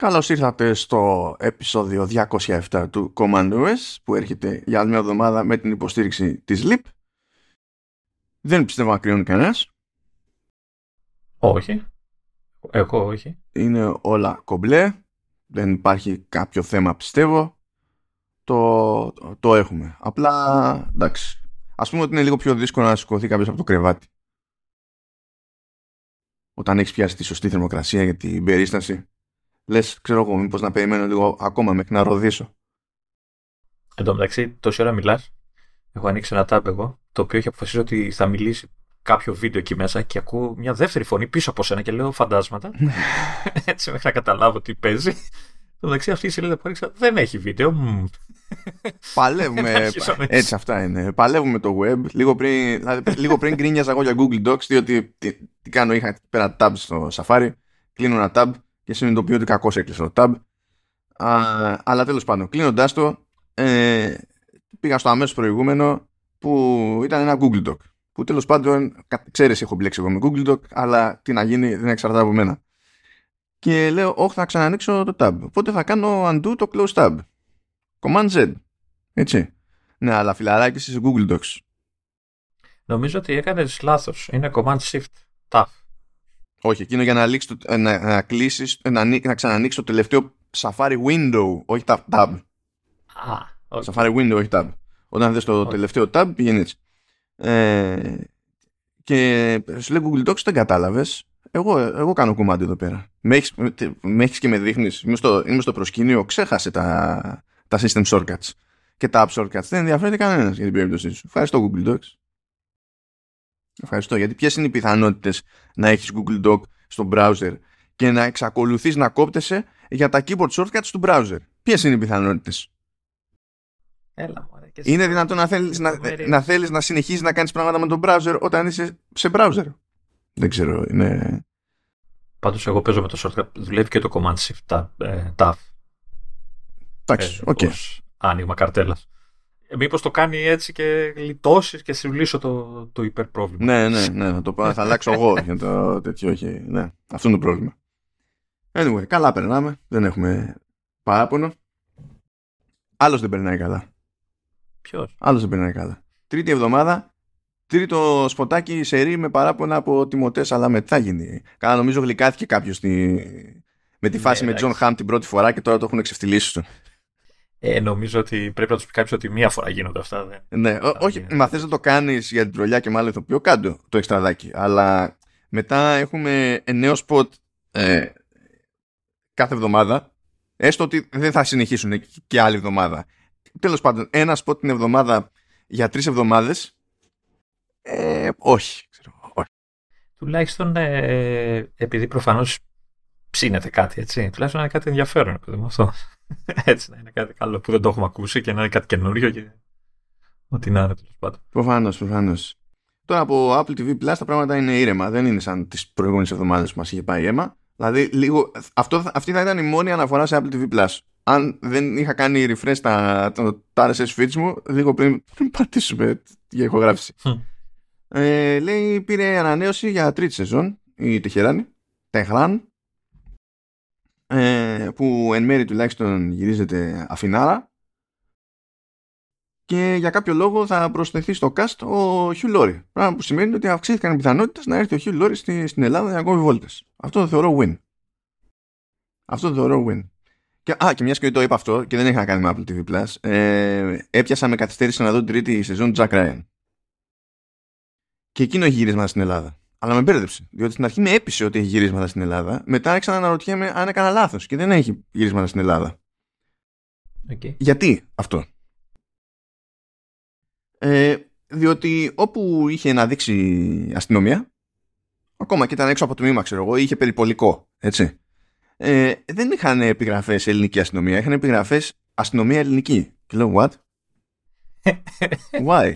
Καλώς ήρθατε στο επεισόδιο 207 του Command OS που έρχεται για άλλη μια εβδομάδα με την υποστήριξη της LIP. Δεν πιστεύω να κρυώνει κανένας. Όχι. Εγώ όχι. Είναι όλα κομπλέ. Δεν υπάρχει κάποιο θέμα πιστεύω. Το, το έχουμε. Απλά εντάξει. Ας πούμε ότι είναι λίγο πιο δύσκολο να σηκωθεί κάποιος από το κρεβάτι. Όταν έχεις πιάσει τη σωστή θερμοκρασία για την περίσταση λες, ξέρω εγώ, μήπως να περιμένω λίγο ακόμα μέχρι να ροδίσω. Εν τω μεταξύ, τόση ώρα μιλάς. Έχω ανοίξει ένα tab εγώ, το οποίο έχει αποφασίσει ότι θα μιλήσει κάποιο βίντεο εκεί μέσα και ακούω μια δεύτερη φωνή πίσω από σένα και λέω φαντάσματα. Έτσι μέχρι να καταλάβω τι παίζει. Το μεταξύ αυτή η σελίδα που έριξα δεν έχει βίντεο. Παλεύουμε. έτσι αυτά είναι. Παλεύουμε το web. Λίγο πριν, δηλαδή, λίγο πριν γκρίνιαζα εγώ για Google Docs, διότι τι, τι κάνω, είχα πέρα tab στο Safari. Κλείνω ένα tab και συνειδητοποιώ ότι κακώς έκλεισε το tab. Α, αλλά τέλος πάντων, κλείνοντάς το, ε, πήγα στο αμέσως προηγούμενο που ήταν ένα Google Doc. Που τέλος πάντων, ξέρεις, έχω μπλέξει εγώ με Google Doc, αλλά τι να γίνει δεν εξαρτάται από μένα. Και λέω, Όχι, θα ξανανοίξω το tab. Οπότε θα κάνω undo το close tab. Command Z. Έτσι. Ναι, αλλά φιλαράκι σε Google Docs. Νομίζω ότι έκανες λάθος. Είναι Command Shift Tab. Όχι, εκείνο για να, το, ε, να, να κλείσεις, ε, να, να ξανανοίξει το τελευταίο Safari Window, όχι tab. Α, okay. Safari Window, όχι tab. Όταν δες το τελευταίο tab, πηγαίνεις έτσι. Ε, και σου λέει Google Docs, δεν κατάλαβες. Εγώ, εγώ κάνω κομμάτι εδώ πέρα. Με έχεις, με έχεις και με δείχνεις. Είμαι στο, είμαι στο προσκήνιο, ξέχασε τα, τα system shortcuts. Και τα app shortcuts. Δεν ενδιαφέρεται κανένας για την περίπτωσή σου. Ευχαριστώ Google Docs. Ευχαριστώ. Γιατί ποιες είναι οι πιθανότητες να έχεις Google Doc στο browser και να εξακολουθείς να κόπτεσαι για τα keyboard shortcuts του browser; Ποιες είναι οι πιθανότητες; Έλα, μωρέ, είναι δυνατόν να θέλεις να, να, θέλεις να συνεχίσεις να κάνεις πράγματα με τον browser όταν είσαι σε browser; Δεν ξέρω, είναι... Πάντως εγώ παίζω με το shortcut, δουλεύει και το command shift tab. Ε, Εντάξει, οκ. Άνοιγμα καρτέλας. Μήπως το κάνει έτσι και γλιτώσει και σου λύσω το, το υπερπρόβλημα. Ναι, ναι, ναι. Θα, το, θα αλλάξω εγώ για το τέτοιο. Όχι. Ναι, αυτό είναι το πρόβλημα. Anyway, καλά περνάμε. Δεν έχουμε παράπονο. Άλλος δεν περνάει καλά. Ποιος; Άλλος δεν περνάει καλά. Τρίτη εβδομάδα. Τρίτο σποτάκι σερί με παράπονα από τιμωτέ, αλλά μετά θα γίνει; Καλά, νομίζω γλυκάθηκε κάποιος με τη φάση ναι, με Τζον Χαμ την πρώτη φορά και τώρα το έχουν εξευτελίσει. Ε, νομίζω ότι πρέπει να τους πει κάποιος ότι μία φορά γίνονται αυτά. Δεν... Ναι, ό, όχι, μα θες να το κάνεις για την τρολιά και μάλλον ηθοποιό, κάτω το εξτραδάκι. Αλλά μετά έχουμε νέο σποτ ε, κάθε εβδομάδα. Έστω ότι δεν θα συνεχίσουν και άλλη εβδομάδα. Τέλος πάντων, ένα σποτ την εβδομάδα για τρεις εβδομάδες. Ε, όχι, ξέρω, όχι. Τουλάχιστον ε, επειδή προφανώς ψήνεται κάτι, έτσι. Τουλάχιστον είναι κάτι ενδιαφέρον, παιδί αυτό. Έτσι να είναι κάτι καλό που δεν το έχουμε ακούσει και να είναι κάτι καινούριο και ό,τι να είναι τέλος πάντων. Προφανώς, προφανώς. Τώρα από Apple TV Plus τα πράγματα είναι ήρεμα. Δεν είναι σαν τις προηγούμενες εβδομάδες που μας είχε πάει αίμα. Δηλαδή, λίγο, αυτό, αυτή θα ήταν η μόνη αναφορά σε Apple TV Plus. Αν δεν είχα κάνει refresh τα, το, το RSS feeds μου, λίγο πριν, πριν πατήσουμε για ηχογράφηση. ε, λέει, πήρε ανανέωση για τρίτη σεζόν η Τεχεράνη. Τεχράν ε, που εν μέρει τουλάχιστον γυρίζεται αφινάρα και για κάποιο λόγο θα προσθεθεί στο cast ο Hugh Laurie. Πράγμα που σημαίνει ότι αυξήθηκαν οι πιθανότητες να έρθει ο Hugh Laurie στη, στην Ελλάδα για ακόμη βόλτες. Αυτό το θεωρώ win. Αυτό το θεωρώ win. Και, α, και μιας και το είπα αυτό και δεν έχει να κάνει με Apple TV Plus, ε, έπιασα με καθυστέρηση να δω την τρίτη σεζόν Jack Ryan. Και εκείνο έχει γύρισμα στην Ελλάδα. Αλλά με μπέρδεψε. Διότι στην αρχή με έπεισε ότι έχει γυρίσματα στην Ελλάδα. Μετά άρχισα να αναρωτιέμαι αν έκανα λάθος και δεν έχει γυρίσματα στην Ελλάδα. Okay. Γιατί αυτό; Ε, διότι όπου είχε να δείξει αστυνομία, ακόμα και ήταν έξω από το τμήμα, ξέρω εγώ, είχε περιπολικό. Έτσι. Ε, δεν είχαν επιγραφές ελληνική αστυνομία, είχαν επιγραφές αστυνομία ελληνική. Και λέω, what? Why?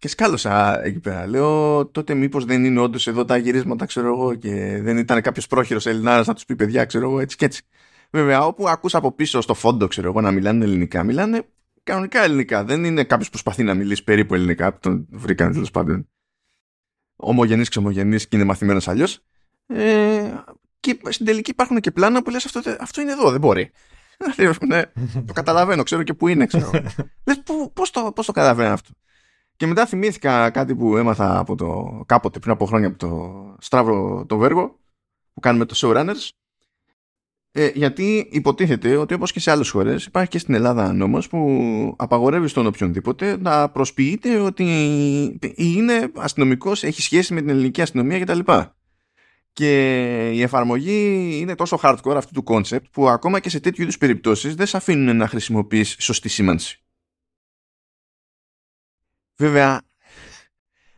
Και σκάλωσα εκεί πέρα. Λέω τότε μήπως δεν είναι όντως εδώ τα γυρίσματα, ξέρω εγώ, και δεν ήταν κάποιος πρόχειρος Ελληνάρας να τους πει παιδιά, ξέρω εγώ, έτσι και έτσι. Βέβαια, όπου ακούσα από πίσω στο φόντο, ξέρω εγώ, να μιλάνε ελληνικά, μιλάνε κανονικά ελληνικά. Δεν είναι κάποιος που προσπαθεί να μιλήσει περίπου ελληνικά, που τον βρήκαν τέλος πάντων. Ομογενή, ξεμογενή και είναι μαθημένος αλλιώς. Ε, και στην τελική υπάρχουν και πλάνα που λες αυτό, αυτό είναι εδώ, δεν μπορεί. ναι, το καταλαβαίνω, ξέρω και πού είναι, ξέρω. Λες, πώς, το, πώς το καταλαβαίνω αυτό. Και μετά θυμήθηκα κάτι που έμαθα από το, κάποτε πριν από χρόνια από το Στράβρο το Βέργο που κάνουμε το Showrunners ε, γιατί υποτίθεται ότι όπως και σε άλλες χώρες υπάρχει και στην Ελλάδα νόμος που απαγορεύει στον οποιονδήποτε να προσποιείται ότι είναι αστυνομικός, έχει σχέση με την ελληνική αστυνομία κτλ. Και η εφαρμογή είναι τόσο hardcore αυτού του concept που ακόμα και σε τέτοιου είδους περιπτώσεις δεν σε αφήνουν να χρησιμοποιείς σωστή σήμανση. Βέβαια,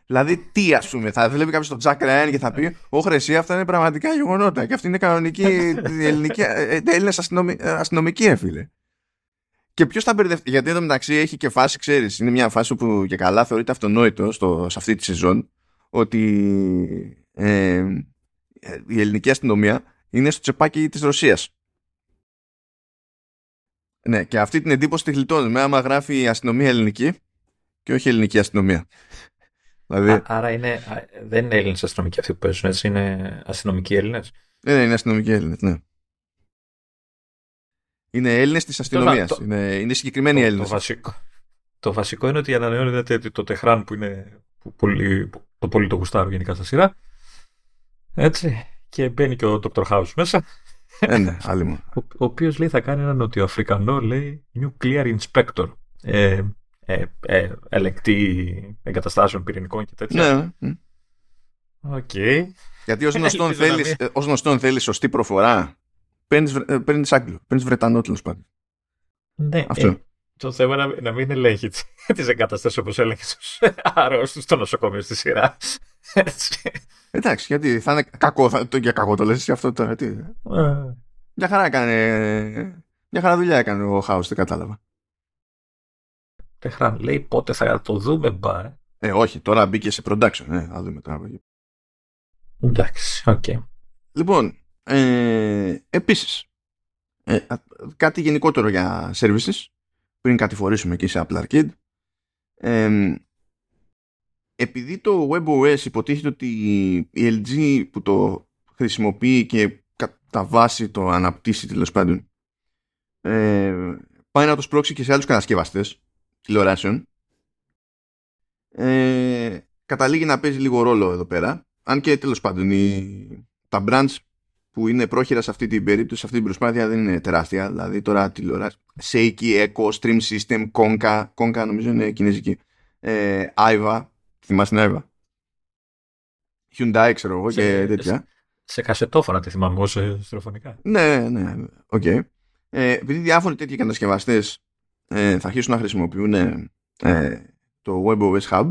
Δηλαδή, τι ας πούμε, θα βλέπει κάποιος τον Τζακ Ράιν και θα πει: Ω χρεσί, αυτά είναι πραγματικά γεγονότα. Και αυτή είναι κανονική ελληνική, ε, ε, Έλληνες αστυνομική, έφυλε. Και ποιος θα μπερδευτεί, γιατί εδώ μεταξύ έχει και φάση, ξέρεις, είναι μια φάση που και καλά θεωρείται αυτονόητο στο, σε αυτή τη σεζόν ότι ε, η ελληνική αστυνομία είναι στο τσεπάκι της Ρωσίας. Ναι, και αυτή την εντύπωση τη γλιτώνουμε άμα γράφει η αστυνομία ελληνική και όχι ελληνική αστυνομία. Δηλαδή... άρα είναι, δεν είναι Έλληνες αστυνομικοί αυτοί που παίζουν, έτσι είναι αστυνομικοί Έλληνες; Ναι, ναι, είναι αστυνομικοί Έλληνες, ναι. Είναι Έλληνες της αστυνομίας. Το... Είναι, είναι συγκεκριμένοι το, Έλληνες. Το βασικό, το βασικό είναι ότι ανανεώνεται το Τεχράν που είναι που πολύ, το πολύ το γουστάρω γενικά στα σειρά. Έτσι. Και μπαίνει και ο Dr. House μέσα. Ε, ναι, άλλη μου. Ο, ο οποίος λέει θα κάνει ένα νοτιοαφρικανό, λέει Nuclear Inspector. Ε, ε, ε, ελεγκτή εγκαταστάσεων πυρηνικών και τέτοια. Ναι. ναι. OK. Okay. Γιατί ως γνωστόν, θέλεις, ε, ως γνωστόν θέλεις σωστή προφορά, παίρνεις, ε, παίρνεις Άγγλο, παίρνεις Βρετανό τέλος πάντων. Ναι, Αυτό. Ε, το θέμα να, να μην ελέγχει τις εγκαταστάσεις όπως έλεγες στους αρρώστους στο νοσοκομείο στη σειρά. Εντάξει, γιατί θα είναι κακό, θα, το, για κακό το λες αυτό τώρα. Τι. μια χαρά έκανε. Μια χαρά δουλειά έκανε ο Χάους, δεν κατάλαβα. Τεχράν λέει πότε θα το δούμε μπα. Ε, ε όχι, τώρα μπήκε σε production. Ε, θα δούμε τώρα. Εντάξει, OK. Okay. Λοιπόν, ε, επίσης, ε, κάτι γενικότερο για services, πριν κατηφορήσουμε εκεί σε Apple Arcade. Ε, επειδή το WebOS υποτίθεται ότι η LG που το χρησιμοποιεί και κατά βάση το αναπτύσσει τέλος πάντων ε, πάει να το σπρώξει και σε άλλους κατασκευαστές τηλεοράσεων ε, καταλήγει να παίζει λίγο ρόλο εδώ πέρα αν και τέλος πάντων η, τα brands που είναι πρόχειρα σε αυτή την περίπτωση, σε αυτή την προσπάθεια δεν είναι τεράστια. Δηλαδή τώρα τηλεοράση. Seiki, Echo, Stream System, Konka. Konka νομίζω είναι κινέζικη. Ε, Aiwa. Θυμάσαι την Aiwa; Hyundai, ξέρω εγώ και τέτοια. Σε, κασετόφωνα τη θυμάμαι εγώ σε Ναι, ναι, OK. Okay. Ε, επειδή διάφοροι τέτοιοι κατασκευαστές ε, θα αρχίσουν να χρησιμοποιούν ε, το WebOS Hub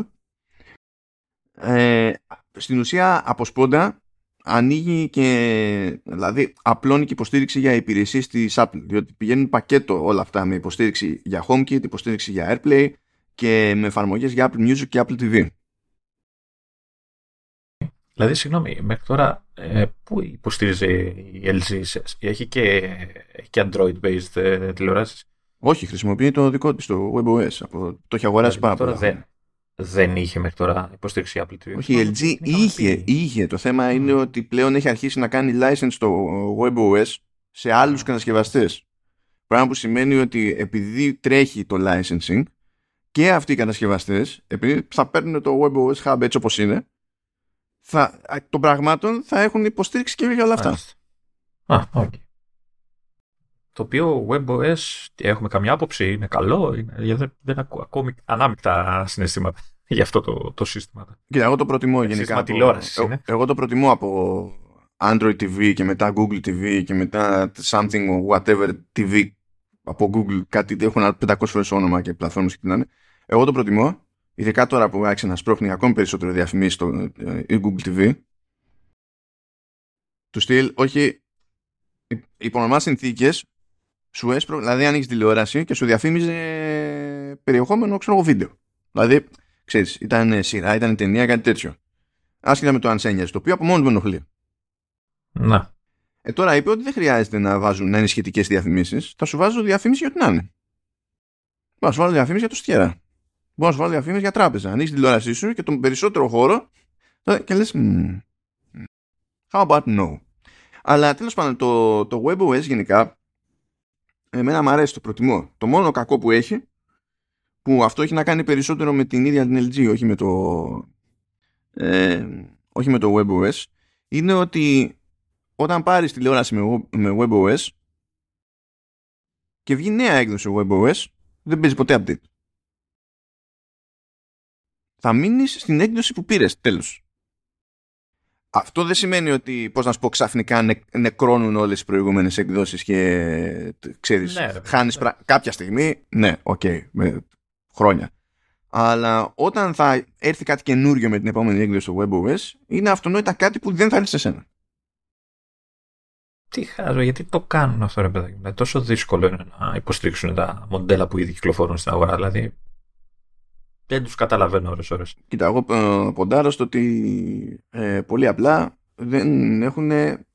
ε, στην ουσία από σπόντα ανοίγει και δηλαδή απλώνει και υποστήριξη για υπηρεσίες της Apple διότι πηγαίνουν πακέτο όλα αυτά με υποστήριξη για HomeKit, υποστήριξη για AirPlay και με εφαρμογές για Apple Music και Apple TV. Δηλαδή, συγγνώμη, μέχρι τώρα ε, πού υποστήριζε η LG, έχει και, έχει και Android-based ε, τηλεοράσεις; Όχι, χρησιμοποιεί το δικό της, το WebOS. Από, το έχει αγοράσει πάρα πολλά. Δεν, δεν είχε μέχρι τώρα υποστήριξη Apple TV. Όχι, η LG είχε, είχε. Το θέμα mm. είναι ότι πλέον έχει αρχίσει να κάνει license το WebOS σε άλλους mm. κατασκευαστές. Πράγμα που σημαίνει ότι επειδή τρέχει το licensing και αυτοί οι κατασκευαστές, επειδή θα παίρνουν το WebOS Hub έτσι όπως είναι, θα, των πραγμάτων θα έχουν υποστήριξη και για όλα αυτά. Α, okay. Το οποίο WebOS, έχουμε καμιά άποψη, είναι καλό, είναι, δεν, δεν ακούω ακόμη ανάμεικτα συναισθήματα για αυτό το, το σύστημα. Κοίτα, εγώ το προτιμώ γενικά. Από, τηλεόρασης είναι. Εγώ το προτιμώ από Android TV και μετά Google TV και μετά something whatever TV από Google, κάτι έχουν 500 φορές όνομα και πλατφόρμες και τι να είναι. Εγώ το προτιμώ, ειδικά τώρα που άρχισε να σπρώχνει ακόμη περισσότερο διαφημίσεις στο ε, Google TV. Του στυλ, όχι, υπό νομά συνθήκες σου έσπρο, δηλαδή ανοίξει τηλεόραση και σου διαφήμιζε περιεχόμενο, ξέρω εγώ, βίντεο. Δηλαδή, ξέρεις, ήταν σειρά, ήταν ταινία, κάτι τέτοιο. Άσχετα με το αν το οποίο από μόνος με ενοχλεί. Να. Ε, τώρα είπε ότι δεν χρειάζεται να βάζουν να είναι σχετικές διαφημίσεις. Θα σου βάζω διαφήμιση για ό,τι να είναι. Μπορώ να σου βάλω διαφήμιση για το στιέρα. Μπορώ να σου βάλω διαφήμιση για τράπεζα. Ανοίξει τηλεόρασή σου και τον περισσότερο χώρο και λες. how about no. Αλλά τέλος πάντων το, το WebOS γενικά εμένα μου αρέσει, το προτιμώ. Το μόνο κακό που έχει που αυτό έχει να κάνει περισσότερο με την ίδια την LG όχι με το ε, όχι με το WebOS είναι ότι όταν πάρεις τηλεόραση με, με WebOS και βγει νέα έκδοση WebOS δεν παίζει ποτέ update. Θα μείνεις στην έκδοση που πήρες, τέλος. Αυτό δεν σημαίνει ότι, πώς να σου πω, ξαφνικά νε, νεκρώνουν όλες οι προηγούμενες εκδόσεις και ξέρεις, ναι, χάνεις ναι. κάποια στιγμή, ναι, οκ, okay, με χρόνια. Αλλά όταν θα έρθει κάτι καινούριο με την επόμενη έκδοση του WebOS, είναι αυτονόητα κάτι που δεν θα έρθει σε σένα. Τι χάζω, γιατί το κάνουν αυτό ρε παιδάκι. Είναι τόσο δύσκολο είναι να υποστηρίξουν τα μοντέλα που ήδη κυκλοφορούν στην αγορά. Δηλαδή δεν τους καταλαβαίνω ώρες ώρες. Κοίτα, εγώ ε, ποντάρω στο ότι ε, πολύ απλά δεν έχουν ε,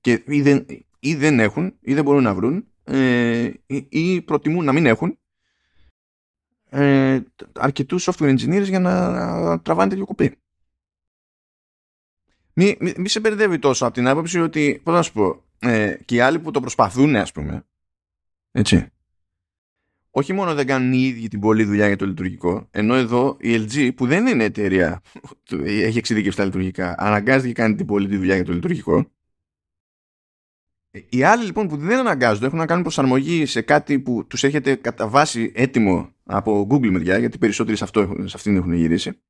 και ή δεν, ή δεν έχουν ή δεν μπορούν να βρουν ε, ή, ή προτιμούν να μην έχουν ε, αρκετούς software engineers για να τραβάνε τέτοιο κοπή. Μη, μη, μη σε μπερδεύει τόσο από την άποψη ότι, πώς να σου πω, ε, και οι άλλοι που το προσπαθούν, ας πούμε, έτσι, όχι μόνο δεν κάνουν οι ίδιοι την πολλή δουλειά για το λειτουργικό, ενώ εδώ η LG που δεν είναι εταιρεία, έχει εξειδικεύσει τα λειτουργικά, αναγκάζεται και κάνει την πολλή τη δουλειά για το λειτουργικό. Οι άλλοι λοιπόν που δεν αναγκάζονται έχουν να κάνουν προσαρμογή σε κάτι που τους έρχεται κατά βάση έτοιμο από Google μεριά, γιατί περισσότεροι σε, αυτό, σε αυτήν έχουν γυρίσει.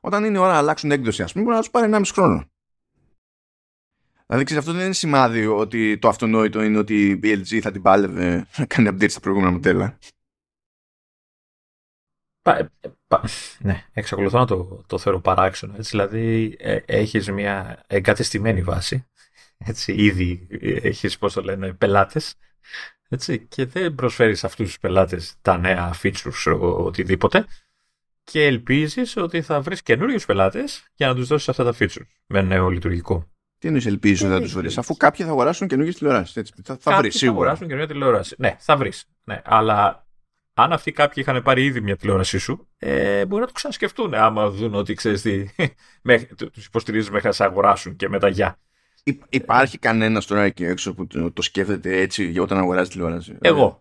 Όταν είναι ώρα να αλλάξουν έκδοση, ας πούμε, μπορεί να τους πάρει 1,5 χρόνο. Δηλαδή, ξέρεις, αυτό δεν είναι σημάδι ότι το αυτονόητο είναι ότι η BLG θα την πάλευε να κάνει update στα προηγούμενα μοντέλα. Πα, πα, ναι, εξακολουθώ να το, το θεωρώ παράξενο. Έτσι, δηλαδή, ε, έχεις μια εγκατεστημένη βάση. Έτσι, ήδη έχεις, πώς το λένε, πελάτες. Έτσι, και δεν προσφέρεις σε αυτούς τους πελάτες τα νέα features, οτιδήποτε. Και ελπίζεις ότι θα βρεις καινούριους πελάτες για να τους δώσεις αυτά τα features με νέο λειτουργικό. Τι εννοείς ελπίζεις ότι θα τους βρεις, αφού κάποιοι θα αγοράσουν καινούργιες τηλεοράσεις. Θα, θα βρεις σίγουρα. Θα αγοράσουν καινούργια τηλεόραση. Ναι, θα βρεις. Ναι, αλλά αν αυτοί κάποιοι είχαν πάρει ήδη μια τηλεόρασή σου, ε, μπορεί να το ξανασκεφτούν άμα δουν ότι ξέρεις τι. τους υποστηρίζεις μέχρι να σε αγοράσουν και μετά γεια. Υπάρχει κανένας τώρα εκεί έξω που το, σκέφτεται έτσι για όταν αγοράζει τηλεόραση; Εγώ.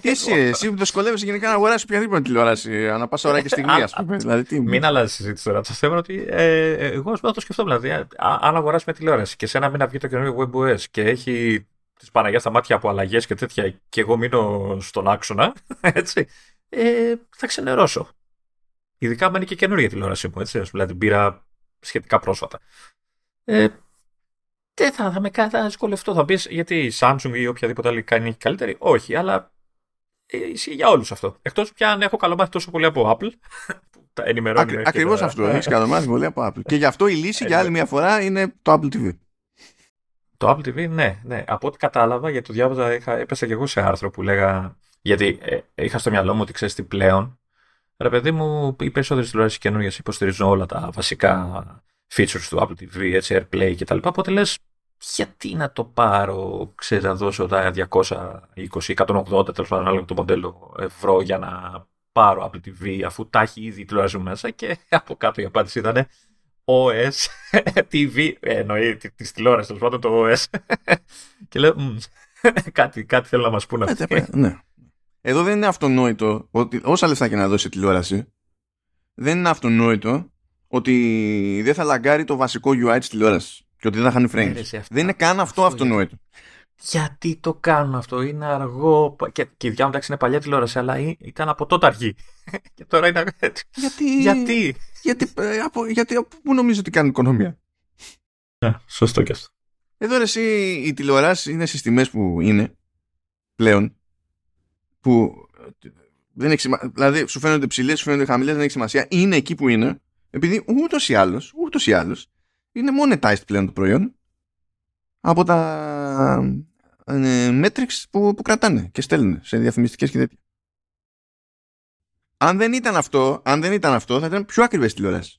Τι εσύ, εσύ που δυσκολεύεσαι γενικά να αγοράσεις οποιαδήποτε τηλεόραση, ανά πάσα ώρα και στιγμή, α πούμε. Δηλαδή, τι... Μην αλλάζεις συζήτηση τώρα. Το θέμα είναι ότι ε, εγώ ας πούμε το σκεφτόμουν. Δηλαδή, αν αγοράσει μια τηλεόραση και σε ένα μήνα βγει το καινούργιο WebOS και έχει τις Παναγιά στα μάτια από αλλαγές και τέτοια, και εγώ μείνω στον άξονα, έτσι, ε, θα ξενερώσω. Ειδικά αν είναι και καινούργια τηλεόραση μου, έτσι, δηλαδή την πήρα σχετικά πρόσφατα. Ε, δεν θα, θα με θα δυσκολευτώ. Θα πεις γιατί η Samsung ή οποιαδήποτε άλλη κάνει καλύτερη; Όχι, αλλά ε, ισχύει για όλους αυτό. Εκτός πια αν έχω καλομάθει τόσο πολύ από Apple. τα ενημερώνει. Ακριβώς αυτό. Έχεις καλομάθει πολύ από Apple. Και γι' αυτό η λύση για άλλη μια φορά είναι το Apple TV. Το Apple TV, ναι, ναι. Από ό,τι κατάλαβα, γιατί το διάβαζα, είχα, έπεσα και εγώ σε άρθρο που λέγα. Γιατί ε, είχα στο μυαλό μου ότι ξέρεις τι πλέον. Ρε παιδί μου, οι περισσότερες τηλεοράσει καινούργιες υποστηρίζουν όλα τα βασικά features του Apple TV, έτσι, AirPlay κτλ. Οπότε λες, γιατί να το πάρω, ξέρεις, να δώσω τα 220, 180 τέλος πάντων, ανάλογα το μοντέλο ευρώ για να πάρω Apple TV, αφού τα έχει ήδη τηλεόραση μέσα και από κάτω η απάντηση ήταν OS TV, ε, εννοεί τη τηλεόρασης τέλος πάντων το OS. και λέω, κάτι, κάτι θέλω να μας πούνε αυτοί. Ναι. Εδώ δεν είναι αυτονόητο ότι όσα λεφτά και να δώσει τηλεόραση, δεν είναι αυτονόητο ότι δεν θα λαγκάρει το βασικό UI της τηλεόρασης και ότι δεν θα χάνει frames. δεν είναι καν αυτό, αυτονόητο. Γιατί το κάνουν αυτό, είναι αργό. Και, και η δικιά μου εντάξει είναι παλιά τηλεόραση, αλλά ήταν από τότε αργή. και τώρα είναι. Γιατί. Γιατί; Γιατί, ε, από, γιατί από πού νομίζω ότι κάνουν οικονομία; Ναι, σωστό και αυτό. Εδώ ρε, εσύ οι τηλεοράσει είναι στις τιμές που είναι πλέον. Που δεν έχει σημασία. Δηλαδή σου φαίνονται ψηλές, σου φαίνονται χαμηλές, δεν έχει σημασία. Είναι εκεί που είναι επειδή ούτως ή άλλως, ούτως ή άλλως, είναι monetized πλέον το προϊόν από τα ε, metrics που, που κρατάνε και στέλνουν σε διαφημιστικές και τέτοια. Αν δεν ήταν αυτό, αν δεν ήταν αυτό θα ήταν πιο ακριβές τηλεοράσει.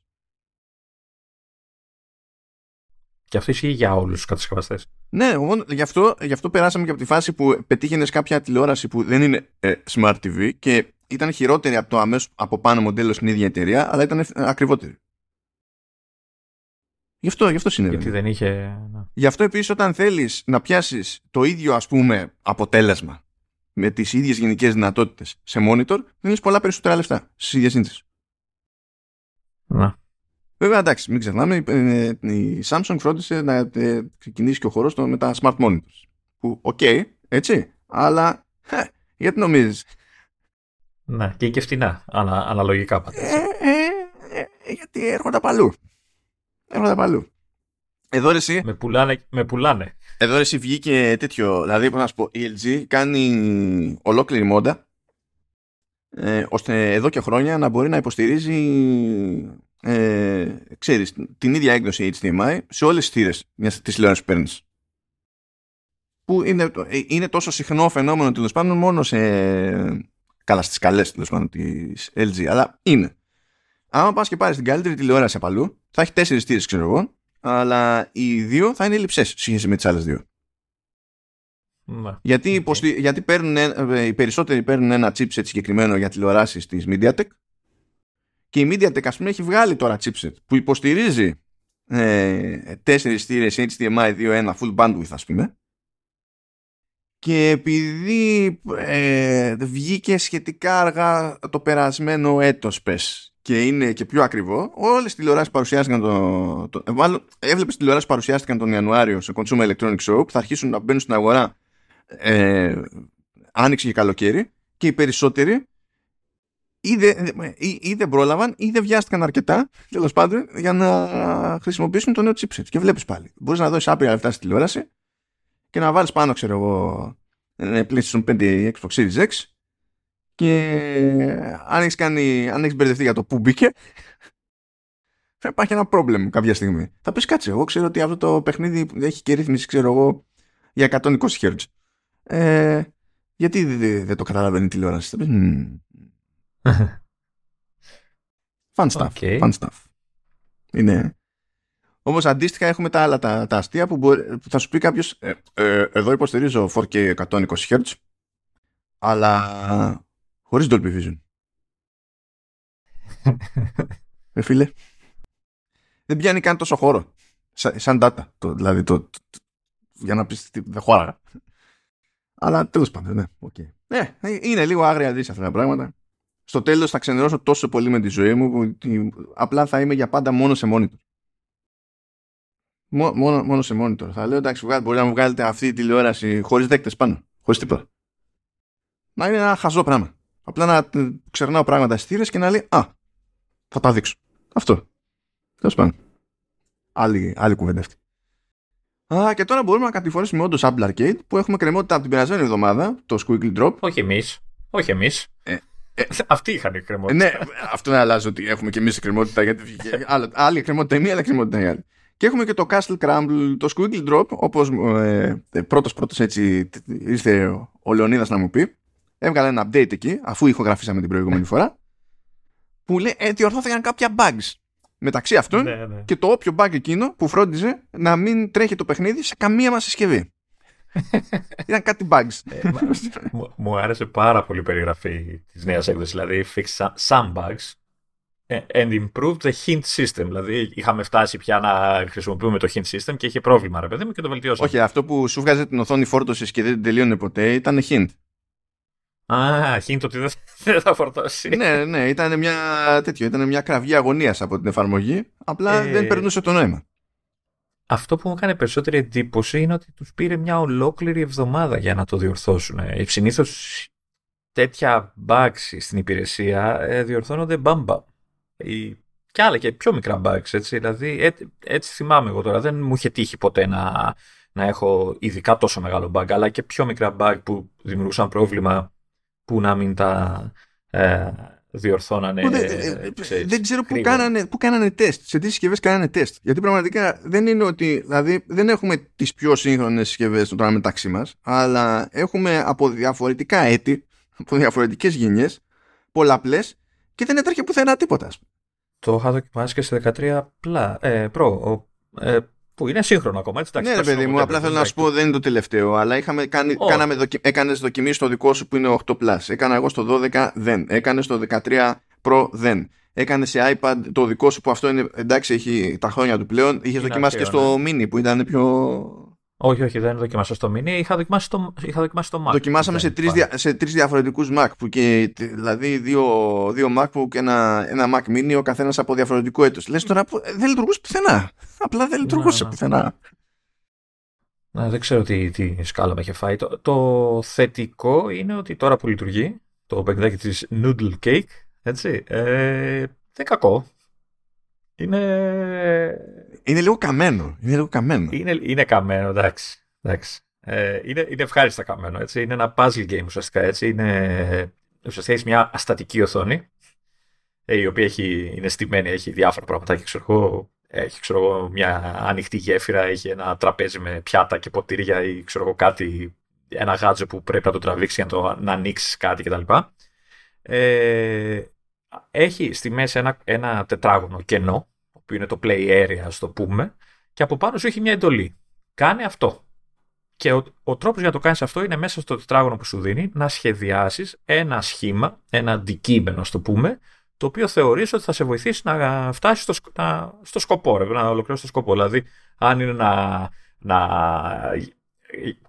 Και αυτό ισχύει για όλους τους κατασκευαστές. Ναι, γι αυτό, γι' αυτό περάσαμε και από τη φάση που πετύχαινες κάποια τηλεόραση που δεν είναι ε, Smart TV και ήταν χειρότερη από το αμέσως από πάνω μοντέλο στην ίδια εταιρεία, αλλά ήταν ακριβότερη. Γι' αυτό, γι αυτό συνέβη. Γιατί δεν είχε. Γι' αυτό επίσης όταν θέλεις να πιάσεις το ίδιο ας πούμε αποτέλεσμα με τις ίδιες γενικές δυνατότητες σε monitor, δίνεις πολλά περισσότερα λεφτά στις ίδιες συνθέσεις. Ναι. Βέβαια, εντάξει, μην ξεχνάμε, ε, η Samsung φρόντισε να ε, ξεκινήσει και το χορό με τα smart monitors. Που, οκ, okay, έτσι, αλλά γιατί νομίζεις; Ναι, και και φτηνά, ανα, αναλογικά πάντα. Ε, ε, ε, γιατί έρχονται παλού. Έρχονται παλού. Εδώ εσύ. Με πουλάνε. Με πουλάνε. Εδώ εσύ βγήκε τέτοιο. Δηλαδή, πώς να σου πω, η LG κάνει ολόκληρη μόντα ε, ώστε εδώ και χρόνια να μπορεί να υποστηρίζει ε, ξέρεις, την ίδια έκδοση HDMI σε όλες τις θύρες της τηλεόρασης που παίρνεις. Που είναι, είναι τόσο συχνό φαινόμενο τέλος πάντων μόνο σε. Καλά, στις καλέ τέλος πάντων της LG, αλλά είναι. Άμα πας και πάρεις την καλύτερη τηλεόραση από αλλού, θα έχει τέσσερις θύρε, ξέρω εγώ, αλλά οι δύο θα είναι λειψές σχέση με τις άλλες δύο. Ναι. Γιατί, okay. γιατί παίρνουν, ε, οι περισσότεροι παίρνουν ένα chipset συγκεκριμένο για τηλεοράσεις της MediaTek και η MediaTek ας πούμε έχει βγάλει τώρα chipset που υποστηρίζει ε, τέσσερις θύρες HDMI 2.1 full bandwidth ας πούμε και επειδή ε, βγήκε σχετικά αργά το περασμένο έτος πες και είναι και πιο ακριβό, όλες τις τηλεοράσεις παρουσιάστηκαν το, το, ε, μάλλον έβλεπες τηλεοράσεις παρουσιάστηκαν τον Ιανουάριο σε Consumer Electronics Show που θα αρχίσουν να μπαίνουν στην αγορά ε, άνοιξη και καλοκαίρι και οι περισσότεροι ή δεν, ή, δεν πρόλαβαν ή δεν βιάστηκαν αρκετά τέλος πάντων για να χρησιμοποιήσουν το νέο chipset. Και βλέπεις πάλι. Μπορείς να δώσεις άπειρα λεφτά στη τηλεόραση και να βάλεις πάνω, ξέρω εγώ, PlayStation 5 ή Xbox Series X και αν έχεις κάνει, αν έχεις μπερδευτεί για το που μπήκε θα υπάρχει ένα πρόβλημα κάποια στιγμή. Θα πεις κάτσε, εγώ ξέρω ότι αυτό το παιχνίδι έχει και ρύθμιση, ξέρω εγώ, για 120 Hz. Ε, γιατί δεν, δεν το καταλαβαίνει η τηλεόραση; Θα πεις, Fun stuff. Okay. Fun stuff. Είναι. Όμως αντίστοιχα έχουμε τα άλλα τα, τα αστεία που, μπορεί, που θα σου πει κάποιος. Ε, ε, εδώ υποστηρίζω 4K 120 Hz, αλλά χωρίς Dolby Vision. ε, φίλε. Δεν πιάνει καν τόσο χώρο. Σαν, σαν data. Το, δηλαδή το, το, το, για να πεις δεν χώραγα. Αλλά τέλος πάντων, ναι. Okay. Ε, είναι λίγο άγρια δύση αυτά τα πράγματα στο τέλος θα ξενερώσω τόσο πολύ με τη ζωή μου που απλά θα είμαι για πάντα μόνο σε monitor. Μόνο, μόνο σε monitor. Θα λέω εντάξει, μπορεί να μου βγάλετε αυτή τη τηλεόραση χωρίς δέκτες πάνω. Χωρίς τίποτα. Να είναι ένα χαζό πράγμα. Απλά να ξερνάω πράγματα στις και να λέει Α, θα τα δείξω. Αυτό. Τέλος πάντων. Άλλη, άλλη κουβέντα αυτή. Α, και τώρα μπορούμε να κατηφορήσουμε όντως Apple Arcade που έχουμε κρεμότητα από την περασμένη εβδομάδα, το Squiggly Drop. Όχι εμείς. Όχι εμείς. Ε, ε, αυτοί είχαν εκκρεμότητα. Ναι, αυτό να αλλάζει ότι έχουμε και εμείς εκκρεμότητα. Γιατί άλλη εκκρεμότητα η μία, άλλη εκκρεμότητα η άλλη. Και έχουμε και το Castle Crumble, το Squiggle Drop, όπως ε, πρώτος πρώτος έτσι ήρθε ο Λεωνίδας να μου πει. Έβγαλε ένα update εκεί, αφού ηχογραφήσαμε την προηγούμενη φορά. Που λέει, ε, διορθώθηκαν κάποια bugs. Μεταξύ αυτών ναι, ναι. και το όποιο bug εκείνο που φρόντιζε να μην τρέχει το παιχνίδι σε καμία μας συσκευή. Ήταν κάτι bugs. Ε, μου άρεσε πάρα πολύ η περιγραφή της νέας έκδοσης. Δηλαδή, fix some bugs ε, and improved the hint system. Δηλαδή, είχαμε φτάσει πια να χρησιμοποιούμε το hint system και είχε πρόβλημα, ρε παιδί μου, και το βελτιώσαμε. Όχι, αυτό που σου βγάζει την οθόνη φόρτωσης και δεν τελείωνε ποτέ ήταν hint. Α, hint ότι δεν θα φορτώσει. ναι, ναι, ήταν μια, τέτοιο, ήταν μια κραυγή αγωνίας από την εφαρμογή. Απλά ε... δεν περνούσε το νόημα αυτό που μου έκανε περισσότερη εντύπωση είναι ότι τους πήρε μια ολόκληρη εβδομάδα για να το διορθώσουν. Ε, Συνήθως τέτοια bugs στην υπηρεσία ε, διορθώνονται μπαμπα. Και άλλα και πιο μικρά bugs, έτσι. Δηλαδή, έτσι θυμάμαι εγώ τώρα. Δεν μου είχε τύχει ποτέ να, να έχω ειδικά τόσο μεγάλο bug, αλλά και πιο μικρά bug που δημιουργούσαν πρόβλημα που να μην τα ε, διορθώνανε. δεν, δεν ξέρω πού κάνανε, πού κάνανε τεστ, σε τι συσκευές κάνανε τεστ. Γιατί πραγματικά δεν είναι ότι. Δηλαδή δεν έχουμε τις πιο σύγχρονες συσκευές τώρα μεταξύ μας, αλλά έχουμε από διαφορετικά έτη, από διαφορετικές γενιές, πολλαπλές και δεν έτρεχε πουθενά τίποτα. Το είχα δοκιμάσει και σε 13 πλά, ε, Pro. Ε, που είναι σύγχρονο ακόμα, έτσι. Ναι, ρε παιδί μου, απλά θέλω να σου πω δεν είναι το τελευταίο, αλλά είχαμε κάνει, oh. κάναμε δοκι... έκανες δοκιμή στο δικό σου που είναι 8 Plus. Έκανα εγώ στο 12 δεν. Έκανε στο 13 Pro δεν. έκανε σε iPad το δικό σου που αυτό είναι εντάξει έχει τα χρόνια του πλέον. Είχες δοκιμάσει και στο ναι. mini που ήταν πιο. Όχι, όχι, δεν δοκιμάσα στο mini. Είχα δοκιμάσει το, είχα δοκιμάσει το Mac. Δοκιμάσαμε σε τρεις σε τρεις διαφορετικούς Mac. Που και, δηλαδή δύο, δύο MacBook και ένα, ένα Mac mini, ο καθένας από διαφορετικό έτο. Λες τώρα δεν λειτουργούσε πουθενά. Απλά δεν λειτουργούσε ναι, ναι. πουθενά. Να, δεν ξέρω τι, τι σκάλα με είχε φάει. Το, το θετικό είναι ότι τώρα που λειτουργεί το παιχνιδάκι της Noodle Cake, έτσι, ε, δεν κακό. Είναι... Είναι λίγο καμένο. Είναι λίγο καμένο. Είναι, είναι καμένο, εντάξει. εντάξει. Ε, είναι, είναι ευχάριστα καμένο, έτσι. Είναι ένα puzzle game ουσιαστικά, έτσι. Είναι, ουσιαστικά έχεις μια αστατική οθόνη, ε, η οποία έχει, είναι στημένη, έχει διάφορα πράγματα και ξέρω εγώ, έχει ξέρω εγώ, μια ανοιχτή γέφυρα, έχει ένα τραπέζι με πιάτα και ποτήρια ή ξέρω εγώ κάτι, ένα γάτζο που πρέπει να το τραβήξει για να, το, να ανοίξεις κάτι κτλ. Ε, έχει στη μέση ένα, ένα τετράγωνο κενό, που είναι το play area, ας το πούμε, και από πάνω σου έχει μια εντολή. Κάνε αυτό. Και ο, ο τρόπος για να το κάνεις αυτό είναι μέσα στο τετράγωνο που σου δίνει να σχεδιάσεις ένα σχήμα, ένα αντικείμενο, ας το πούμε, το οποίο θεωρείς ότι θα σε βοηθήσει να φτάσεις στο, στο σκοπό, ρε, να ολοκληρώσεις το σκοπό. Δηλαδή, αν είναι να, να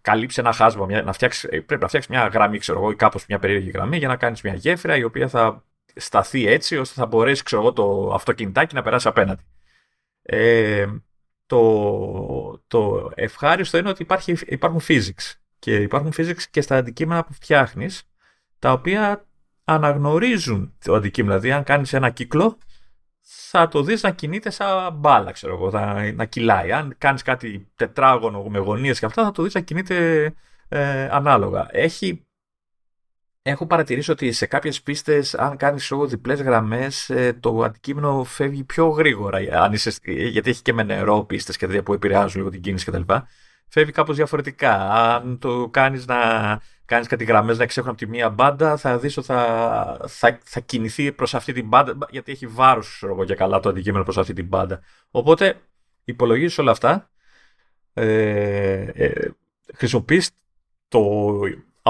καλύψει ένα χάσμα, να φτιάξεις, πρέπει να φτιάξεις μια γραμμή, ξέρω εγώ, ή κάπως μια περίεργη γραμμή για να κάνεις μια γέφυρα η οποία θα σταθεί έτσι ώστε θα μπορέσει, ξέρω εγώ, το αυτοκινητάκι να περάσει απέναντι. Ε, το, το ευχάριστο είναι ότι υπάρχει, υπάρχουν physics και υπάρχουν physics και στα αντικείμενα που φτιάχνεις τα οποία αναγνωρίζουν το αντικείμενο. Δηλαδή, αν κάνεις ένα κύκλο, θα το δεις να κινείται σαν μπάλα, ξέρω εγώ, θα, να κυλάει. Αν κάνεις κάτι τετράγωνο με γωνίες και αυτά, θα το δεις να κινείται ε, ανάλογα. Έχει Έχω παρατηρήσει ότι σε κάποιες πίστες, αν κάνεις διπλές γραμμές, ε, το αντικείμενο φεύγει πιο γρήγορα. Αν είσαι, γιατί έχει και με νερό πίστες και τέτοια που επηρεάζουν λίγο την κίνηση κτλ. Φεύγει κάπως διαφορετικά. Αν το κάνεις να κάνεις κάτι γραμμές να ξέχουν από τη μία μπάντα, θα δεις ότι θα, θα, θα κινηθεί προς αυτή την μπάντα, γιατί έχει βάρος, ξέρω εγώ και καλά, το αντικείμενο προς αυτή την μπάντα. Οπότε υπολογίζεις όλα αυτά. Ε, ε, χρησιμοποιείς το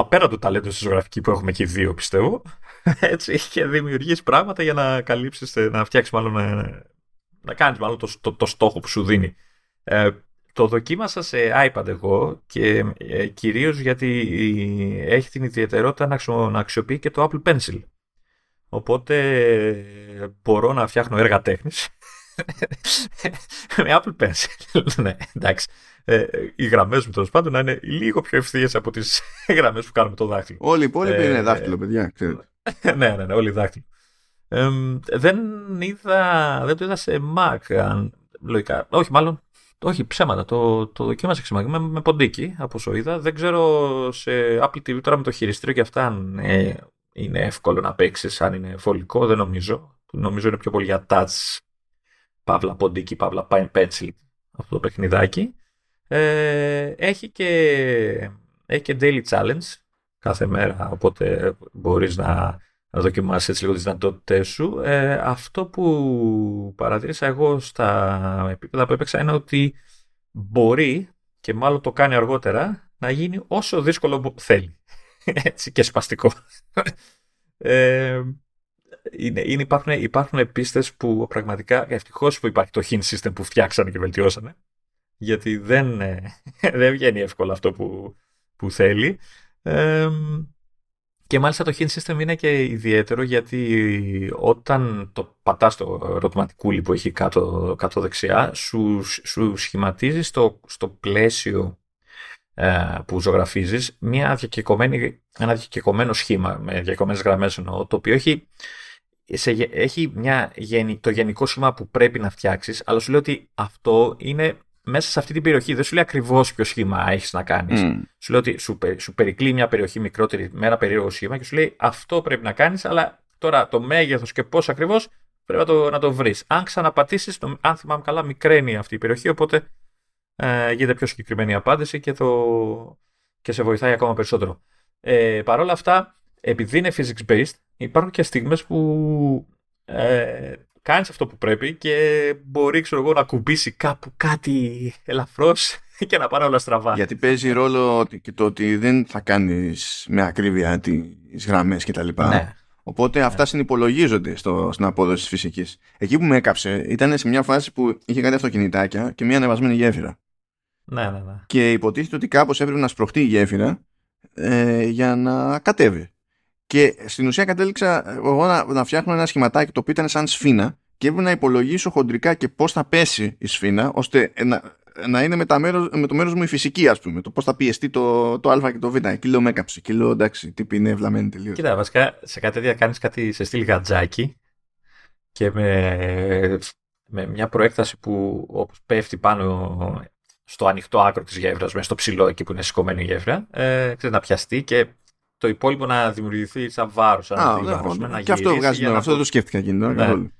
απέραντο ταλέντο στη ζωγραφική που έχουμε και οι δύο, πιστεύω. Έτσι, και δημιουργείς πράγματα για να καλύψεις, να φτιάξεις μάλλον. Ε, να κάνεις μάλλον το, το, το, στόχο που σου δίνει. Ε, το δοκίμασα σε iPad εγώ και ε, κυρίως γιατί έχει την ιδιαιτερότητα να, να αξιοποιεί και το Apple Pencil. Οπότε μπορώ να φτιάχνω έργα τέχνης με Apple Pencil. ναι, εντάξει. Ε, οι γραμμές μου τέλος πάντων να είναι λίγο πιο ευθείε από τις γραμμές που κάνουμε το δάχτυλο. Όλοι οι υπόλοιποι ε, είναι δάχτυλο, παιδιά. ναι, ναι, ναι, όλοι δάχτυλο. Ε, δεν είδα, δεν το είδα σε Mac, αν, λογικά. Όχι, μάλλον όχι, ψέματα. Το, το δοκίμασα ξεμαγή με, με ποντίκι, από όσο είδα. Δεν ξέρω σε Apple TV τώρα με το χειριστήριο και αυτά αν ε, είναι εύκολο να παίξεις, αν είναι φωλικό. Δεν νομίζω. Νομίζω είναι πιο πολύ για touch, παύλα ποντίκι, παύλα pencil αυτό το παιχνιδάκι. Ε, έχει, και, έχει και daily challenge κάθε μέρα, οπότε μπορείς να, να δοκιμάσεις έτσι λίγο τις δυνατότητε σου. Ε, αυτό που παρατήρησα εγώ στα επίπεδα που έπαιξα είναι ότι μπορεί και μάλλον το κάνει αργότερα να γίνει όσο δύσκολο θέλει. Έτσι και σπαστικό. Ε, είναι, είναι, υπάρχουν, υπάρχουν πίστες που πραγματικά ευτυχώς που υπάρχει το hint system που φτιάξανε και βελτιώσανε γιατί δεν, δεν βγαίνει εύκολα αυτό που, που θέλει. Και μάλιστα το hint system είναι και ιδιαίτερο γιατί όταν το πατάς το ερωτηματικούλι που έχει κάτω, κάτω δεξιά σου, σου σχηματίζεις στο, στο πλαίσιο ε, που ζωγραφίζεις μια διακεκομένη, ένα διακεκομένο σχήμα με διακεκομένες γραμμές εννοώ το οποίο έχει, σε, έχει μια, το γενικό σχήμα που πρέπει να φτιάξεις αλλά σου λέει ότι αυτό είναι μέσα σε αυτή την περιοχή. Δεν σου λέει ακριβώς ποιο σχήμα έχεις να κάνεις. Σου λέει ότι σου, σου περικλεί μια περιοχή μικρότερη με ένα περίεργο σχήμα και σου λέει αυτό πρέπει να κάνεις, αλλά τώρα το μέγεθος και πώς ακριβώς πρέπει να το, να το βρεις. Αν ξαναπατήσεις, αν θυμάμαι καλά, μικραίνει αυτή η περιοχή, οπότε ε, γίνεται πιο συγκεκριμένη η απάντηση και, το, και σε βοηθάει ακόμα περισσότερο. Ε, Παρ' όλα αυτά, επειδή είναι physics based, υπάρχουν και στιγμές που ε, κάνεις αυτό που πρέπει και μπορεί ξέρω εγώ, να κουμπίσει κάπου κάτι ελαφρώς και να πάνε όλα στραβά. Γιατί παίζει ρόλο και το ότι δεν θα κάνεις με ακρίβεια τις γραμμές και τα λοιπά. Ναι. Οπότε αυτά ναι. συνυπολογίζονται στο, στην απόδοση της φυσικής. Εκεί που με έκαψε ήταν σε μια φάση που είχε κάτι αυτοκινητάκια και μια ανεβασμένη γέφυρα. Ναι, ναι, ναι. Και υποτίθεται ότι κάπως έπρεπε να σπροχτεί η γέφυρα ε, για να κατέβει. Και στην ουσία κατέληξα εγώ να, να φτιάχνω ένα σχηματάκι το οποίο ήταν σαν σφίνα και έπρεπε να υπολογίσω χοντρικά και πώς θα πέσει η σφίνα ώστε να, να είναι με, τα μέρος, με το μέρος μου η φυσική, ας πούμε. Το πώς θα πιεστεί το, το Α και το Β. Εκεί λέω με έκαψε. Εκεί λέω εντάξει, τύπη είναι ευλαμμένη τελείως. Κοίτα, βασικά σε κάτι τέτοια κάνεις κάτι σε στυλ γατζάκι και με, με μια προέκταση που όπως πέφτει πάνω στο ανοιχτό άκρο της γέφυρα, μέσα στο ψηλό εκεί που είναι σηκωμένη η γέφυρα, ε, να πιαστεί και το υπόλοιπο να δημιουργηθεί σαν βάρος. Σαν ναι, ναι. Και αυτό βγάζει νόημα. Αυτό δεν το σκέφτηκα εκείνη ναι.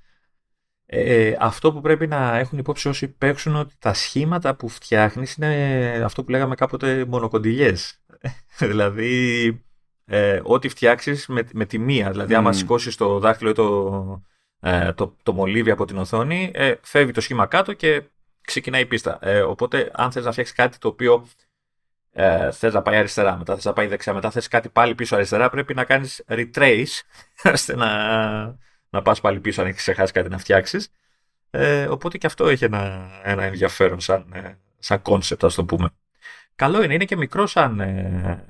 Ε, αυτό που πρέπει να έχουν υπόψη όσοι παίξουν ότι τα σχήματα που φτιάχνεις είναι αυτό που λέγαμε κάποτε μονοκοντιλιές. δηλαδή, ε, ό,τι φτιάξεις με, με τη μία. Δηλαδή, mm. άμα σηκώσεις το δάχτυλο ή το, ε, το, το μολύβι από την οθόνη, ε, φεύγει το σχήμα κάτω και ξεκινάει η πίστα. Ε, οπότε, αν θες να φτιάξεις κάτι το οποίο ε, θες να πάει αριστερά, μετά θες να πάει δεξιά, μετά θες κάτι πάλι πίσω αριστερά, πρέπει να κάνεις retrace, ώστε να, να πας πάλι πίσω αν έχεις ξεχάσει κάτι να φτιάξεις. Ε, οπότε και αυτό έχει ένα, ένα ενδιαφέρον σαν, ε, σαν concept, ας το πούμε. Καλό είναι, είναι και μικρό σαν, ε,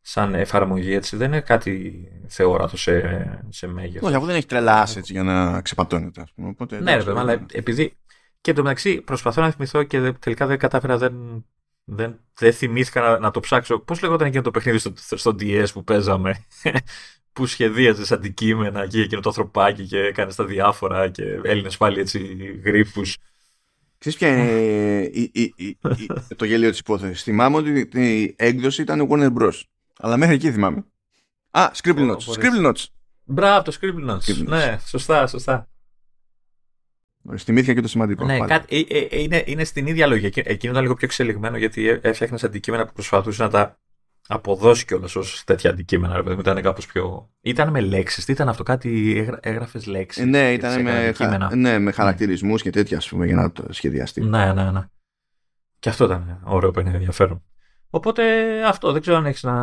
σαν εφαρμογή, έτσι. Δεν είναι κάτι θεόρατο σε, σε μέγεθος. Όχι, αφού δεν έχει τρελά assets για να ξεπατώνεται, ας πούμε. Οπότε, ναι, ρε αλλά επειδή... Και εντωμεταξύ προσπαθώ να θυμηθώ και τελικά δεν κατάφερα, δεν, δεν, δεν θυμήθηκα να, να το ψάξω. Πώς λέγονταν εκείνο το παιχνίδι στο, στο DS που παίζαμε που σχεδίαζες αντικείμενα και εκείνο το ανθρωπάκι και έκανες τα διάφορα και Έλληνε πάλι έτσι γρήπους. Ξέρεις ποια είναι η, η, η, το γέλιο της υπόθεσης. Θυμάμαι ότι η έκδοση ήταν Warner Bros. Αλλά μέχρι εκεί θυμάμαι. Α, Scribble Notes. Scribble Notes. Μπράβο, το Scribble Notes. Ναι, σωστά, σωστά. Θυμήθηκα και το σημαντικό. Ναι, κάτι, ε, ε, είναι, είναι στην ίδια λογική. Εκείνο ήταν λίγο πιο εξελιγμένο γιατί έφτιαχνες αντικείμενα που προσπαθούσε να τα αποδώσει κιόλας ως τέτοια αντικείμενα. Ρε, ήταν κάπως πιο. ήταν με λέξεις. Τι ήταν αυτό, κάτι έγραφες λέξεις. Ε, ναι, ήταν με, χα... ναι, με χαρακτηρισμούς και τέτοια, ας πούμε, για να το σχεδιαστεί. Ναι, ναι, ναι. Και αυτό ήταν ωραίο που είναι ενδιαφέρον. Οπότε αυτό δεν ξέρω αν έχεις να,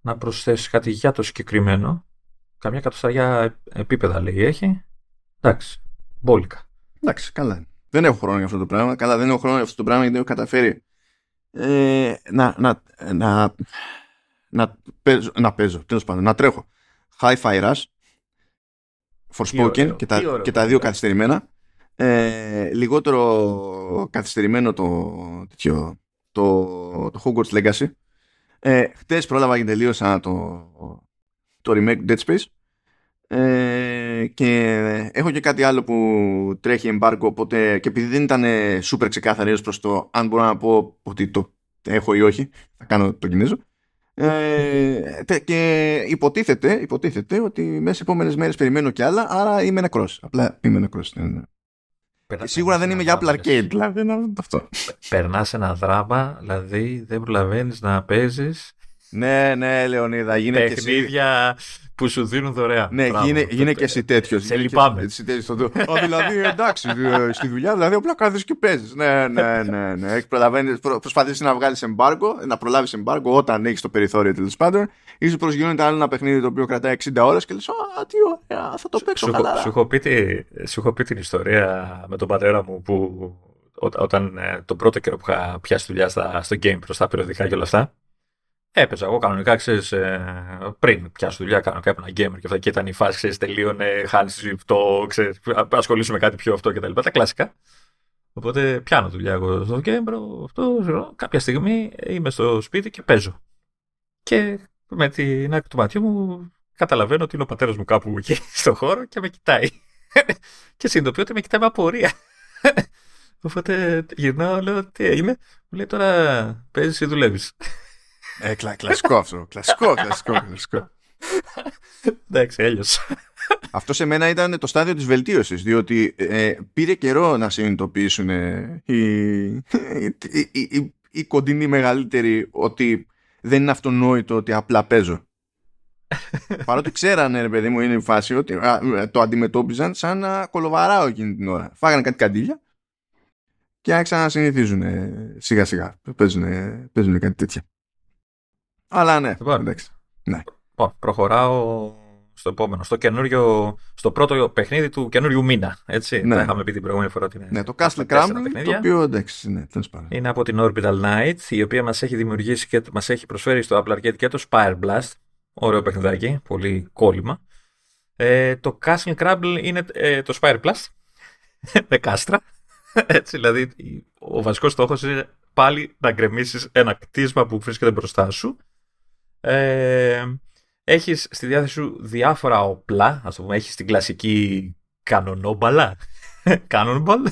να προσθέσεις κάτι για το συγκεκριμένο. Καμιά κατοσταριά επίπεδα λέει έχει. Εντάξει. Μπόλικα. Εντάξει, καλά. Δεν έχω χρόνο για αυτό το πράγμα. Καλά, δεν έχω χρόνο για αυτό το πράγμα γιατί έχω καταφέρει ε, να, να, να, να, παίζω, να παίζω, τέλος πάντων, να τρέχω Hi-Fi Rush, Forspoken και, τα, και τα δύο καθυστερημένα. Ε, λιγότερο καθυστερημένο το, τέτοιο, το, το Hogwarts Legacy. Ε, χτες πρόλαβα και τελείωσα το, το remake Dead Space. Ε, και έχω και κάτι άλλο που τρέχει embargo οπότε και επειδή δεν ήταν super ξεκάθαρη προς το αν μπορώ να πω ότι το έχω ή όχι θα κάνω το κινέζο ε, και υποτίθεται, υποτίθεται ότι μέσα σε επόμενες μέρες περιμένω κι άλλα άρα είμαι νεκρός απλά είμαι νεκρός ναι, ναι. Σίγουρα δεν είμαι για Apple Arcade, δηλαδή αυτό. Περνάς ένα δράμα, δηλαδή δεν προλαβαίνεις να παίζεις. Ναι, ναι, Λεωνίδα, γίνεται Παιχνίδια που σου δίνουν δωρεάν. Ναι, γίνε, γίνε και εσύ τέτοιος. Σε λυπάμαι. Α, δηλαδή, εντάξει, ε, στη δουλειά, δηλαδή απλά κάθεσαι και παίζεις. Ναι, ναι, ναι. ναι. Προσπαθεί να βγάλεις εμπάργκο, να προλάβεις εμπάργκο όταν έχεις το περιθώριο τέλος πάντων. Ή σου προσγειώνεται άλλο ένα παιχνίδι το οποίο κρατάει 60 ώρες και λες, Α, τι ωραία, θα το παίξω καλά. Σου έχω πει την ιστορία με τον πατέρα μου που όταν ε, τον πρώτο καιρό που είχα πιάσει δουλειά στο game προς τα περιοδικά και όλα αυτά. Έπαιζα εγώ κανονικά, ξέρεις, ε, πριν πιάσω δουλειά, κάνω κάποιο ένα gamer και αυτά. Και ήταν η φάση, ξέρεις, τελείωνε, χάνεις αυτό, ξέρεις, ασχολείσαι με κάτι πιο αυτό κτλ. Τα, τα κλασικά. Οπότε πιάνω δουλειά εγώ στο gamer, αυτό, κάποια στιγμή είμαι στο σπίτι και παίζω. Και με την άκρη του ματιού μου καταλαβαίνω ότι είναι ο πατέρας μου κάπου εκεί στο χώρο και με κοιτάει. και συνειδητοποιώ ότι με κοιτάει με απορία. Οπότε γυρνάω, λέω τι έγινε. Μου λέει τώρα παίζεις ή δουλεύεις; Ε, κλα, κλασικό αυτό. Κλασικό, κλασικό, κλασικό. Εντάξει, έλειωσε. Αυτό σε μένα ήταν το στάδιο της βελτίωσης, διότι ε, πήρε καιρό να συνειδητοποιήσουν ε, οι, οι, οι, οι κοντινοί μεγαλύτεροι ότι δεν είναι αυτονόητο ότι απλά παίζω. Παρότι ξέρανε, ρε παιδί μου, είναι η φάση ότι α, το αντιμετώπιζαν σαν να κολοβαράω εκείνη την ώρα. Φάγανε κάτι καντήλια και άρχισαν να συνηθίζουν σιγά σιγά. Παίζουν, παίζουν κάτι τέτοια. Αλλά ναι, λοιπόν, εντάξει. Ναι. προχωράω στο επόμενο, στο, καινούριο, στο πρώτο παιχνίδι του καινούριου μήνα. Έτσι, Ναι. τα είχαμε πει την προηγούμενη φορά. Ότι είναι Ναι, το τα Castle τέσσερα Crumble, παιχνίδια. το οποίο εντάξει, ναι, τέλος πάντων. Είναι από την Orbital Knight, η οποία μας έχει δημιουργήσει και μας έχει προσφέρει στο Apple Arcade και το Spire Blast. Ωραίο παιχνιδάκι, πολύ κόλλημα. Ε, το Castle Crumble είναι ε, το Spire Blast, με κάστρα. Έτσι, δηλαδή, ο βασικός στόχος είναι πάλι να γκρεμίσεις ένα κτίσμα που βρίσκεται μπροστά σου. Ε, έχεις στη διάθεση σου διάφορα όπλα, ας το πούμε, έχεις την κλασική κανονόμπαλα, cannonball,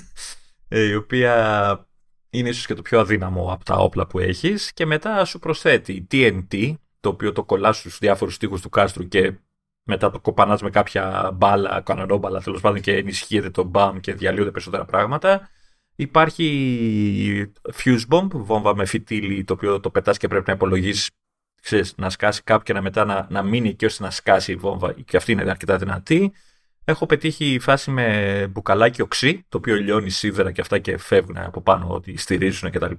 ε, η οποία είναι ίσως και το πιο αδύναμο από τα όπλα που έχεις και μετά σου προσθέτει TNT, το οποίο το κολλάς στους διάφορους τοίχους του κάστρου και μετά το κοπανάς με κάποια μπάλα, κανονόμπαλα τέλος πάντων και ενισχύεται το μπαμ και διαλύονται περισσότερα πράγματα. Υπάρχει fuse bomb, βόμβα με φυτίλι, το οποίο το πετάς και πρέπει να υπολογίσεις ξέρεις, να σκάσει κάπου και να μετά να, να μείνει εκεί ώστε να σκάσει η βόμβα και αυτή είναι αρκετά δυνατή. Έχω πετύχει φάση με μπουκαλάκι οξύ, το οποίο λιώνει σίδερα και αυτά και φεύγουν από πάνω ότι στηρίζουν κτλ.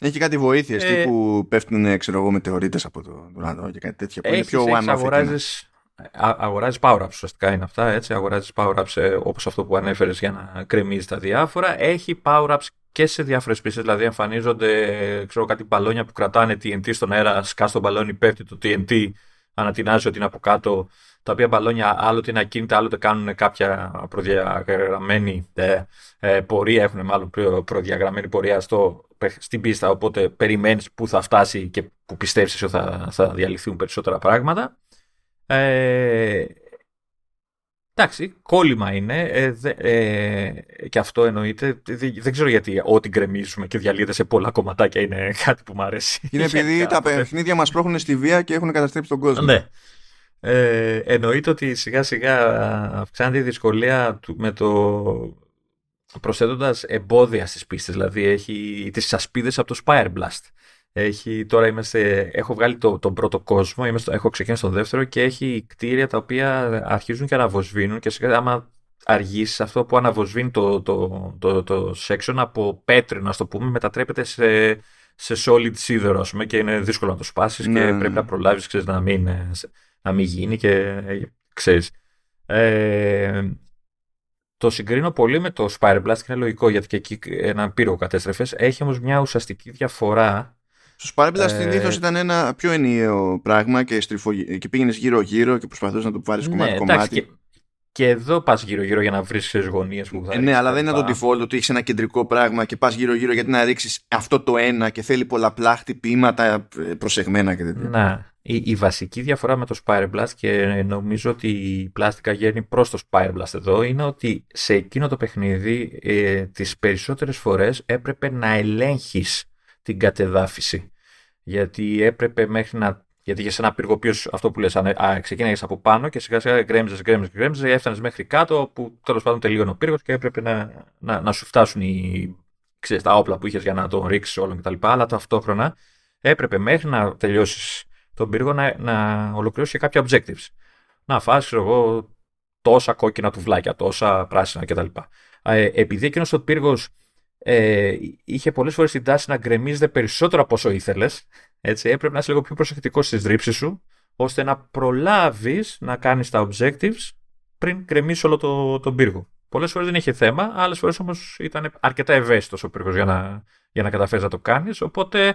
Έχει κάτι βοήθειες Ε, τύπου πέφτουν, ξέρω εγώ, μετεωρίτες από το ουρανό και κάτι τέτοιο. που είναι Έχεις, πιο έχεις, one-off. εκείνα. αγοράζεις, α- αγοράζεις power-ups ουσιαστικά είναι αυτά, έτσι. Αγοράζεις power-ups ε, όπως αυτό που ανέφερες για να κρεμίζεις τα διάφορα. Έχει power-ups και σε διάφορες πίστες, δηλαδή εμφανίζονται ε, ξέρω, κάτι μπαλόνια που κρατάνε TNT στον αέρα, σκάς το μπαλόνι, πέφτει το TNT, ανατινάζει ότι είναι από κάτω, τα οποία μπαλόνια άλλοτε είναι ακίνητα, άλλοτε κάνουν κάποια προδιαγραμμένη ε, ε, πορεία, έχουν μάλλον προ- προδιαγραμμένη πορεία στο, στην πίστα, οπότε περιμένεις που θα φτάσει και που πιστεύεις ότι θα, θα διαλυθούν περισσότερα πράγματα. Ε, εντάξει, κόλλημα είναι ε, δε- ε, και αυτό εννοείται. Δεν, δεν ξέρω γιατί ό,τι γκρεμίζουμε και διαλύεται σε πολλά κομματάκια είναι κάτι που μου αρέσει. Είναι επειδή Γενικά, τα οπότε- παιχνίδια μας πρόχνουν στη βία και έχουν καταστρέψει τον κόσμο. ναι. Ε, εννοείται ότι σιγά σιγά αυξάνεται η δυσκολία του, με το προσθέτοντας εμπόδια στις πίστες. Δηλαδή έχει τις ασπίδες από το Spire Blast. Έχει, τώρα είμαστε, έχω βγάλει το, τον πρώτο κόσμο, είμαι στο, έχω ξεκινήσει τον δεύτερο και έχει κτίρια τα οποία αρχίζουν και αναβοσβήνουν και σιγά άμα αργήσεις αυτό που αναβοσβήνει το, το, το, το section από πέτρινο, ας το πούμε, μετατρέπεται σε, σε solid σίδερο, ας πούμε, και είναι δύσκολο να το σπάσεις Ναι, και ναι, πρέπει ναι. να προλάβεις, ξέρεις, να μην, ε, σε- να μην γίνει και ε, ξέρεις. Ε, το συγκρίνω πολύ με το Spire Blast και είναι λογικό γιατί και εκεί ένα πύργο κατέστρεφες. Έχει όμως μια ουσιαστική διαφορά. Στο Spyblast Ε, συνήθως ήταν ένα πιο ενιαίο πράγμα και, στριφο... και πήγαινες γύρω-γύρω και προσπαθούσες να το πάρει Ναι, κομμάτι-κομμάτι. εντάξει, και, και εδώ πας γύρω-γύρω για να βρεις τις γωνίες που θα Ε, ναι, ρίξεις αλλά τα δεν είναι το λοιπά. default ότι έχεις ένα κεντρικό πράγμα και πας γύρω-γύρω γιατί να ρίξεις αυτό το ένα και θέλει πολλαπλά χτυπήματα ε, προσεγμένα και τέτοια. Να, η, η βασική διαφορά με το Spire Blast και νομίζω ότι η πλάστικα γέρνει προς το Spire Blast εδώ είναι ότι σε εκείνο το παιχνίδι ε, τις περισσότερες φορές έπρεπε να ελέγχεις την κατεδάφιση. Γιατί έπρεπε μέχρι να. Γιατί για ένα πύργο, ο οποίος, αυτό που λες, ανε- α, ξεκίναγες από πάνω και σιγά σιγά γκρέμιζες, γκρέμιζες, γκρέμιζες, έφτανες μέχρι κάτω, που τέλος πάντων τελείωνε ο πύργος και έπρεπε να, να, να σου φτάσουν οι, ξέρεις, τα όπλα που είχες για να τον ρίξεις όλον κτλ. Αλλά ταυτόχρονα έπρεπε μέχρι να τελειώσεις τον πύργο να, να ολοκληρώσεις και κάποια objectives. Να φας, ξέρω εγώ, τόσα κόκκινα τουβλάκια, τόσα πράσινα κτλ. Ε, επειδή εκείνος ο πύργος ε, είχε πολλές φορές την τάση να γκρεμίζεται περισσότερο από όσο ήθελες, έτσι, έπρεπε να είσαι λίγο πιο προσεκτικός στις ρήψεις σου, ώστε να προλάβεις να κάνεις τα objectives πριν γκρεμίσει όλο το, τον πύργο. Πολλές φορές δεν είχε θέμα, άλλες φορές όμως ήταν αρκετά ευαίσθητος ο πύργος για να, για να καταφέρεις να το κάνεις. Οπότε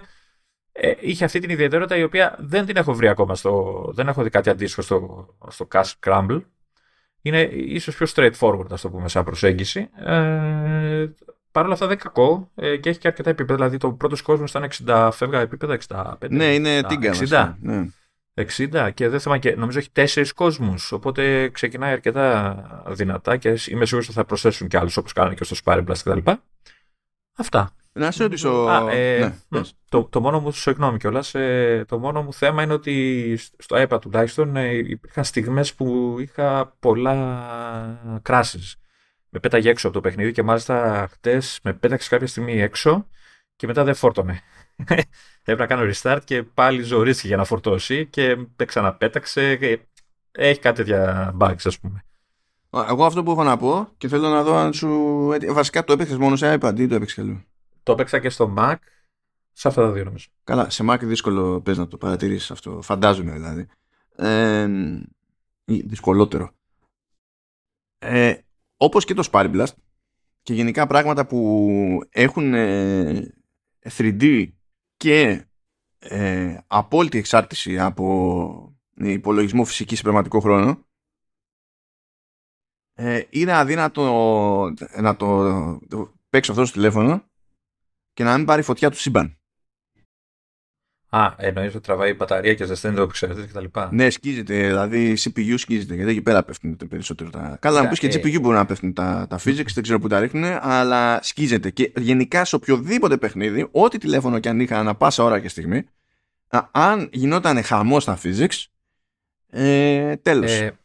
ε, είχε αυτή την ιδιαιτερότητα η οποία δεν την έχω βρει ακόμα στο. Δεν έχω δει κάτι αντίστοιχο στο, στο Cash Crumble. Είναι ίσως πιο straightforward, α το πούμε, σαν προσέγγιση. Ε, Παρ' όλα αυτά δεν είναι κακό ε, και έχει και αρκετά επίπεδα. Δηλαδή το πρώτος κόσμος ήταν 60 φεύγα επίπεδα, 65. Ναι, είναι 60, τίγκα. 60. βασικά. Ναι. 60 και δεν θέμα και νομίζω έχει τέσσερις κόσμους. Οπότε ξεκινάει αρκετά δυνατά και είμαι σίγουρος ότι θα προσθέσουν κι άλλους όπως κάνανε και στο Spire Blast κτλ. Αυτά. Να σε ρωτήσω. Α, ε, ναι, μ, πες. το, το μόνο μου, συγγνώμη κιόλας, ε, το μόνο μου θέμα είναι ότι στο iPad τουλάχιστον ε, υπήρχαν στιγμές που είχα πολλά κράσεις. Με πέταγε έξω από το παιχνίδι και μάλιστα χτες με πέταξε κάποια στιγμή έξω και μετά δεν φόρτωνε. Έπρεπε να κάνω restart και πάλι ζορίστηκε για να φορτώσει και με ξαναπέταξε. και Έχει κάτι τέτοια bugs, ας πούμε. Εγώ αυτό που έχω να πω και θέλω να δω αν σου. ε, Βασικά το έπαιξες μόνο σε iPad ή το έπαιξες αλλού; Το έπαιξα και στο Mac, σε αυτά τα δύο νομίζω. Καλά, σε Mac δύσκολο πες να το παρατηρήσεις αυτό. Φαντάζομαι δηλαδή. Ε, ή δυσκολότερο. Ε, όπως και το Spyblast και γενικά πράγματα που έχουν 3D ε, και ε, απόλυτη εξάρτηση από υπολογισμό φυσικής σε πραγματικό χρόνο ε, είναι αδύνατο να το, το παίξω αυτό στο τηλέφωνο και να μην πάρει φωτιά του σύμπαν. Α, εννοείς ότι τραβάει μπαταρία και ζεσταίνεται όπου ξέρετε και τα λοιπά. Ναι, σκίζεται, δηλαδή CPU σκίζεται, γιατί εκεί πέρα πέφτουν περισσότερο τα. Καλά, να πεις και ε... GPU μπορεί να πέφτουν τα, τα physics, δεν ξέρω που τα ρίχνουν, αλλά σκίζεται. Και γενικά σε οποιοδήποτε παιχνίδι, ό,τι τηλέφωνο και αν είχα ανά πάσα ώρα και στιγμή, αν γινόταν χαμός στα physics, ε, τέλος. Ε,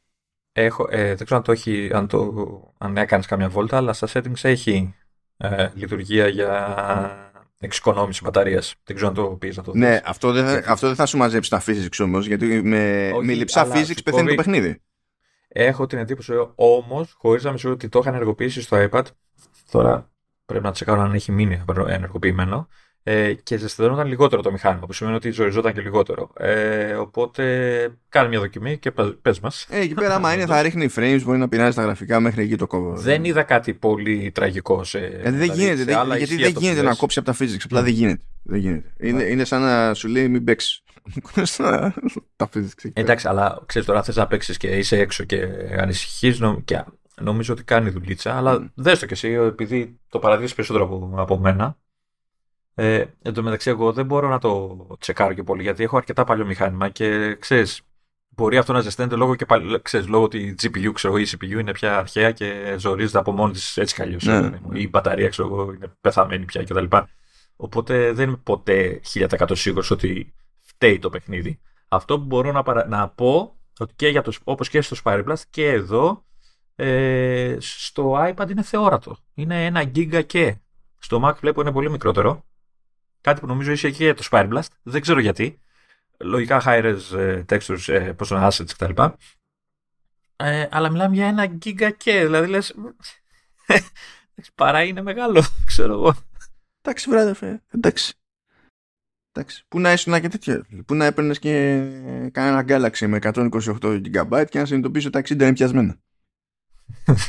έχω, ε, δεν ξέρω αν το, έχει, αν, το, αν έκανες καμιά βόλτα, αλλά στα settings έχει ε, λειτουργία για εξοικονόμηση μπαταρίας. Δεν ξέρω αν το πεις αυτό. Ναι, αυτό δεν, αυτό δεν θα σου μαζέψει τα physics όμως, γιατί με, με λειψά physics πεθαίνει το παιχνίδι. Έχω την εντύπωση όμως, χωρίς να μισώ ότι το είχα ενεργοποιήσει στο iPad. Τώρα πρέπει να τσεκάρω αν έχει μείνει ενεργοποιημένο ε, και ζεσθενόταν λιγότερο το μηχάνημα, που σημαίνει ότι ζοριζόταν και λιγότερο. Ε, οπότε κάνει μια δοκιμή και πες μας. Ε, εκεί πέρα, άμα είναι, θα ρίχνει frames, μπορεί να πειράζει τα γραφικά μέχρι εκεί το κόβω. Δεν είδα κάτι πολύ τραγικό σε. Ε, δεν δηλαδή, γίνεται, δε, γιατί δεν γίνεται να κόψει από τα physics. Απλά δεν γίνεται. Δεν γίνεται. Είναι, είναι σαν να σου λέει μην παίξεις. τα physics. Εντάξει, αλλά ξέρεις τώρα, θες να παίξεις και είσαι έξω και ανησυχείς. Και νομίζω ότι κάνει δουλίτσα, αλλά mm. δες το κι εσύ, επειδή το παραδείγει περισσότερο από, από μένα. Ε, εν τω μεταξύ, εγώ δεν μπορώ να το τσεκάρω και πολύ γιατί έχω αρκετά παλιό μηχάνημα και ξέρεις, μπορεί αυτό να ζεσταίνεται λόγω, και πάλι, ξέρεις, λόγω ότι η GPU ξέρω, η CPU είναι πια αρχαία και ζορίζεται από μόνη της έτσι κι αλλιώς. Ναι. Η μπαταρία ξέρω, εγώ, είναι πεθαμένη πια κτλ. Οπότε δεν είμαι ποτέ 1000% σίγουρος ότι φταίει το παιχνίδι. Αυτό που μπορώ να, παρα... να πω ότι και για το, όπως και στο Spireblast και εδώ ε, στο iPad είναι θεόρατο. Είναι ένα γίγκα και. Στο Mac βλέπω είναι πολύ μικρότερο Κάτι που νομίζω είσαι και το Spireblast. Δεν ξέρω γιατί. Λογικά high-res ε, textures, ε, πώς είναι, assets κτλ. Ε, αλλά μιλάμε για ένα giga και, δηλαδή λες, παρά είναι μεγάλο, ξέρω εγώ. Εντάξει, βράδυ, εντάξει. Εντάξει. Πού να ήσουν και τέτοιο. Πού να έπαιρνες και κανένα Galaxy με 128 GB και να συνειδητοποιήσει ότι τα 60 είναι πιασμένα.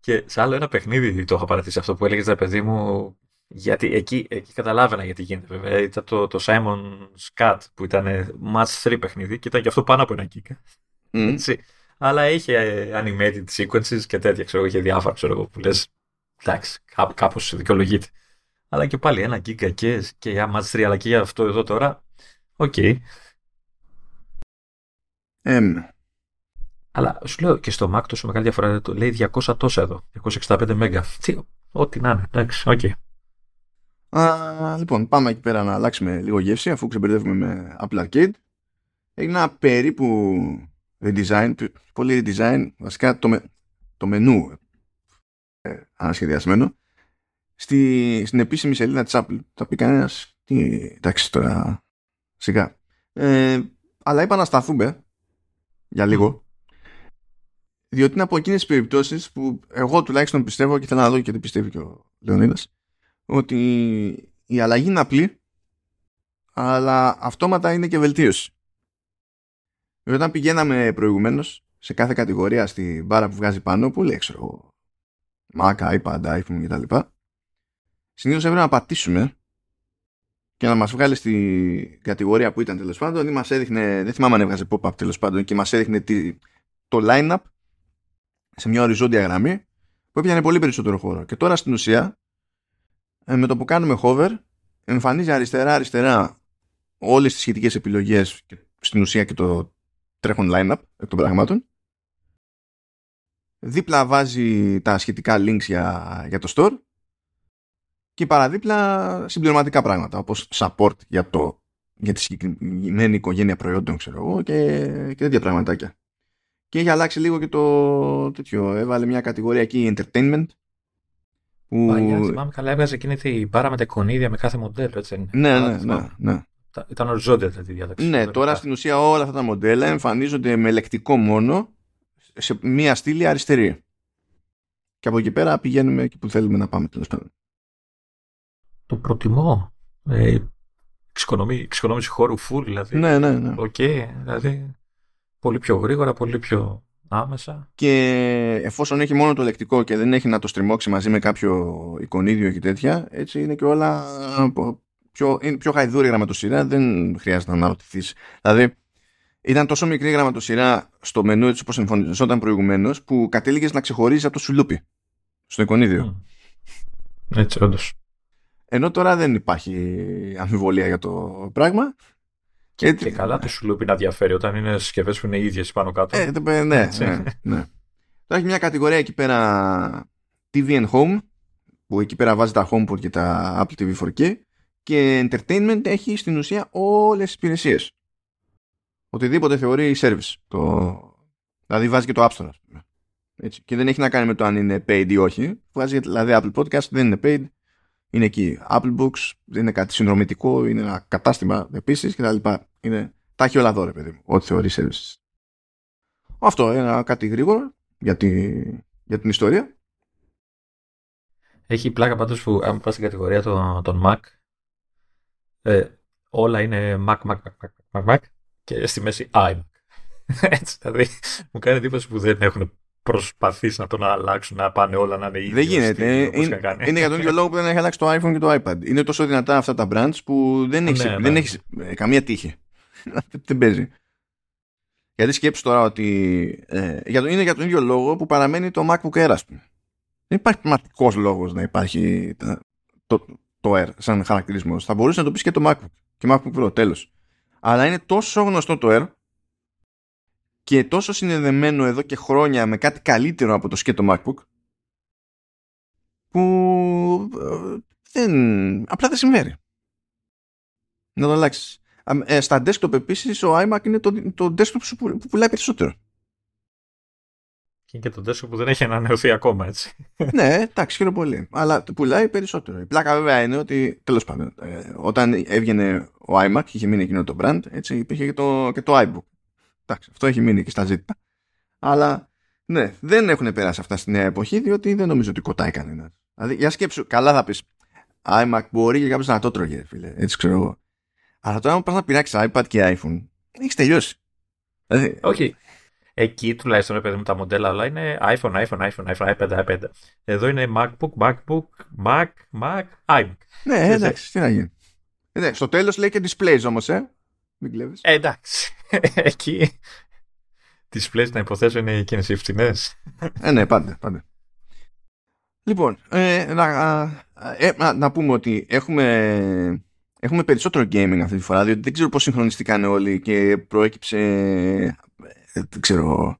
και σε άλλο ένα παιχνίδι το είχα παρατήσει αυτό που έλεγες ρε παιδί μου γιατί εκεί, εκεί καταλάβαινα γιατί γίνεται βέβαια. Ήταν το, το Simon's Cat που ήταν match 3 παιχνίδι και ήταν και αυτό πάνω από ένα γίγα. Mm. Αλλά είχε ε, animated sequences και τέτοια, ξέρω, είχε διάφορα, ξέρω εγώ, που λες, εντάξει, κάπως κάπως δικαιολογείται. Αλλά και πάλι ένα γίγα και, και για match 3, αλλά και για αυτό εδώ τώρα, οκ. Okay. Αλλά σου λέω και στο Mac τόσο μεγάλη διαφορά, λέει 200 τόσα εδώ, 265 MB. ό,τι να είναι, εντάξει, οκ. Okay. Α, λοιπόν, πάμε εκεί πέρα να αλλάξουμε λίγο γεύση αφού ξεμπερδεύουμε με Apple Arcade. Έχει ένα περίπου redesign, πολύ redesign, βασικά το, με, το μενού ε, ανασχεδιασμένο στη, στην επίσημη σελίδα της Apple. Θα πει κανένας, τι, εντάξει τώρα, σιγά. Ε, αλλά είπα να σταθούμε για λίγο διότι είναι από εκείνες τις περιπτώσεις που εγώ τουλάχιστον πιστεύω και θέλω να δω και τι πιστεύει και ο Λεωνίδας ότι η αλλαγή είναι απλή αλλά αυτόματα είναι και βελτίωση. Όταν πηγαίναμε προηγουμένως σε κάθε κατηγορία στην μπάρα που βγάζει πάνω, που λέει ξέρω Mac, iPad, iPhone κτλ. Συνήθως έπρεπε να πατήσουμε και να μας βγάλει στην κατηγορία που ήταν τέλος πάντων ή μας έδειχνε, δεν θυμάμαι αν έβγαζε pop-up τέλος πάντων και μας έδειχνε το line-up σε μια οριζόντια γραμμή που έπιανε πολύ περισσότερο χώρο. Και τώρα στην ουσία ε, με το που κάνουμε hover εμφανίζει αριστερά-αριστερά όλες τις σχετικές επιλογές και στην ουσία και το τρέχον line-up εκ των πραγμάτων. Δίπλα βάζει τα σχετικά links για, για το store και παραδίπλα συμπληρωματικά πράγματα όπως support για, το, για τη συγκεκριμένη οικογένεια προϊόντων ξέρω εγώ και, και τέτοια πραγματάκια. Και έχει αλλάξει λίγο και το τέτοιο. Έβαλε μια κατηγορία εκεί entertainment που... Παλιά, θυμάμαι καλά, έβγαζε εκείνη την μπάρα με τα εικονίδια με κάθε μοντέλο, έτσι Ναι, ναι, ναι, ναι. Ήταν οριζόντια αυτή η διάταξη. Ναι, τώρα στην ουσία όλα αυτά τα μοντέλα εμφανίζονται με λεκτικό μόνο σε μία στήλη αριστερή. Και από εκεί πέρα πηγαίνουμε εκεί που θέλουμε να πάμε τέλος πάντων. Το προτιμώ. Ε, εξοικονόμηση χώρου full, δηλαδή. Ναι, ναι, ναι. Οκ, okay, δηλαδή. Πολύ πιο γρήγορα, πολύ πιο άμεσα. Και εφόσον έχει μόνο το λεκτικό και δεν έχει να το στριμώξει μαζί με κάποιο εικονίδιο και τέτοια, έτσι είναι και όλα πιο, είναι πιο γαϊδούρι γραμματοσειρά, δεν χρειάζεται να αναρωτηθείς. Δηλαδή, ήταν τόσο μικρή γραμματοσειρά στο μενού έτσι όπως εμφανιζόταν προηγουμένως που κατέληγες να ξεχωρίζεις από το σουλούπι στο εικονίδιο. Έτσι, όντως. Ενώ τώρα δεν υπάρχει αμφιβολία για το πράγμα. Και, και καλά το σουλούπι να διαφέρει όταν είναι συσκευές που είναι ίδιες πάνω κάτω. Ε, ναι, ναι, ναι, ναι. Τώρα έχει μια κατηγορία εκεί πέρα TV and Home που εκεί πέρα βάζει τα HomePod και τα Apple TV 4K και Entertainment έχει στην ουσία όλες τις υπηρεσίες. Οτιδήποτε θεωρεί service. Το... Δηλαδή βάζει και το App Store. Έτσι. Και δεν έχει να κάνει με το αν είναι paid ή όχι. Βάζει δηλαδή Apple Podcast, δεν είναι paid. Είναι εκεί. Apple Books, δεν είναι κάτι συνδρομητικό, είναι ένα κατάστημα επίσης κτλ. Είναι... Τα έχει όλα εδώ, ρε παιδί μου, ό,τι θεωρείς services. Αυτό, ένα κάτι γρήγορο για, τη... για την ιστορία. Έχει πλάκα πάντως που αν πας στην κατηγορία των, των Mac ε, όλα είναι Mac, Mac, Mac, Mac, Mac, και στη μέση iMac. Έτσι, δηλαδή μου κάνει εντύπωση που δεν έχουν προσπαθήσει να τον αλλάξουν, να πάνε όλα να είναι ίδια. Δεν γίνεται. Είναι, είναι για τον ίδιο λόγο που δεν έχει αλλάξει το iPhone και το iPad. Είναι τόσο δυνατά αυτά τα brands που δεν έχει, ναι, δεν ναι. έχεις ε, καμία τύχη. δεν παίζει. Γιατί σκέψει τώρα ότι ε, είναι για τον ίδιο λόγο που παραμένει το MacBook Air, ας πούμε. Δεν υπάρχει πραγματικός λόγος να υπάρχει το, το Air σαν χαρακτηρισμός. Θα μπορούσε να το πεις και το MacBook. Και MacBook Pro, τέλος. Αλλά είναι τόσο γνωστό το Air και τόσο συνδεδεμένο εδώ και χρόνια με κάτι καλύτερο από το σκέτο MacBook που ε, δεν, απλά δεν συμβαίνει. Να το αλλάξεις. Ε, στα desktop επίσης ο iMac είναι το, το desktop που πουλάει περισσότερο. Και, και το desktop που δεν έχει ανανεωθεί ακόμα, έτσι. ναι, εντάξει, χαίρομαι πολύ. Αλλά το πουλάει περισσότερο. Η πλάκα βέβαια είναι ότι, τέλος πάντων, ε, όταν έβγαινε ο iMac, είχε μείνει εκείνο το brand, έτσι, υπήρχε και το, και το iBook. Εντάξει, αυτό έχει μείνει και στα ζήτητα. Αλλά ναι, δεν έχουν περάσει αυτά στη νέα εποχή, διότι δεν νομίζω ότι κοτάει κανένας. Δηλαδή, για σκέψου, καλά θα πεις. iMac μπορεί και κάποιος να το τρώγε, φίλε. Έτσι ξέρω εγώ. Αλλά τώρα, αν πας να πειράξεις iPad και iPhone, έχεις τελειώσει. Δηλαδή, Όχι. Εκεί τουλάχιστον, παιδί μου, τα μοντέλα όλα είναι iPhone, iPhone, iPhone, iPhone, iPad, iPad. Εδώ είναι MacBook, MacBook, Mac, Mac, iMac. Ναι, εντάξει, τι να γίνει. Ε, στο τέλος λέει και displays όμως, ε. Μην κλέβεις. Ε, εντάξει. Εκεί displays να υποθέσω είναι εκείνες οι φθηνές. Ε, ναι, πάντα, πάντα. Λοιπόν, ε, να, ε, να, πούμε ότι έχουμε, έχουμε περισσότερο gaming αυτή τη φορά, διότι δεν ξέρω πώς συγχρονιστήκαν όλοι και προέκυψε, ε, δεν ξέρω,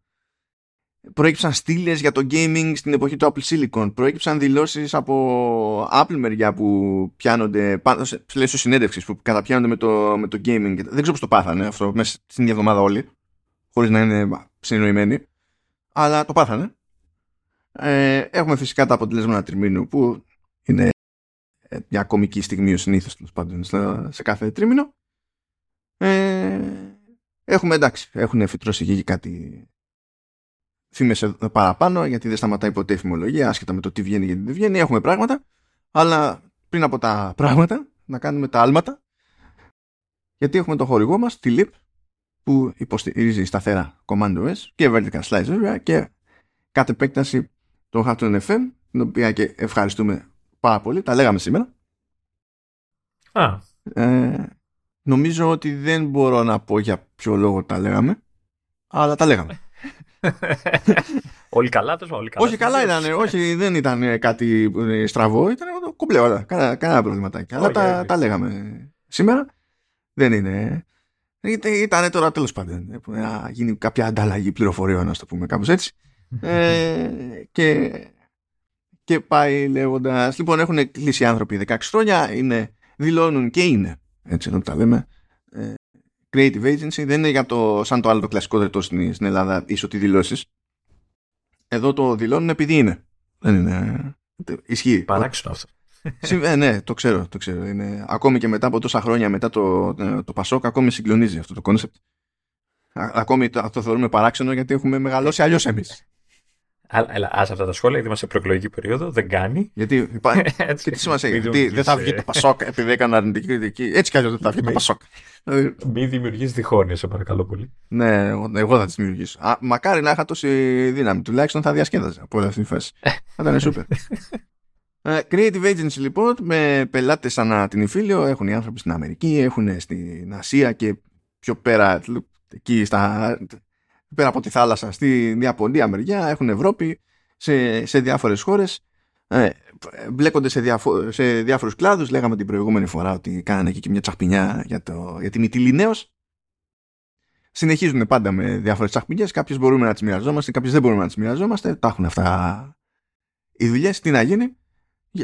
προέκυψαν στήλες για το gaming στην εποχή του Apple Silicon. Προέκυψαν δηλώσεις από Apple μεριά που πιάνονται πάνω σε πλαίσιο συνέντευξη που καταπιάνονται με το, με το gaming. Δεν ξέρω πώς το πάθανε αυτό μέσα στην ίδια εβδομάδα όλοι, χωρίς να είναι συνοημένοι. Αλλά το πάθανε. Ε, έχουμε φυσικά τα αποτελέσματα τριμήνου που είναι ε, μια κομική στιγμή ο συνήθως τέλος πάντων σε κάθε τρίμηνο. Ε, έχουμε εντάξει, έχουν φυτρώσει εκεί κάτι φήμες παραπάνω γιατί δεν σταματάει ποτέ η φημολογία άσχετα με το τι βγαίνει γιατί δεν βγαίνει έχουμε πράγματα. Αλλά πριν από τα πράγματα να κάνουμε τα άλματα. Γιατί έχουμε το χορηγό μας τη LIP που υποστηρίζει σταθερά Command OS και Vertical Slice βέβαια και κάθε επέκταση το Hapton FM την οποία και ευχαριστούμε πάρα πολύ. Τα λέγαμε σήμερα. Α. Ε, νομίζω ότι δεν μπορώ να πω για ποιο λόγο τα λέγαμε αλλά τα λέγαμε όλοι καλά, τόσο όλοι καλά. Όχι, καλά ήταν. όχι, δεν ήταν κάτι στραβό. Ήταν κουμπλέ όλα. Κανένα, κανένα προβληματάκι. Αλλά τα, τα λέγαμε σήμερα. Δεν είναι. Ήταν τώρα τέλος πάντων. Να γίνει κάποια ανταλλαγή πληροφοριών, να το πούμε κάπως έτσι. ε, και, και πάει λέγοντας. Λοιπόν, έχουν κλείσει οι άνθρωποι 16 χρόνια. Είναι, δηλώνουν και είναι. Έτσι, να τα λέμε. Ε, creative agency δεν είναι για το, σαν το άλλο το κλασικό τρετό στην, στην Ελλάδα ίσο τι δηλώσεις εδώ το δηλώνουν επειδή είναι δεν είναι ισχύει παράξενο αυτό ε, ναι, το ξέρω, το ξέρω. Είναι, ακόμη και μετά από τόσα χρόνια μετά το, το Πασόκ, ακόμη συγκλονίζει αυτό το concept. Ακόμη το, το θεωρούμε παράξενο γιατί έχουμε μεγαλώσει αλλιώς εμείς. Αλλά άσε αυτά τα σχόλια, γιατί είμαστε σε προεκλογική περίοδο, δεν κάνει. Γιατί υπάρχει. και τι σημασία έχει. Γιατί δεν θα βγει το Πασόκ επειδή έκανε αρνητική κριτική. Έτσι κι αλλιώς δεν θα βγει το Πασόκ. Μην δημιουργείς διχόνια, σε παρακαλώ πολύ. Ναι, εγώ θα τις δημιουργήσω. Α, μακάρι να είχα τόση δύναμη. Τουλάχιστον θα διασκέδαζα από όλη αυτή τη φάση. θα ήταν σούπερ. Creative Agency λοιπόν με πελάτες ανά την Ιφίλιο έχουν οι άνθρωποι στην Αμερική, έχουν στην Ασία και πιο πέρα εκεί στα, πέρα από τη θάλασσα στη Ιαπωνία μεριά, έχουν Ευρώπη σε, σε διάφορες χώρες. Ε, μπλέκονται σε, διαφο- σε διάφορους κλάδους. Λέγαμε την προηγούμενη φορά ότι κάνανε εκεί και μια τσαχπινιά για, το, για τη Μυτιλινέως. Συνεχίζουν πάντα με διάφορες τσαχπινιές. Κάποιες μπορούμε να τις μοιραζόμαστε κάποιες δεν μπορούμε να τις μοιραζόμαστε. Τα έχουν αυτά οι δουλειές. Τι να γίνει.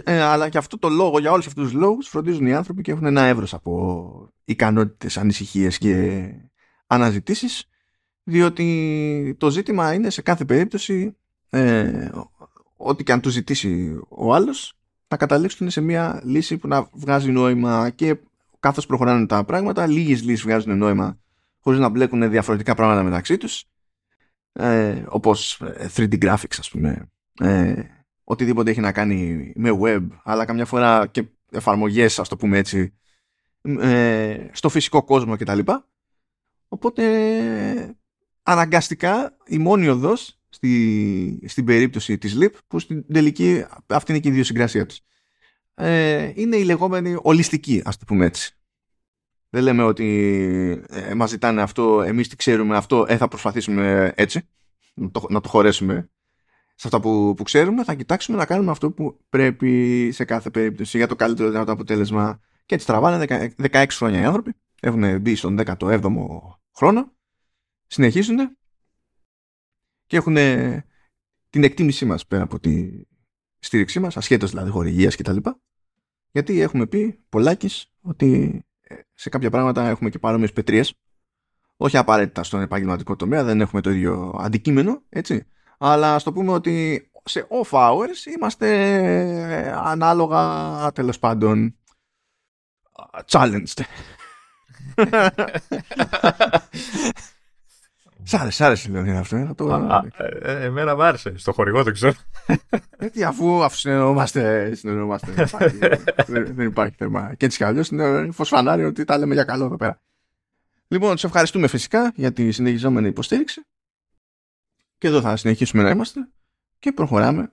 Ε, αλλά και αυτό το λόγο, για όλους αυτούς τους λόγους φροντίζουν οι άνθρωποι και έχουν ένα εύρος από ικανότητες, ανησυχίες και αναζητήσεις διότι το ζήτημα είναι σε κάθε περίπτωση ε, ό,τι και αν του ζητήσει ο άλλος να καταλήξουν σε μια λύση που να βγάζει νόημα και καθώς προχωράνε τα πράγματα λίγες λύσεις βγάζουν νόημα χωρίς να μπλέκουν διαφορετικά πράγματα μεταξύ τους ε, όπως 3D ε, graphics ας πούμε ε, οτιδήποτε έχει να κάνει με web αλλά καμιά φορά και εφαρμογές ας το πούμε έτσι ε, στο φυσικό κόσμο κτλ. Οπότε αναγκαστικά η μόνη οδός στη, στην περίπτωση της LIP που στην τελική αυτή είναι και η ιδιοσυγκρασία της ε, είναι η λεγόμενη ολιστική ας το πούμε έτσι. Δεν λέμε ότι ε, μας ζητάνε αυτό εμείς τι ξέρουμε αυτό ε, θα προσπαθήσουμε έτσι να το, να το χωρέσουμε σε αυτά που, που ξέρουμε. Θα κοιτάξουμε να κάνουμε αυτό που πρέπει σε κάθε περίπτωση για το καλύτερο δυνατό αποτέλεσμα. Και έτσι τραβάνε 16 χρόνια οι άνθρωποι. Έχουν μπει στον 17ο χρόνο συνεχίζουν και έχουν την εκτίμησή μας πέρα από τη στήριξή μας, ασχέτως δηλαδή χορηγίας κτλ. Γιατί έχουμε πει πολλάκις ότι ε, σε κάποια πράγματα έχουμε και παρόμοιες πετρίες όχι απαραίτητα στον επαγγελματικό τομέα, δεν έχουμε το ίδιο αντικείμενο, έτσι. Αλλά ας το πούμε ότι σε off hours είμαστε ε, ανάλογα τέλος πάντων challenged. Σ' άρεσε, σ' άρεσε Λεωνίδα αυτό. Ε, το... Α, ε, εμένα μ' άρεσε. Στο χορηγό δεν ξέρω. Γιατί αφού, αφού συνεννοούμαστε, συνεννοούμαστε δεν, υπάρχει, δεν, δεν υπάρχει θέμα. Και έτσι κι αλλιώς είναι φωσφανάριο ότι τα λέμε για καλό εδώ πέρα. Λοιπόν, του ευχαριστούμε φυσικά για τη συνεχιζόμενη υποστήριξη. Και εδώ θα συνεχίσουμε να είμαστε. Και προχωράμε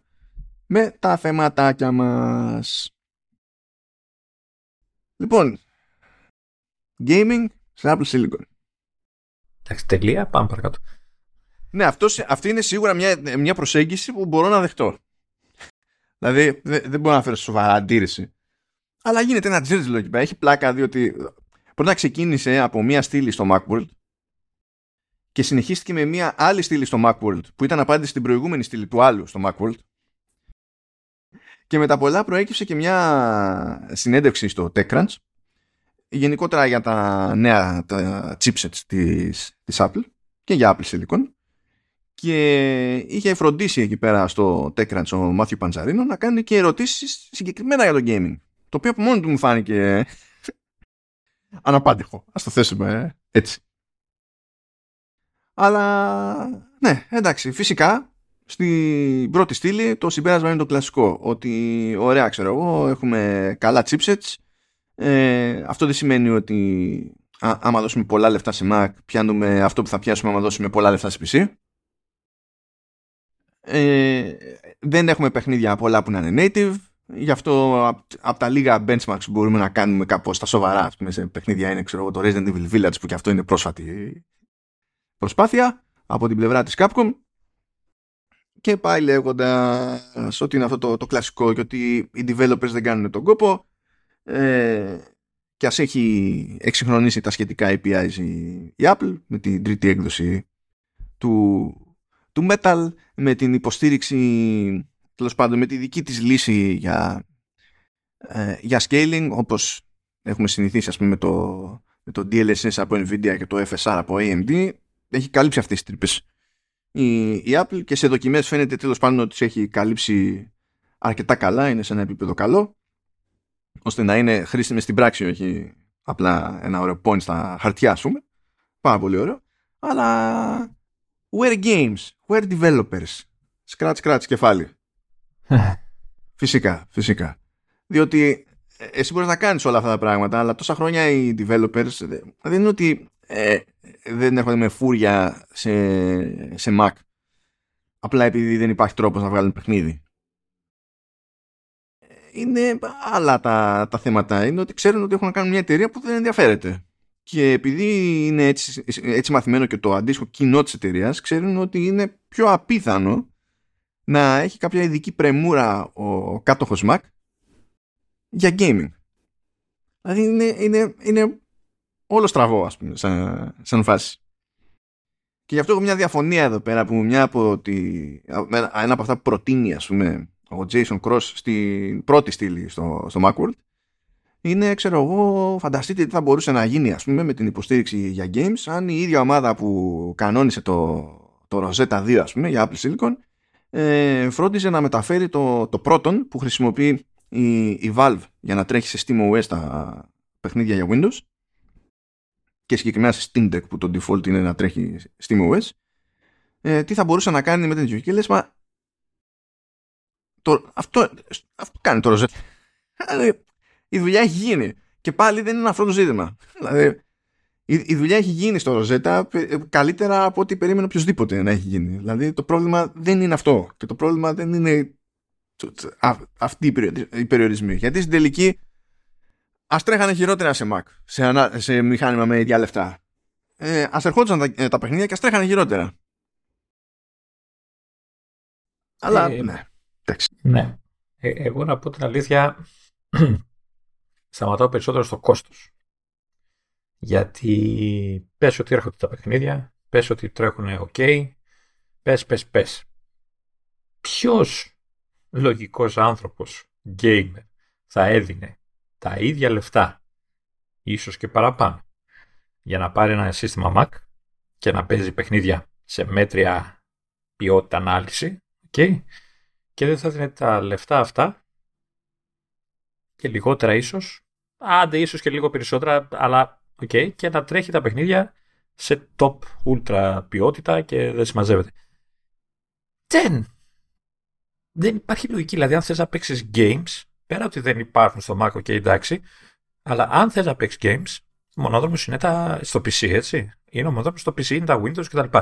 με τα θεματάκια μας. Λοιπόν, gaming σε Apple Silicon. Εντάξει, τελεία, πάμε παρακάτω. Ναι, αυτός, αυτή είναι σίγουρα μια, μια προσέγγιση που μπορώ να δεχτώ. Δηλαδή, δεν μπορώ να φέρω σοβαρά αντίρρηση. Αλλά γίνεται ένα τζίρτζιλο εκεί πέρα. Έχει πλάκα διότι πρώτα ξεκίνησε από μια στήλη στο Macworld και συνεχίστηκε με μια άλλη στήλη στο Macworld που ήταν απάντηση στην προηγούμενη στήλη του άλλου στο Macworld και μετά πολλά προέκυψε και μια συνέντευξη στο TechCrunch γενικότερα για τα νέα τα chipsets της, της Apple και για Apple Silicon. Και είχε φροντίσει εκεί πέρα στο TechCrunch ο Μάθιου Παντζαρίνο να κάνει και ερωτήσεις συγκεκριμένα για το gaming. Το οποίο από μόνο του μου φάνηκε αναπάντηχο ας το θέσουμε έτσι. Αλλά ναι εντάξει φυσικά στην πρώτη στήλη το συμπέρασμα είναι το κλασικό ότι ωραία ξέρω εγώ έχουμε καλά chipsets ε, αυτό δεν σημαίνει ότι α, άμα δώσουμε πολλά λεφτά σε Mac πιάνουμε αυτό που θα πιάσουμε άμα δώσουμε πολλά λεφτά σε PC. Ε, δεν έχουμε παιχνίδια πολλά που να είναι native. Γι' αυτό από απ τα λίγα benchmarks που μπορούμε να κάνουμε κάπως στα σοβαρά ας πούμε, σε παιχνίδια είναι ξέρω, το Resident Evil Village που και αυτό είναι πρόσφατη προσπάθεια από την πλευρά της Capcom και πάει λέγοντας ότι είναι αυτό το, το κλασικό και ότι οι developers δεν κάνουν τον κόπο ε, και ας έχει εξυγχρονίσει τα σχετικά APIs η, Apple με την τρίτη έκδοση του, του Metal με την υποστήριξη τέλος πάντων με τη δική της λύση για, ε, για scaling όπως έχουμε συνηθίσει ας πούμε με το, με το DLSS από Nvidia και το FSR από AMD έχει καλύψει αυτές τις τρύπες η, η Apple και σε δοκιμές φαίνεται τέλος πάντων ότι έχει καλύψει αρκετά καλά, είναι σε ένα επίπεδο καλό ώστε να είναι χρήσιμες στην πράξη, όχι απλά ένα ωραίο point στα χαρτιά, ας πούμε. Πάρα πολύ ωραίο. Αλλά where games, where developers. scratch scratch κεφάλι. φυσικά, φυσικά. Διότι ε, εσύ μπορείς να κάνεις όλα αυτά τα πράγματα, αλλά τόσα χρόνια οι developers δεν είναι ότι ε, δεν έρχονται με φούρια σε, σε Mac απλά επειδή δεν υπάρχει τρόπος να βγάλουν παιχνίδι. Είναι άλλα τα, τα θέματα. Είναι ότι ξέρουν ότι έχουν να κάνουν μια εταιρεία που δεν ενδιαφέρεται. Και επειδή είναι έτσι, έτσι μαθημένο και το αντίστοιχο κοινό της εταιρείας, ξέρουν ότι είναι πιο απίθανο να έχει κάποια ειδική πρεμούρα ο κάτοχος Mac για gaming. Δηλαδή είναι, είναι, είναι όλο στραβό ας πούμε σαν, σαν φάση. Και γι' αυτό έχω μια διαφωνία εδώ πέρα που μια από τη, ένα από αυτά που προτείνει ας πούμε ο Jason Cross στην πρώτη στήλη στο, στο Macworld. Είναι, ξέρω εγώ, φανταστείτε τι θα μπορούσε να γίνει ας πούμε με την υποστήριξη για games αν η ίδια ομάδα που κανόνισε το, το Rosetta 2 ας πούμε για Apple Silicon ε, φρόντιζε να μεταφέρει το, το πρώτον που χρησιμοποιεί η, η Valve για να τρέχει σε SteamOS τα παιχνίδια για Windows και συγκεκριμένα σε Steam Deck που το default είναι να τρέχει SteamOS. Ε, τι θα μπορούσε να κάνει με την ίδια και λες μα το, αυτό, αυτό κάνει το Rosetta δηλαδή, η δουλειά έχει γίνει και πάλι δεν είναι αυτό το ζήτημα δηλαδή η, δουλειά έχει γίνει στο Ροζέτα καλύτερα από ό,τι περίμενε οποιοδήποτε να έχει γίνει. Δηλαδή το πρόβλημα δεν είναι αυτό. Και το πρόβλημα δεν είναι αυτοί οι περιορισμοί. Γιατί στην τελική ας τρέχανε χειρότερα σε Mac, σε, σε μηχάνημα με ίδια λεφτά. Ε, ας ερχόντουσαν τα, ε, τα παιχνίδια και ας τρέχανε χειρότερα. Αλλά ε, ναι. Ναι. Ε, εγώ να πω την αλήθεια, σταματάω περισσότερο στο κόστος. Γιατί πες ότι έρχονται τα παιχνίδια, πες ότι τρέχουν ok, πες, πες, πες. Ποιος λογικός άνθρωπος, gamer, θα έδινε τα ίδια λεφτά, ίσως και παραπάνω, για να πάρει ένα σύστημα Mac και να παίζει παιχνίδια σε μέτρια ποιότητα ανάλυση, okay, και δεν θα έδινε τα λεφτά αυτά και λιγότερα ίσως, άντε ίσως και λίγο περισσότερα, αλλά okay, και να τρέχει τα παιχνίδια σε top ultra ποιότητα και δεν συμμαζεύεται. Δεν. Δεν υπάρχει λογική. Δηλαδή, αν θες να παίξεις games, πέρα ότι δεν υπάρχουν στο Mac, ok, εντάξει, αλλά αν θες να παίξεις games, μονόδρομος είναι τα, στο PC, έτσι. Είναι ο μονόδρομος στο PC, είναι τα Windows κτλ.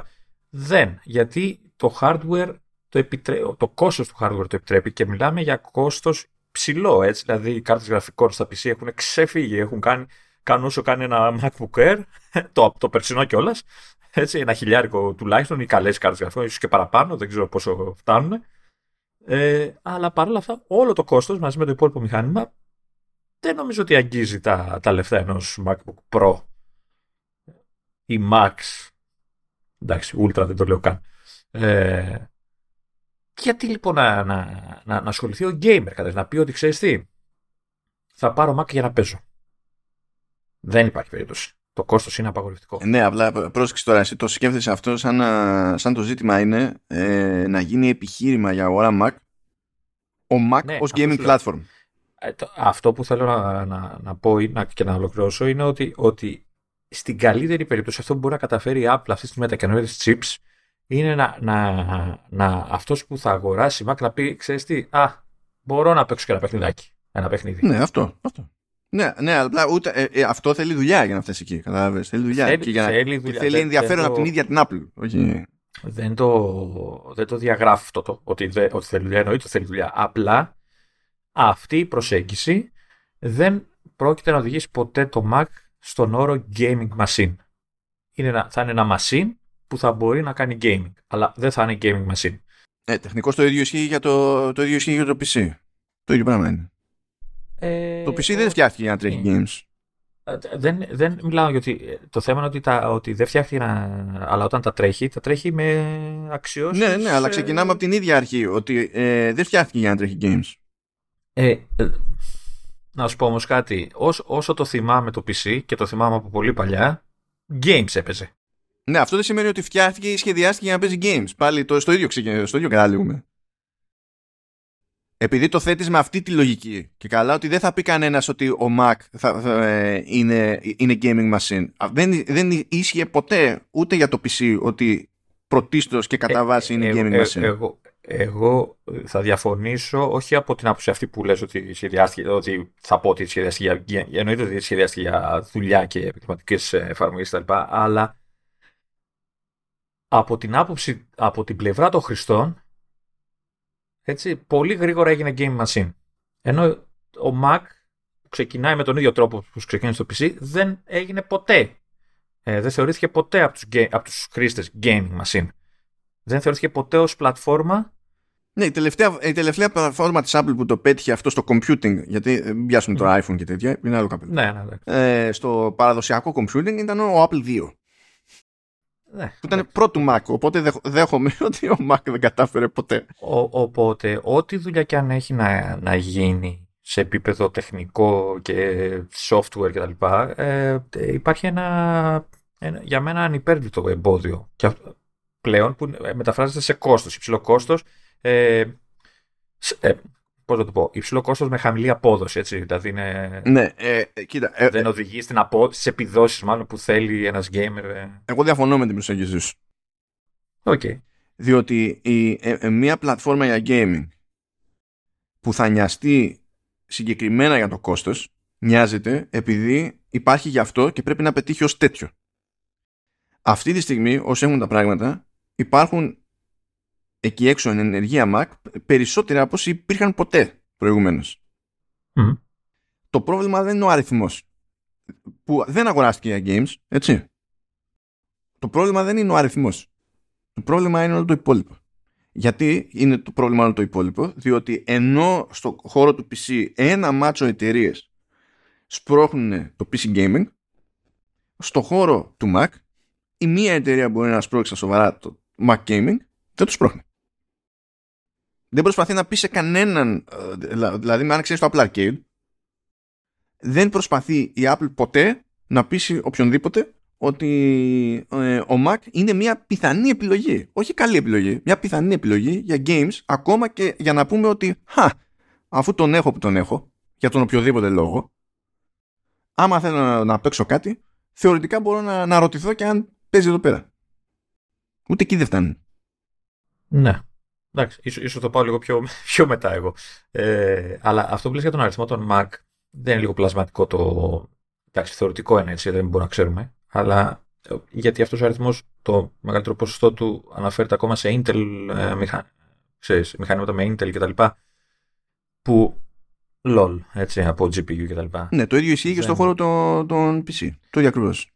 Δεν. Γιατί το hardware το, επιτρέ... το κόστος του hardware το επιτρέπει και μιλάμε για κόστος ψηλό, έτσι. Δηλαδή, οι κάρτες γραφικών στα PC έχουν ξεφύγει, έχουν κάνει κάνουν όσο κάνει ένα MacBook Air, το, το περσινό κιόλας. Έτσι, ένα χιλιάρικο τουλάχιστον, ή καλές κάρτες γραφικών, ίσως και παραπάνω, δεν ξέρω πόσο φτάνουν. Ε, αλλά παρόλα αυτά, όλο το κόστος μαζί με το υπόλοιπο μηχάνημα δεν νομίζω ότι αγγίζει τα, τα λεφτά ενός MacBook Pro ή Max. Εντάξει, Ultra δεν το λέω καν. Ε, γιατί λοιπόν να, να, να, να ασχοληθεί ο gamer, κατά να πει ότι ξέρεις τι, θα πάρω Mac για να παίζω. Δεν υπάρχει περίπτωση. Το κόστος είναι απαγορευτικό. Ναι, απλά πρόσεξε τώρα, εσύ το σκέφτεσαι αυτό σαν, σαν το ζήτημα είναι ε, να γίνει επιχείρημα για αγορά Mac ο Mac ναι, ως gaming platform. Ε, αυτό που θέλω να, να, να πω να, και να ολοκληρώσω είναι ότι, ότι στην καλύτερη περίπτωση αυτό που μπορεί να καταφέρει η Apple αυτή τη μετακαινούργια της chips είναι να, να, να αυτός που θα αγοράσει Mac να πει, ξέρεις τι, α, μπορώ να παίξω και ένα παιχνιδάκι, ένα παιχνίδι. Ναι, αυτό, αυτό. Ναι, ναι, αλλά ούτε, ε, ε, αυτό θέλει δουλειά για να φτάσει εκεί. Κατάλαβες. Θέλει δουλειά. Θέλει, για θέλει, δουλειά. θέλει ενδιαφέρον από την ίδια την Apple. Όχι. Δεν, το, δεν το διαγράφει αυτό το, ότι, δε, ότι θέλει δουλειά. Εννοείται θέλει δουλειά. Απλά αυτή η προσέγγιση δεν πρόκειται να οδηγήσει ποτέ το Mac στον όρο gaming machine. Είναι ένα, θα είναι ένα machine που θα μπορεί να κάνει gaming, αλλά δεν θα είναι gaming machine. Ε, τεχνικώς το ίδιο ισχύει για το, το, ίδιο ισχύει για το PC. Το ίδιο πράγμα είναι. Ε, το PC δεν φτιάχτηκε για να τρέχει ναι. games. Ε, δεν, δεν μιλάω γιατί το θέμα είναι ότι, τα, ότι δεν φτιάχτηκε να, αλλά όταν τα τρέχει, τα τρέχει με αξιώσεις. Ναι, ναι, αλλά ξεκινάμε από την ίδια αρχή ότι ε, δεν φτιάχτηκε για να τρέχει games. Ε, ε, να σου πω όμως κάτι, όσο, όσο το θυμάμαι το PC και το θυμάμαι από πολύ παλιά, games έπαιζε. Ναι, αυτό δεν σημαίνει ότι φτιάχτηκε ή σχεδιάστηκε για να παίζει games. Πάλι το, στο ίδιο, στο ίδιο καταλήγουμε επειδή το θέτεις με αυτή τη λογική και καλά ότι δεν θα πει κανένας ότι ο Mac θα, ε, είναι, είναι gaming machine. Δεν, δεν ίσχυε ποτέ ούτε για το PC ότι πρωτίστως και κατά ε, βάση είναι ε, gaming machine. Εγώ, εγώ θα διαφωνήσω όχι από την άποψη αυτή που λες ότι, σχεδιάστηκε, ότι θα πω ότι σχεδιάστηκε για, εννοείται ότι σχεδιάστηκε για δουλειά και επαγγελματικές εφαρμογές κτλ. Αλλά από την άποψη, από την πλευρά των χρηστών, έτσι, πολύ γρήγορα έγινε game machine. Ενώ ο Mac που ξεκινάει με τον ίδιο τρόπο που ξεκίνησε το PC δεν έγινε ποτέ. Ε, δεν θεωρήθηκε ποτέ από τους, από τους χρήστες gaming machine. Δεν θεωρήθηκε ποτέ ως πλατφόρμα ναι, η τελευταία, η τελευταία πλατφόρμα της Apple που το πέτυχε αυτό στο computing, γιατί πιάσουν το iPhone και τέτοια, είναι άλλο καπέλο. Ναι, ναι, ναι. Ε, στο παραδοσιακό computing ήταν ο Apple 2. Ναι, που ήταν ναι. πρώτου Mac, οπότε δέχομαι ότι ο Mac δεν κατάφερε ποτέ. Ο, οπότε, ό,τι δουλειά και αν έχει να, να γίνει σε επίπεδο τεχνικό και software κτλ. Ε, υπάρχει ένα, ένα, για μένα ανυπέρβλητο εμπόδιο. Και πλέον που μεταφράζεται σε κόστος, υψηλό κόστος ε, ε, Πώς να το πω, υψηλό κόστος με χαμηλή απόδοση. Έτσι, δηλαδή είναι... ναι, ε, κοίτα, ε, δεν οδηγεί στην απόδοση, στις επιδόσεις μάλλον που θέλει ένας gamer. Ε. Εγώ διαφωνώ με την προσέγγιση σου. Okay. Διότι η, ε, μια πλατφόρμα για gaming που θα νοιαστεί συγκεκριμένα για το κόστος νοιάζεται επειδή υπάρχει γι' αυτό και πρέπει να πετύχει ως τέτοιο. Αυτή τη στιγμή, όσο έχουν τα πράγματα, υπάρχουν εκεί έξω εν ενεργεία Mac περισσότερα από όσοι υπήρχαν ποτέ προηγουμένως. Το πρόβλημα δεν είναι ο αριθμός που δεν αγοράστηκε για games, έτσι. Το πρόβλημα δεν είναι ο αριθμός. Το πρόβλημα είναι όλο το υπόλοιπο. Γιατί είναι το πρόβλημα όλο το υπόλοιπο, διότι ενώ στο χώρο του PC ένα μάτσο εταιρείες σπρώχνουν το PC gaming, στο χώρο του Mac η μία εταιρεία μπορεί να σπρώξει στα σοβαρά το Mac gaming, δεν το σπρώχνει δεν προσπαθεί να πει σε κανέναν, ε, δηλαδή αν ξέρεις το Apple Arcade, δεν προσπαθεί η Apple ποτέ να πείσει οποιονδήποτε ότι ε, ο Mac είναι μια πιθανή επιλογή. Όχι καλή επιλογή, μια πιθανή επιλογή για games, ακόμα και για να πούμε ότι χα, αφού τον έχω που τον έχω, για τον οποιοδήποτε λόγο, άμα θέλω να, να παίξω κάτι, θεωρητικά μπορώ να, να ρωτηθώ και αν παίζει εδώ πέρα. Ούτε εκεί δεν φτάνει. Ναι. Εντάξει, ίσως, ίσως το πάω λίγο πιο, πιο μετά εγώ. Ε, αλλά αυτό που λες για τον αριθμό των Mac δεν είναι λίγο πλασματικό το... Εντάξει, θεωρητικό είναι έτσι, δεν μπορούμε να ξέρουμε. Αλλά ε, γιατί αυτός ο αριθμός, το μεγαλύτερο ποσοστό του αναφέρεται ακόμα σε Intel ε, μηχα... ξέρεις, μηχανήματα με Intel κτλ. Που LOL, έτσι, από GPU κτλ. Ναι, το ίδιο ισχύει και στον χώρο των, PC. Το ίδιο ακριβώς.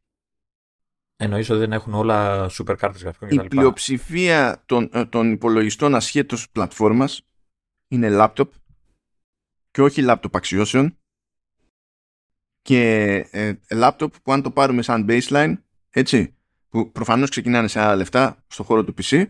Εννοείς ότι δεν έχουν όλα super κάρτες γραφικών κτλ. Η πλειοψηφία των, ε, των υπολογιστών ασχέτως πλατφόρμας είναι laptop και όχι laptop αξιώσεων και ε, laptop που αν το πάρουμε σαν baseline έτσι που προφανώς ξεκινάνε σε άλλα λεφτά στο χώρο του PC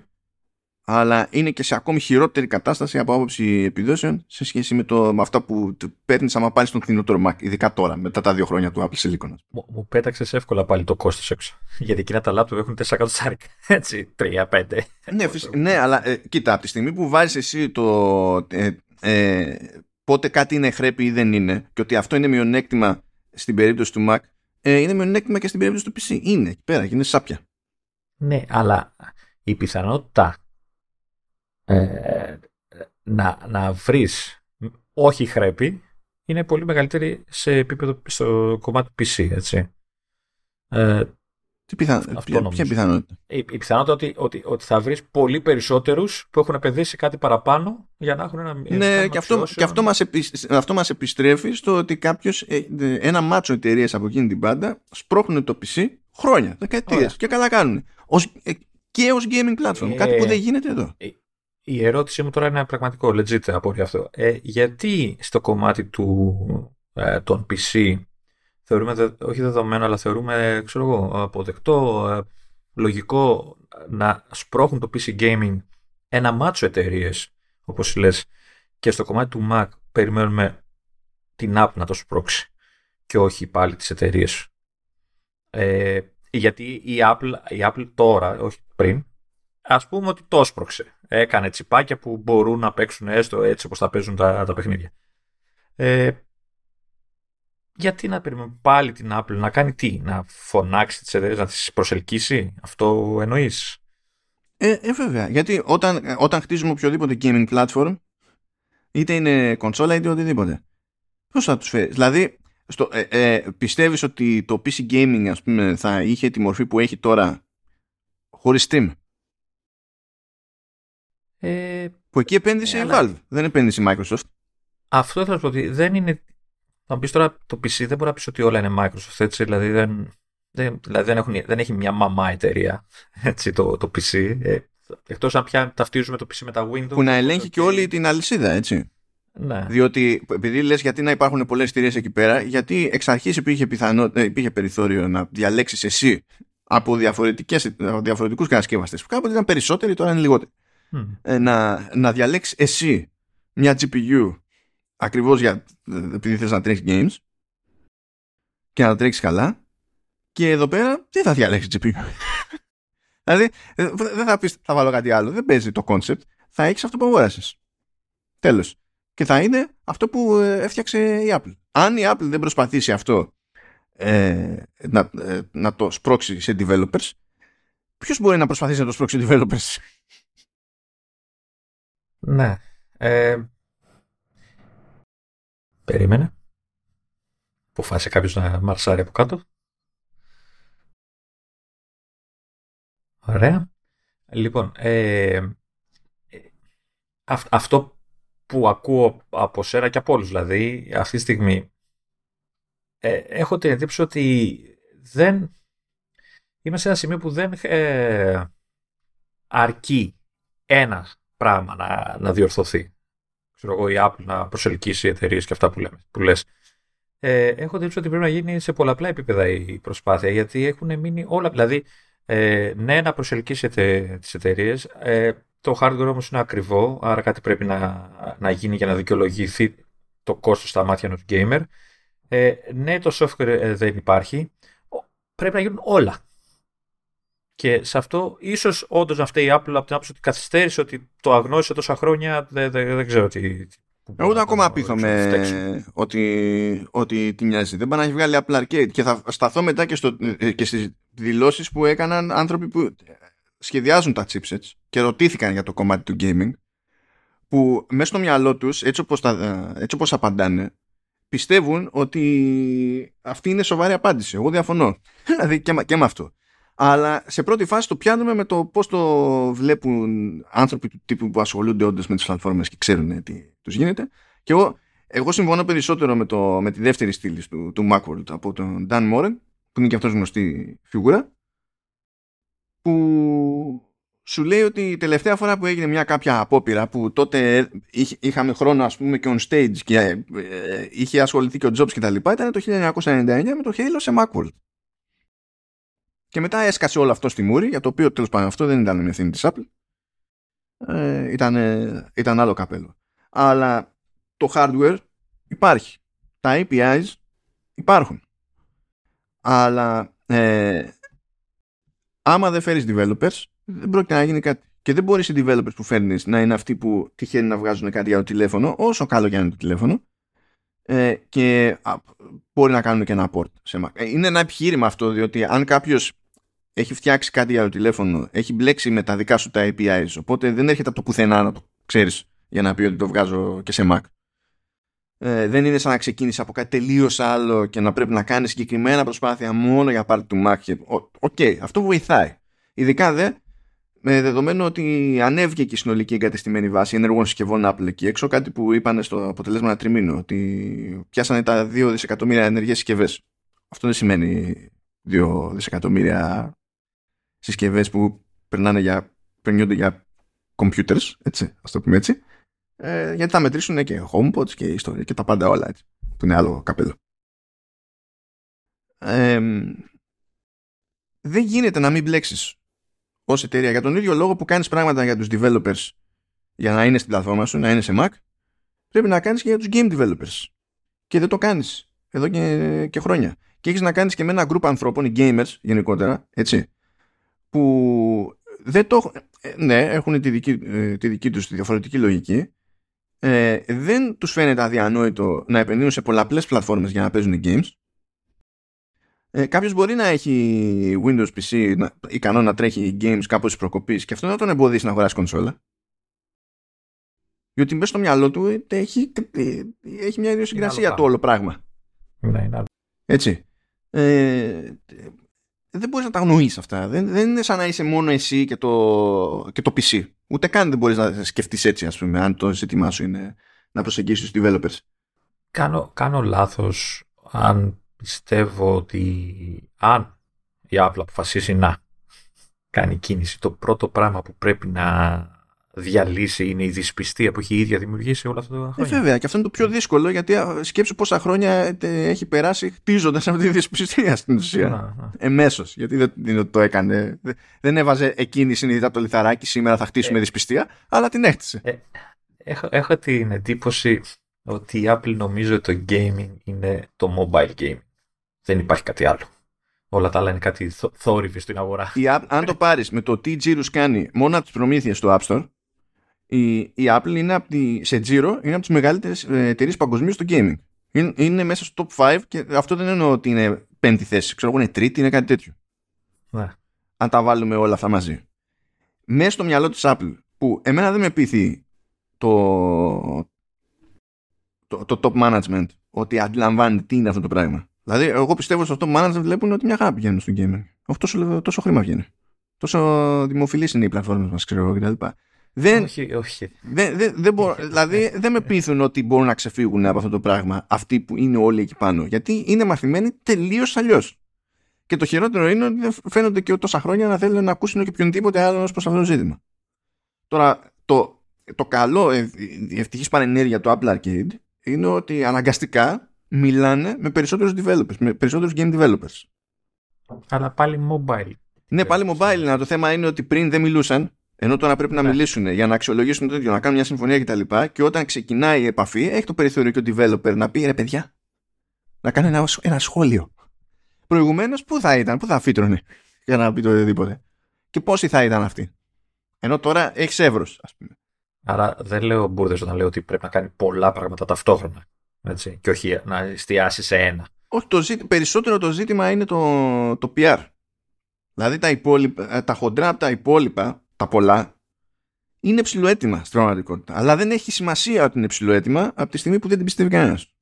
αλλά είναι και σε ακόμη χειρότερη κατάσταση από άποψη επιδόσεων σε σχέση με, το, με αυτά που παίρνεις άμα πάρεις στον κτηνότερο Mac, ειδικά τώρα, μετά τα δύο χρόνια του Apple Silicon. Μου, μου πέταξες εύκολα πάλι το κόστος έξω. Γιατί εκείνα τα laptop έχουν 4 εκατοστάρικα. Έτσι, 3-5. ναι, ναι, αλλά ε, κοίτα, από τη στιγμή που βάζεις εσύ το. Ε, ε, πότε κάτι είναι χρέπη ή δεν είναι, και ότι αυτό είναι μειονέκτημα στην περίπτωση του Mac, ε, είναι μειονέκτημα και στην περίπτωση του PC. Είναι εκεί πέρα, είναι σάπια. Ναι, αλλά η πιθανότητα ε, να, να βρεις όχι χρέπη είναι πολύ μεγαλύτερη σε επίπεδο στο κομμάτι PC, έτσι. Ε, Τι πιθα... ποια, ποια πιθανότητα; Η, η πιθανότητα ότι, ότι, ότι θα βρεις πολύ περισσότερους που έχουν επενδύσει κάτι παραπάνω για να έχουν ένα Ναι, και αυτό, και αυτό, μας αυτό μας επιστρέφει στο ότι κάποιος, ε, ένα μάτσο εταιρείε από εκείνη την πάντα σπρώχνουν το PC χρόνια, δεκαετίες και καλά κάνουν. Ως, ε, και ως gaming platform, κάτι που δεν γίνεται εδώ η ερώτησή μου τώρα είναι πραγματικό, legit από αυτό. Ε, γιατί στο κομμάτι του, ε, των PC θεωρούμε, όχι δεδομένο, αλλά θεωρούμε, ξέρω εγώ, αποδεκτό, ε, λογικό να σπρώχουν το PC gaming ένα μάτσο εταιρείες, όπως λες, και στο κομμάτι του Mac περιμένουμε την app να το σπρώξει και όχι πάλι τις εταιρείες. Ε, γιατί η Apple, η Apple τώρα, όχι πριν, ας πούμε ότι το έσπρωξε έκανε τσιπάκια που μπορούν να παίξουν έστω έτσι όπως θα παίζουν τα, τα παιχνίδια. Ε, γιατί να περιμένουμε πάλι την Apple να κάνει τι, να φωνάξει τις εταιρείες, να τις προσελκύσει, αυτό εννοείς; Ε, ε, βέβαια. Γιατί όταν, όταν χτίζουμε οποιοδήποτε gaming platform, είτε είναι κονσόλα είτε οτιδήποτε, πώς θα τους φέρει; Δηλαδή, στο, ε, ε, πιστεύεις ότι το PC gaming ας πούμε, θα είχε τη μορφή που έχει τώρα χωρίς Steam; Ε, που εκεί επένδυσε η Valve, δεν επένδυσε η Microsoft. Αυτό θα σου πω ότι δεν είναι. Θα πεις τώρα το PC δεν μπορεί να πεις ότι όλα είναι Microsoft έτσι. Δηλαδή δεν, δεν, δηλαδή δεν, έχουν, δεν έχει μια μαμά εταιρεία έτσι, το, το PC. Ε, Εκτός αν πια ταυτίζουμε το PC με τα Windows. Που να ελέγχει και όλη την αλυσίδα, έτσι. Ναι. Διότι επειδή λες γιατί να υπάρχουν πολλές εταιρείες εκεί πέρα, γιατί εξ αρχής υπήρχε, πιθανό, ε, υπήρχε περιθώριο να διαλέξεις εσύ από διαφορετικούς κατασκευαστές. Που κάποτε ήταν περισσότεροι, τώρα είναι λιγότεροι. Mm. Ε, να, να διαλέξεις εσύ μια GPU ακριβώς για επειδή θες να τρέξεις games και να τρέξεις καλά. Και εδώ πέρα τι θα διαλέξεις GPU. δηλαδή ε, δεν θα πεις θα βάλω κάτι άλλο. Δεν παίζει το concept. Θα έχεις αυτό που αγόρασες. Τέλος και θα είναι αυτό που ε, έφτιαξε η Apple. Αν η Apple δεν προσπαθήσει αυτό ε, να, ε, να το σπρώξει σε developers, ποιος μπορεί να προσπαθήσει να το σπρώξει σε developers; Ναι. Ε, περίμενε. Αποφάσισε κάποιος να μαρσάρει από κάτω. Ωραία. Λοιπόν, ε, αυτό που ακούω από σένα και από όλους δηλαδή αυτή τη στιγμή ε, έχω την εντύπωση ότι δεν είμαι σε ένα σημείο που δεν ε, αρκεί ένα πράγμα να, να διορθωθεί. Ξέρω εγώ η Apple να προσελκύσει εταιρείες και αυτά που, λέμε, που λες. Ε, έχω την εντύπωση ότι πρέπει να γίνει σε πολλαπλά επίπεδα η προσπάθεια γιατί έχουν μείνει όλα. Δηλαδή, ε, ναι, να προσελκύσει τις εταιρείες. Ε, το hardware όμως είναι ακριβό, άρα κάτι πρέπει να, να γίνει για να δικαιολογηθεί το κόστος στα μάτια ενός gamer. Ε, ναι, το software ε, δεν υπάρχει. Πρέπει να γίνουν όλα. Και σε αυτό ίσως όντως να φταίει η Apple από την άποψη ότι καθυστέρησε, ότι το αγνώρισε τόσα χρόνια, δεν, δεν, δεν ξέρω τι... Εγώ δεν ακόμα απίθομαι ότι, ότι τη μοιάζει. Δεν πάει να έχει βγάλει Apple Arcade και θα σταθώ μετά και, στο, ε, και στις δηλώσεις που έκαναν άνθρωποι που σχεδιάζουν τα chipsets και ρωτήθηκαν για το κομμάτι του gaming που μέσα στο μυαλό τους έτσι όπως, τα, έτσι όπως απαντάνε πιστεύουν ότι αυτή είναι σοβαρή απάντηση. Εγώ διαφωνώ. δηλαδή και, και με αυτό. Αλλά σε πρώτη φάση το πιάνουμε με το πώς το βλέπουν άνθρωποι του τύπου που ασχολούνται όντως με τις πλατφόρμες και ξέρουν τι τους γίνεται. Και εγώ, εγώ συμφωνώ περισσότερο με, το, με τη δεύτερη στήλη του, του Macworld από τον Dan Moren που είναι και αυτός γνωστή φιγούρα που σου λέει ότι η τελευταία φορά που έγινε μια κάποια απόπειρα που τότε είχαμε χρόνο ας πούμε και on stage και ε, είχε ασχοληθεί και ο Jobs και τα λοιπά ήταν το 1999 με το Halo σε Macworld. Και μετά έσκασε όλο αυτό στη μούρη για το οποίο τέλος πάντων αυτό δεν ήταν μια ευθύνη της Apple. Ε, ήταν, ήταν άλλο καπέλο. Αλλά το hardware υπάρχει. Τα APIs υπάρχουν. Αλλά ε, άμα δεν φέρεις developers, δεν πρόκειται να γίνει κάτι. Και δεν μπορείς οι developers που φέρνεις να είναι αυτοί που τυχαίνει να βγάζουν κάτι για το τηλέφωνο, όσο καλό και αν είναι το τηλέφωνο, ε, και α, μπορεί να κάνουν και ένα port σε Mac. Ε, είναι ένα επιχείρημα αυτό, διότι αν κάποιος έχει φτιάξει κάτι για το τηλέφωνο, έχει μπλέξει με τα δικά σου τα APIs, οπότε δεν έρχεται από το πουθενά να το ξέρεις για να πει ότι το βγάζω και σε Mac. Ε, δεν είναι σαν να ξεκίνησε από κάτι τελείως άλλο και να πρέπει να κάνεις συγκεκριμένα προσπάθεια μόνο για πάρτι του Mac. Οκ, okay, αυτό βοηθάει. Ειδικά δε με δεδομένο ότι ανέβηκε και η συνολική εγκατεστημένη βάση ενεργών συσκευών Apple εκεί έξω, κάτι που είπαν στα αποτελέσματα τριμήνου, ότι πιάσανε τα 2 δισεκατομμύρια ενεργές συσκευές. Αυτό δεν σημαίνει 2 δισεκατομμύρια συσκευές που περνάνε για, περνιόνται για computers, έτσι, ας το πούμε έτσι ε, γιατί θα μετρήσουν και HomePods και ιστορία και τα πάντα όλα έτσι, που είναι άλλο καπέλο. Ε, δεν γίνεται να μην μπλέξεις ως εταιρεία για τον ίδιο λόγο που κάνεις πράγματα για τους developers για να είναι στην πλατφόρμα σου, να είναι σε Mac, πρέπει να κάνεις και για τους game developers. Και δεν το κάνεις εδώ και, και χρόνια. Και έχεις να κάνεις και με ένα group ανθρώπων, οι gamers γενικότερα, έτσι, που δεν το. Ε, ναι, έχουν τη δική, ε, τη δική τους διαφορετική λογική ε, δεν τους φαίνεται αδιανόητο να επενδύουν σε πολλαπλές πλατφόρμες για να παίζουν games Ε, Κάποιος μπορεί να έχει Windows PC να, ικανό να τρέχει games κάπου της προκοπής και αυτό να τον εμποδίσει να αγοράσει κονσόλα. Γιατί μέσα στο μυαλό του ε, έχει, ε, έχει μια ιδιοσυγκρασία το όλο πράγμα. Ναι, είναι άλλο. Έτσι. Ε, δεν μπορείς να τα γνωρίσει αυτά. Δεν, δεν είναι σαν να είσαι μόνο εσύ και το, και το PC. Ούτε καν δεν μπορείς να σκεφτείς έτσι, ας πούμε, αν το ζήτημά σου είναι να προσεγγίσεις τους developers. Κάνω, κάνω λάθος αν πιστεύω ότι αν η Apple αποφασίσει να κάνει κίνηση, το πρώτο πράγμα που πρέπει να διαλύσει είναι η δυσπιστία που έχει η ίδια δημιουργήσει όλα αυτά τα Ε, χρόνια. βέβαια, και αυτό είναι το πιο δύσκολο γιατί α, σκέψου πόσα χρόνια ε, έχει περάσει χτίζοντας αυτή τη δυσπιστία στην ουσία. Να, να. Εμέσως. Γιατί δεν είναι ότι το έκανε. Δεν- Δεν έβαζε εκείνη συνειδητά το λιθαράκι. Σήμερα θα χτίσουμε Ε. δυσπιστία, αλλά την έκτισε. Έχω, έχω την εντύπωση ότι η Apple νομίζει ότι το gaming είναι το mobile gaming. Δεν υπάρχει κάτι άλλο. Όλα τα άλλα είναι κάτι θο- θόρυβη στην αγορά. Η App- αν το πάρεις με το τι τζίρους κάνει μόνο από τις προμήθειες του App Store, η, η Apple είναι από τη, σε τζίρο είναι από τις μεγαλύτερες εταιρείες παγκοσμίως στο gaming. Είναι, είναι μέσα στο top 5 και αυτό δεν εννοώ ότι είναι πέμπτη θέση. Ξέρω εγώ είναι τρίτη, είναι κάτι τέτοιο. Ναι. αν τα βάλουμε όλα αυτά μαζί. Μέσα στο μυαλό της Apple, που εμένα δεν με πείθει το, το, το top management ότι αντιλαμβάνει τι είναι αυτό το πράγμα. Δηλαδή, εγώ πιστεύω στο top management βλέπουν ότι μια χαρά πηγαίνουν στο gaming. Αυτό τόσο, τόσο χρήμα βγαίνει. Τόσο δημοφιλής είναι οι πλατφόρμες μας, ξέρω εγώ κτλ. Δεν, Όχι, όχι. δεν, δεν, δεν μπορώ, δηλαδή δεν με πείθουν ότι μπορούν να ξεφύγουν από αυτό το πράγμα αυτοί που είναι όλοι εκεί πάνω. Γιατί είναι μαθημένοι τελείως αλλιώς. Και το χειρότερο είναι ότι δεν φαίνονται και τόσα χρόνια να θέλουν να ακούσουν και οποιονδήποτε άλλο ως προς αυτό το ζήτημα. Τώρα, το, το καλό, ε, η ευτυχής παρενέργεια του Apple Arcade είναι ότι αναγκαστικά μιλάνε με περισσότερους developers, με περισσότερους game developers. Αλλά πάλι mobile. Ναι, πάλι mobile είναι. αλλά Το θέμα είναι ότι πριν δεν μιλούσαν, ενώ τώρα πρέπει να Ναι. μιλήσουν για να αξιολογήσουν το ίδιο, να κάνουν μια συμφωνία κτλ. Και, και όταν ξεκινάει η επαφή, έχει το περιθώριο και ο developer να πει ρε παιδιά, να κάνει ένα, ένα σχόλιο. Προηγουμένως, πού θα ήταν, πού θα φύτρωνε για να πει το οτιδήποτε. Και πόσοι θα ήταν αυτοί. Ενώ τώρα έχεις εύρος, ας πούμε. Άρα δεν λέω μπουρδες όταν λέω ότι πρέπει να κάνει πολλά πράγματα ταυτόχρονα. Έτσι, και όχι να εστιάσει σε ένα. Όχι, το ζήτη- περισσότερο το ζήτημα είναι το, το PR. Δηλαδή τα, υπόλοιπα, ε, τα χοντρά από τα υπόλοιπα, τα πολλά, είναι ψηλοέτοιμα στην πραγματικότητα. Αλλά δεν έχει σημασία ότι είναι ψηλοέτοιμα από τη στιγμή που δεν την πιστεύει κανένας.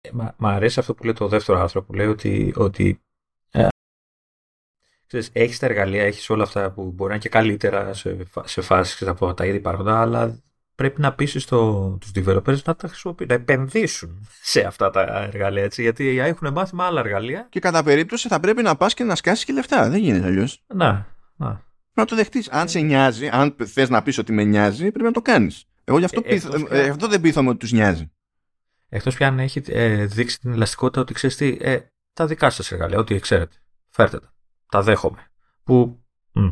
Ε, Μα, μ' αρέσει αυτό που λέει το δεύτερο άρθρο που λέει ότι, ότι ε, ξέρεις, έχεις τα εργαλεία, έχεις όλα αυτά που μπορεί να είναι και καλύτερα σε, φα- σε φάσεις από τα ήδη υπάρχοντα, αλλά πρέπει να πείσεις το, τους developers να τα χρησιμοποιήσουν, να επενδύσουν σε αυτά τα εργαλεία, έτσι, γιατί έχουν μάθει με άλλα εργαλεία. Και κατά περίπτωση θα πρέπει να πας και να σκάσεις και λεφτά. Δεν γίνεται αλλιώς. Να, να. Πρέπει να το δεχτείς. Αν σε νοιάζει, αν θες να πεις ότι με νοιάζει, πρέπει να το κάνεις. Εγώ γι' αυτό, Ε, πείθ- εκτός ε, πια- αυτό δεν πείθομαι ότι τους νοιάζει. Εκτός πια αν έχει ε, δείξει την ελαστικότητα ότι ξέρεις τι, ε, τα δικά σας εργαλεία, ό,τι ξέρετε, φέρτε τα. Τα δέχομαι. Που μ,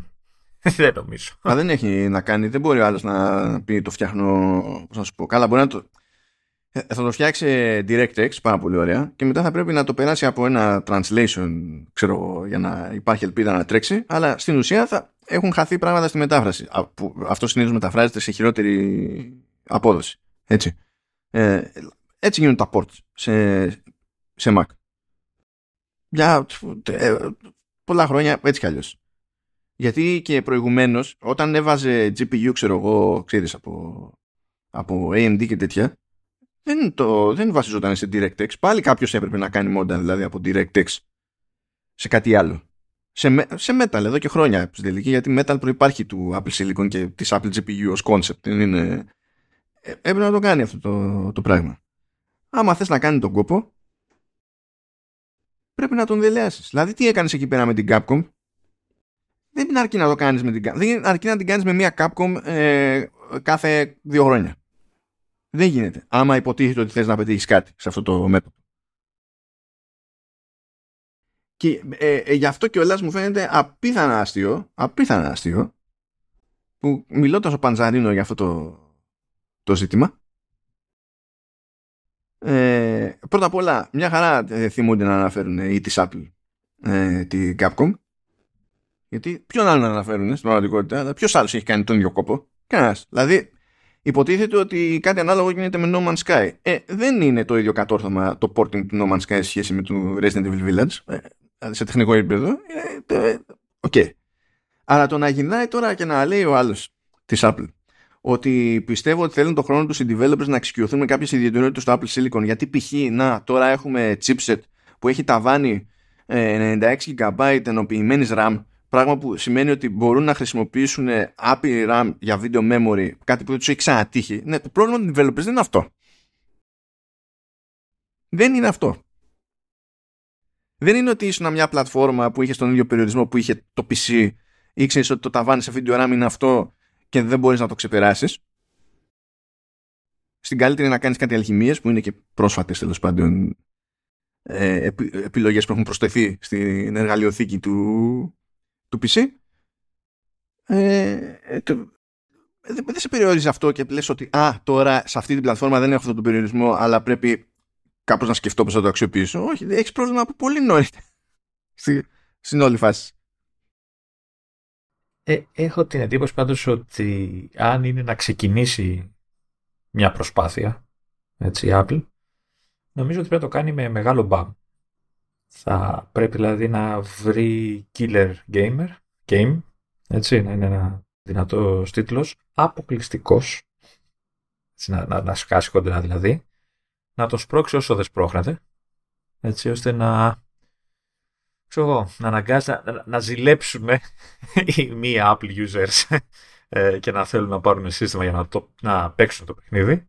δεν νομίζω. Μα δεν έχει να κάνει, δεν μπορεί ο άλλος να πει το φτιάχνω. Πώς να σου πω. Καλά, μπορεί να το. ε, Θα το φτιάξει DirectX πάρα πολύ ωραία και μετά θα πρέπει να το περάσει από ένα translation, ξέρω εγώ, για να υπάρχει ελπίδα να τρέξει. Αλλά στην ουσία θα έχουν χαθεί πράγματα στη μετάφραση. Α, που Αυτό συνήθως μεταφράζεται σε χειρότερη απόδοση. Έτσι. Ε, έτσι γίνονται τα ports σε, σε Mac. Για ε, πολλά χρόνια έτσι κι αλλιώς. Γιατί και προηγουμένως, όταν έβαζε GPU, ξέρω εγώ, ξέρεις, από, από AMD και τέτοια, δεν, το, δεν βασιζόταν σε DirectX. Πάλι κάποιος έπρεπε να κάνει modal, δηλαδή από DirectX σε κάτι άλλο. Σε, με- σε Metal εδώ και χρόνια στην τελική, γιατί Metal προϋπάρχει του Apple Silicon και της Apple GPU ως concept. Δεν είναι... Ε, έπρεπε να το κάνει αυτό το, το πράγμα. Άμα θες να κάνει τον κόπο, πρέπει να τον δελεάσεις. Δηλαδή τι έκανες εκεί πέρα με την Capcom, δεν αρκεί να το κάνεις με την Capcom. Δεν αρκεί να την κάνεις με μια Capcom ε, κάθε δύο χρόνια. Δεν γίνεται. Άμα υποτίθεται ότι θες να πετύχεις κάτι σε αυτό το μέτωπο. Και ε, ε, γι' αυτό και ο μου φαίνεται απίθανα αστείο, απίθανα αστείο, που μιλώ τόσο παντζαρίνο για αυτό το, το ζήτημα. Ε, πρώτα απ' όλα, μια χαρά ε, θυμούνται να αναφέρουν ε, ή της Apple ε, τη Capcom γιατί ποιον άλλο να αναφέρουν στην πραγματικότητα, αλλά ποιος άλλος έχει κάνει τον ίδιο κόπο; Κανένας. Δηλαδή, υποτίθεται ότι κάτι ανάλογο γίνεται με No Man's Sky. Ε, δεν είναι το ίδιο κατόρθωμα το porting του No Man's Sky σε σχέση με το Resident Evil Village. Ε, σε τεχνικό επίπεδο, οκ. Okay. Αλλά το να γυρνάει τώρα και να λέει ο άλλος της Apple ότι πιστεύω ότι θέλουν τον χρόνο τους οι developers να εξοικειωθούν με κάποιες ιδιαιτερότητες στο Apple Silicon. Γιατί π.χ. να τώρα έχουμε chipset που έχει ταβάνι 96 GB ενοποιημένης RAM, πράγμα που σημαίνει ότι μπορούν να χρησιμοποιήσουν API RAM για video memory, κάτι που τους έχει ξανατύχει. Ναι, το πρόβλημα των developers δεν είναι αυτό. Δεν είναι αυτό. Δεν είναι ότι ήσουν μια πλατφόρμα που είχες τον ίδιο περιορισμό που είχε το PC, ήξερε ότι το ταβάνι σε video RAM είναι αυτό και δεν μπορείς να το ξεπεράσεις. Στην καλύτερη να κάνεις κάτι αλχημίες που είναι και πρόσφατες τέλος πάντων ε, επιλογές που έχουν προσθεθεί στην εργαλειοθήκη του, του PC. Ε, ε δεν σε περιορίζει αυτό και λες ότι α, τώρα σε αυτή την πλατφόρμα δεν έχω αυτόν τον περιορισμό αλλά πρέπει κάπως να σκεφτώ πώς θα το αξιοποιήσω. Όχι, έχεις πρόβλημα από πολύ νωρίτερα στην όλη φάση. Ε, έχω την εντύπωση πάντως ότι αν είναι να ξεκινήσει μια προσπάθεια, έτσι, η Apple, νομίζω ότι πρέπει να το κάνει με μεγάλο μπαμ. Θα πρέπει δηλαδή να βρει killer gamer, game, έτσι, να είναι ένα δυνατός τίτλος, αποκλειστικός, να, να, να σκάσει κοντά δηλαδή, να το σπρώξει όσο δεν σπρώχνεται, έτσι ώστε να ξέρω να αναγκάζει να, να ζηλέψουμε οι μη Apple users ε, και να θέλουν να πάρουν σύστημα για να, το, να παίξουν το παιχνίδι.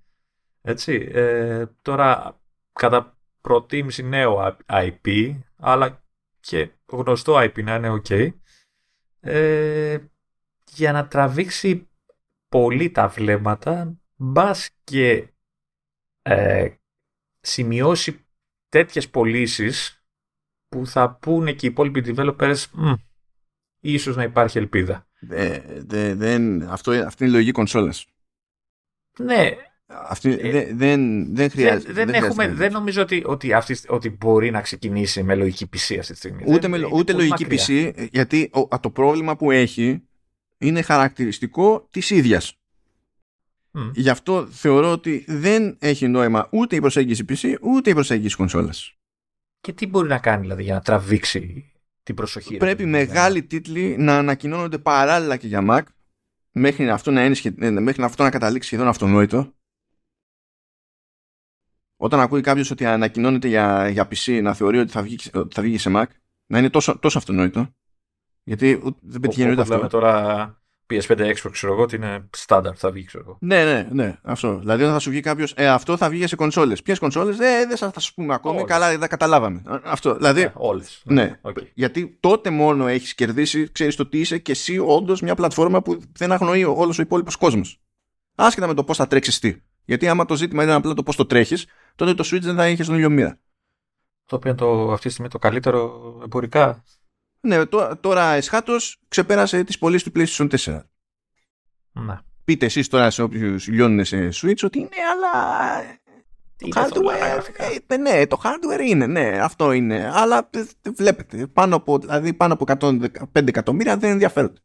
Έτσι. Ε, τώρα, κατά προτίμηση νέο IP, αλλά και γνωστό IP να είναι ok, ε, για να τραβήξει πολύ τα βλέμματα, μπας και ε, σημειώσει τέτοιες πωλήσεις που θα πούνε και οι υπόλοιποι developers ίσως να υπάρχει ελπίδα. Δε, δεν, αυτό, αυτή είναι η λογική κονσόλας. Ναι. Αυτή, ε, δεν, δεν χρειάζεται. Δεν, δεν, έχουμε, δεν νομίζω ότι, ότι, αυτή, ότι μπορεί να ξεκινήσει με λογική PC αυτή τη στιγμή. Ούτε, με, ούτε λογική PC, γιατί ο, το πρόβλημα που έχει είναι χαρακτηριστικό της ίδιας. Mm. Γι' αυτό θεωρώ ότι δεν έχει νόημα ούτε η προσέγγιση PC ούτε η προσέγγιση κονσόλας. Και τι μπορεί να κάνει δηλαδή για να τραβήξει την προσοχή. Πρέπει μεγάλοι τίτλοι να ανακοινώνονται παράλληλα και για Mac μέχρι αυτό να, είναι, ε, μέχρι αυτό να καταλήξει σχεδόν αυτονόητο. Όταν ακούει κάποιος ότι ανακοινώνεται για, για PC να θεωρεί ότι θα βγει, θα βγει σε Mac, να είναι τόσο, τόσο αυτονόητο. Γιατί δεν πετυχαίνει ούτε αυτό. τώρα PS5 Xbox, ξέρω εγώ, ότι είναι στάνταρ, θα βγει, ξέρω εγώ. Ναι, ναι, ναι, αυτό. Δηλαδή, όταν θα σου βγει κάποιος, ε, αυτό θα βγει σε κονσόλες. Ποιες κονσόλες, ε, δεν θα, θα σου πούμε ακόμη. Καλά, δεν καταλάβαμε. Αυτό. Δηλαδή, ε, Όλες. Ναι. Okay. Γιατί τότε μόνο έχεις κερδίσει, ξέρεις το τι είσαι και εσύ όντως μια πλατφόρμα που δεν αγνοεί όλος ο υπόλοιπος κόσμος. Άσχετα με το πώς θα τρέξεις τι. Γιατί άμα το ζήτημα είναι απλά το πώς το τρέχεις, τότε το Switch δεν θα είχες στον ίδιο μοίρα. Το οποίο είναι το, αυτή τη στιγμή το καλύτερο εμπορικά ναι, τώρα εσχάτως ξεπέρασε τις πωλήσεις του PlayStation 4. Να. Πείτε εσείς τώρα σε όποιους λιώνουν σε Switch ότι είναι, αλλά. Το hardware, ε, ναι, το hardware είναι, ναι, αυτό είναι. Αλλά ε, βλέπετε, πάνω από, δηλαδή πάνω από 105 εκατομμύρια δεν ενδιαφέρονται.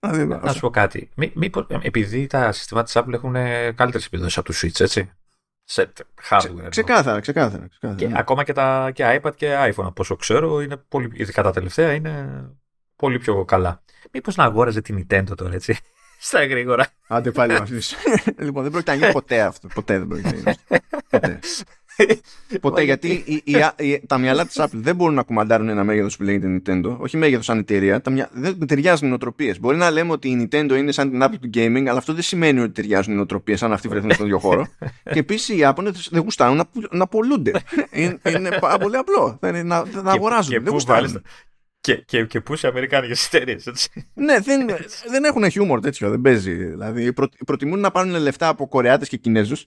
Δηλαδή, να σου πω κάτι. Μήπως, επειδή τα συστήματα της Apple έχουν καλύτερες επιδόσεις από το Switch, έτσι set hardware. ξεκάθαρα, ξεκάθαρα. ξεκάθαρα και, ναι. Ακόμα και, τα, και iPad και iPhone, από όσο ξέρω, είναι πολύ, ειδικά τα τελευταία, είναι πολύ πιο καλά. Μήπως να αγόραζε την Nintendo τώρα, έτσι. Στα γρήγορα. Άντε πάλι μας Λοιπόν, δεν πρόκειται να γίνει ποτέ αυτό. Ποτέ δεν πρόκειται να γίνει. Ποτέ. Ποτέ γιατί η, η, η, τα μυαλά της Apple δεν μπορούν να κουμαντάρουν ένα μέγεθος που λέγεται Nintendo, όχι μέγεθος σαν εταιρεία. Τα μυα... Δεν ταιριάζουν οι νοοτροπίες. Μπορεί να λέμε ότι η Nintendo είναι σαν την Apple του gaming, αλλά αυτό δεν σημαίνει ότι ταιριάζουν οι νοοτροπίες αν αυτοί βρεθούν στον ίδιο χώρο. και επίσης οι Ιάπωνε δεν γουστάρουν να, να πολλούνται. είναι, είναι πάρα πολύ απλό. Να, να, να αγοράζουν. δεν γουστάρουν. Και, και, και πού σε Αμερικάνικες εταιρείες, έτσι. ναι, δεν, δεν έχουν χιούμορ τέτοιο, δεν παίζει. Δηλαδή, προ, προτιμούν να πάρουν λεφτά από Κορεάτες και Κινέζους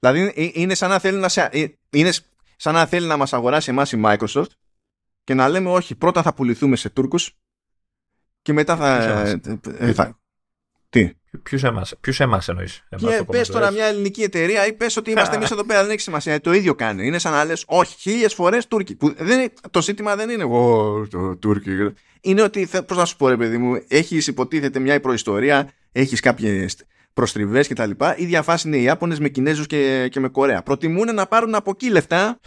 Δηλαδή ε, είναι σαν να θέλει να, σε, ε, είναι σαν να, θέλει να μας αγοράσει εμάς η Microsoft και να λέμε όχι, πρώτα θα πουληθούμε σε Τούρκους και μετά θα... Ε, θα τι; Ποιου εμά ποιους εμάς εννοείς; Και πες τώρα μια ελληνική εταιρεία ή πες ότι είμαστε εμείς εδώ πέρα, δεν έχει σημασία. Το ίδιο κάνει. Είναι σαν να λες, όχι, χίλιες φορές Τούρκοι. Που δεν, το ζήτημα δεν είναι εγώ το Τούρκοι. Είναι ότι, πώς να σου πω, ρε παιδί μου, έχεις υποτίθεται μια προϊστορία, έχεις κάποιε προστριβές κτλ. Η ίδια φάση είναι οι Ιάπωνες με Κινέζους και, και με Κορέα. Προτιμούν να πάρουν από εκεί λεφτά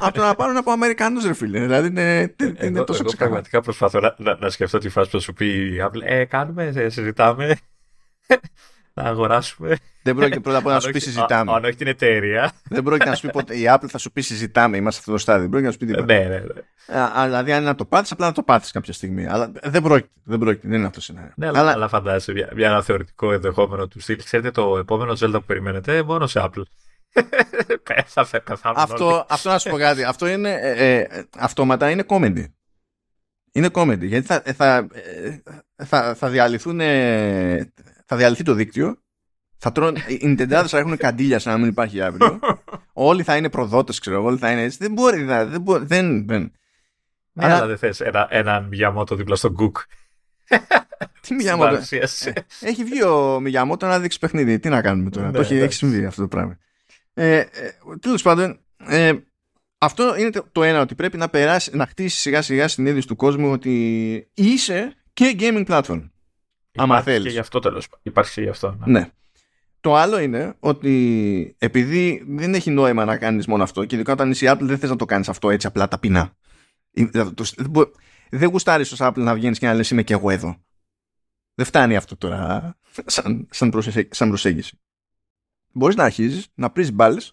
από το να πάρουν από Αμερικανούς, ρε φίλε. Δηλαδή είναι, είναι εγώ, τόσο εγώ ξεκάθαρο. πραγματικά προσπαθώ να, να, να σκεφτώ τη φάση που θα σου πει η Apple. Ε, κάνουμε, ε, συζητάμε. Να αγοράσουμε. Δεν πρόκειται πρώτα απ' όλα να Αν σου πει όχι- συζητάμε. α- Αν όχι την εταιρεία. Δεν πρόκειται να σου πει ποτέ. Η Apple θα σου πει συζητάμε. Είμαστε σε αυτό το στάδιο. Δεν πρόκειται να σου πει τίποτα. ναι, ναι, ναι. Α, α, Δηλαδή, αν είναι να το πάθεις, απλά να το πάθεις κάποια στιγμή. Αλλά δεν πρόκειται. Δεν, πρόκειται, δεν είναι αυτό το σενάριο. Ναι, αλλά, αλλά φαντάζεσαι μια, μια ένα θεωρητικό ενδεχόμενο του στυλ. Ξέρετε το επόμενο Zelda που περιμένετε μόνο σε Apple. θα θε- πεθάνουν όλοι. αυτό, αυτό να σου πω κάτι. Αυτό είναι ε, ε, αυτόματα είναι comedy. Είναι comedy. Γιατί θα, ε, θα, ε, θα, θα διαλυθούν. ε, θα διαλυθεί το δίκτυο. Θα τρώνε, οι Nintendo θα έχουν καντήλια σαν να μην υπάρχει αύριο. όλοι θα είναι προδότες, ξέρω εγώ. Όλοι θα είναι έτσι. Δεν μπορεί. να- Δεν, μπορεί, δεν, δεν. Ναι, Αλλά- αλλά δεν θες ένα, έναν Miyamoto δίπλα στον Cook. Τι Miyamoto; Παρουσίαση. Έχει βγει ο Miyamoto να δείξει παιχνίδι. Τι να κάνουμε τώρα; Ναι, το έχει, έχει εντάξει. συμβεί αυτό το πράγμα. Ε, ε, Τέλος πάντων, ε, αυτό είναι το, το ένα, ότι πρέπει να περάσει, να χτίσει σιγά σιγά συνείδηση του κόσμου ότι είσαι και gaming platform. Άμα Υπάρχει θέλεις. Και γι' αυτό τέλος. πάντων. Υπάρχει και γι' αυτό. ναι. Ναι. Το άλλο είναι ότι επειδή δεν έχει νόημα να κάνεις μόνο αυτό και ειδικά όταν είσαι η Apple δεν θες να το κάνεις αυτό έτσι απλά ταπεινά. Ή- δηλαδή, το- Δεν, μπο- δεν γουστάρεις ως Apple να βγαίνεις και να λες είμαι και εγώ εδώ. Δεν φτάνει αυτό τώρα σαν, σαν, προσέ- σαν προσέγγιση. Μπορείς να αρχίζεις να πρίζεις μπάλες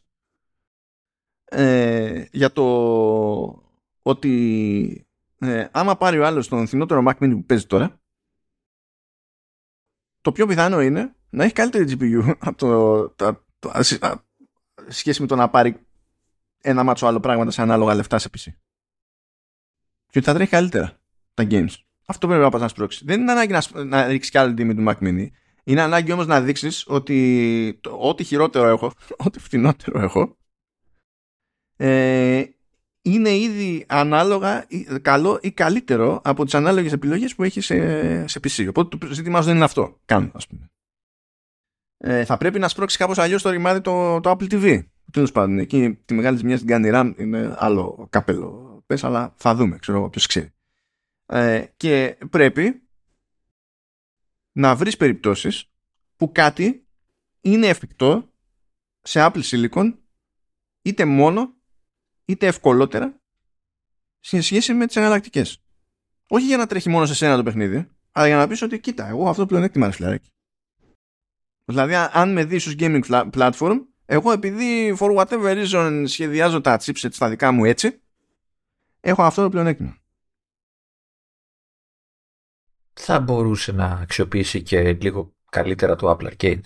ε, για το ότι ε, άμα πάρει ο άλλος τον φθηνότερο Mac Mini που παίζει τώρα το πιο πιθανό είναι να έχει καλύτερη GPU από το, το, το, ας, σ- α, σχέση με το να πάρει ένα μάτσο άλλο πράγματα σε ανάλογα λεφτά σε PC. Και ότι θα τρέχει καλύτερα τα games. Αυτό πρέπει να πας να σπρώξεις. Δεν είναι ανάγκη να, σ- να ρίξεις κι άλλη τιμή του Mac Mini. Είναι ανάγκη όμως να δείξεις ότι το, ό,τι χειρότερο έχω, ό,τι φθηνότερο έχω, ε, είναι ήδη ανάλογα ή- καλό ή καλύτερο από τις ανάλογες επιλογές που έχεις σε, σε PC. Οπότε το ζήτημά σου δεν είναι αυτό. Καν, ας πούμε. Ε, θα πρέπει να σπρώξεις κάπως αλλιώς το ρημάδι το, το Apple TV. Τέλος πάντων, εκεί τη μεγάλη ζημιά στην κάνει η RAM είναι άλλο καπέλο. Πες, αλλά θα δούμε, ξέρω εγώ, ποιος ξέρει. Ε, και πρέπει να βρεις περιπτώσεις που κάτι είναι εφικτό σε Apple Silicon είτε μόνο είτε ευκολότερα σε σχέση με τις εναλλακτικές. Όχι για να τρέχει μόνο σε σένα το παιχνίδι, αλλά για να πεις ότι κοίτα, εγώ αυτό το πλεονέκτημα είναι φιλαράκι. Δηλαδή, αν- αν με δεις ως gaming fla- platform, εγώ επειδή for whatever reason σχεδιάζω τα chipsets στα δικά μου έτσι, έχω αυτό το πλεονέκτημα. Θα μπορούσε να αξιοποιήσει και λίγο καλύτερα το Apple Arcade.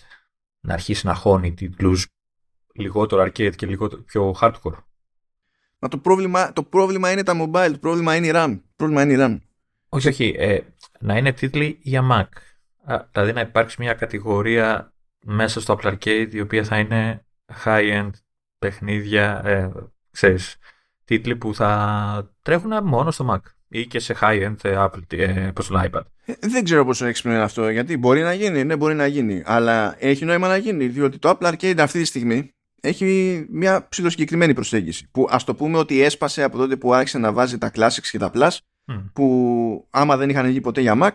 Να αρχίσει να χώνει τίτλους λιγότερο arcade και λίγο πιο hardcore. Μα το πρόβλημα, το πρόβλημα είναι τα mobile, το πρόβλημα είναι η RAM. Το πρόβλημα είναι η RAM. Όχι, όχι. Ε, να είναι τίτλοι για Mac. Α, δηλαδή να υπάρξει μια κατηγορία μέσα στο Apple Arcade η οποία θα είναι high-end παιχνίδια, ε, ξέρεις, τίτλοι που θα τρέχουν μόνο στο Mac ή και σε high-end ε, Apple, ε, πώς το λένε, iPad. Ε, Δεν ξέρω πόσο έξυπνο είναι αυτό, γιατί μπορεί να γίνει, ναι, μπορεί να γίνει. Αλλά έχει νόημα να γίνει, διότι το Apple Arcade αυτή τη στιγμή έχει μια ψηλοσυγκεκριμένη προσέγγιση. Που ας το πούμε ότι έσπασε από τότε που άρχισε να βάζει τα Classics και τα Plus, Μμ. που άμα δεν είχαν βγει ποτέ για Mac,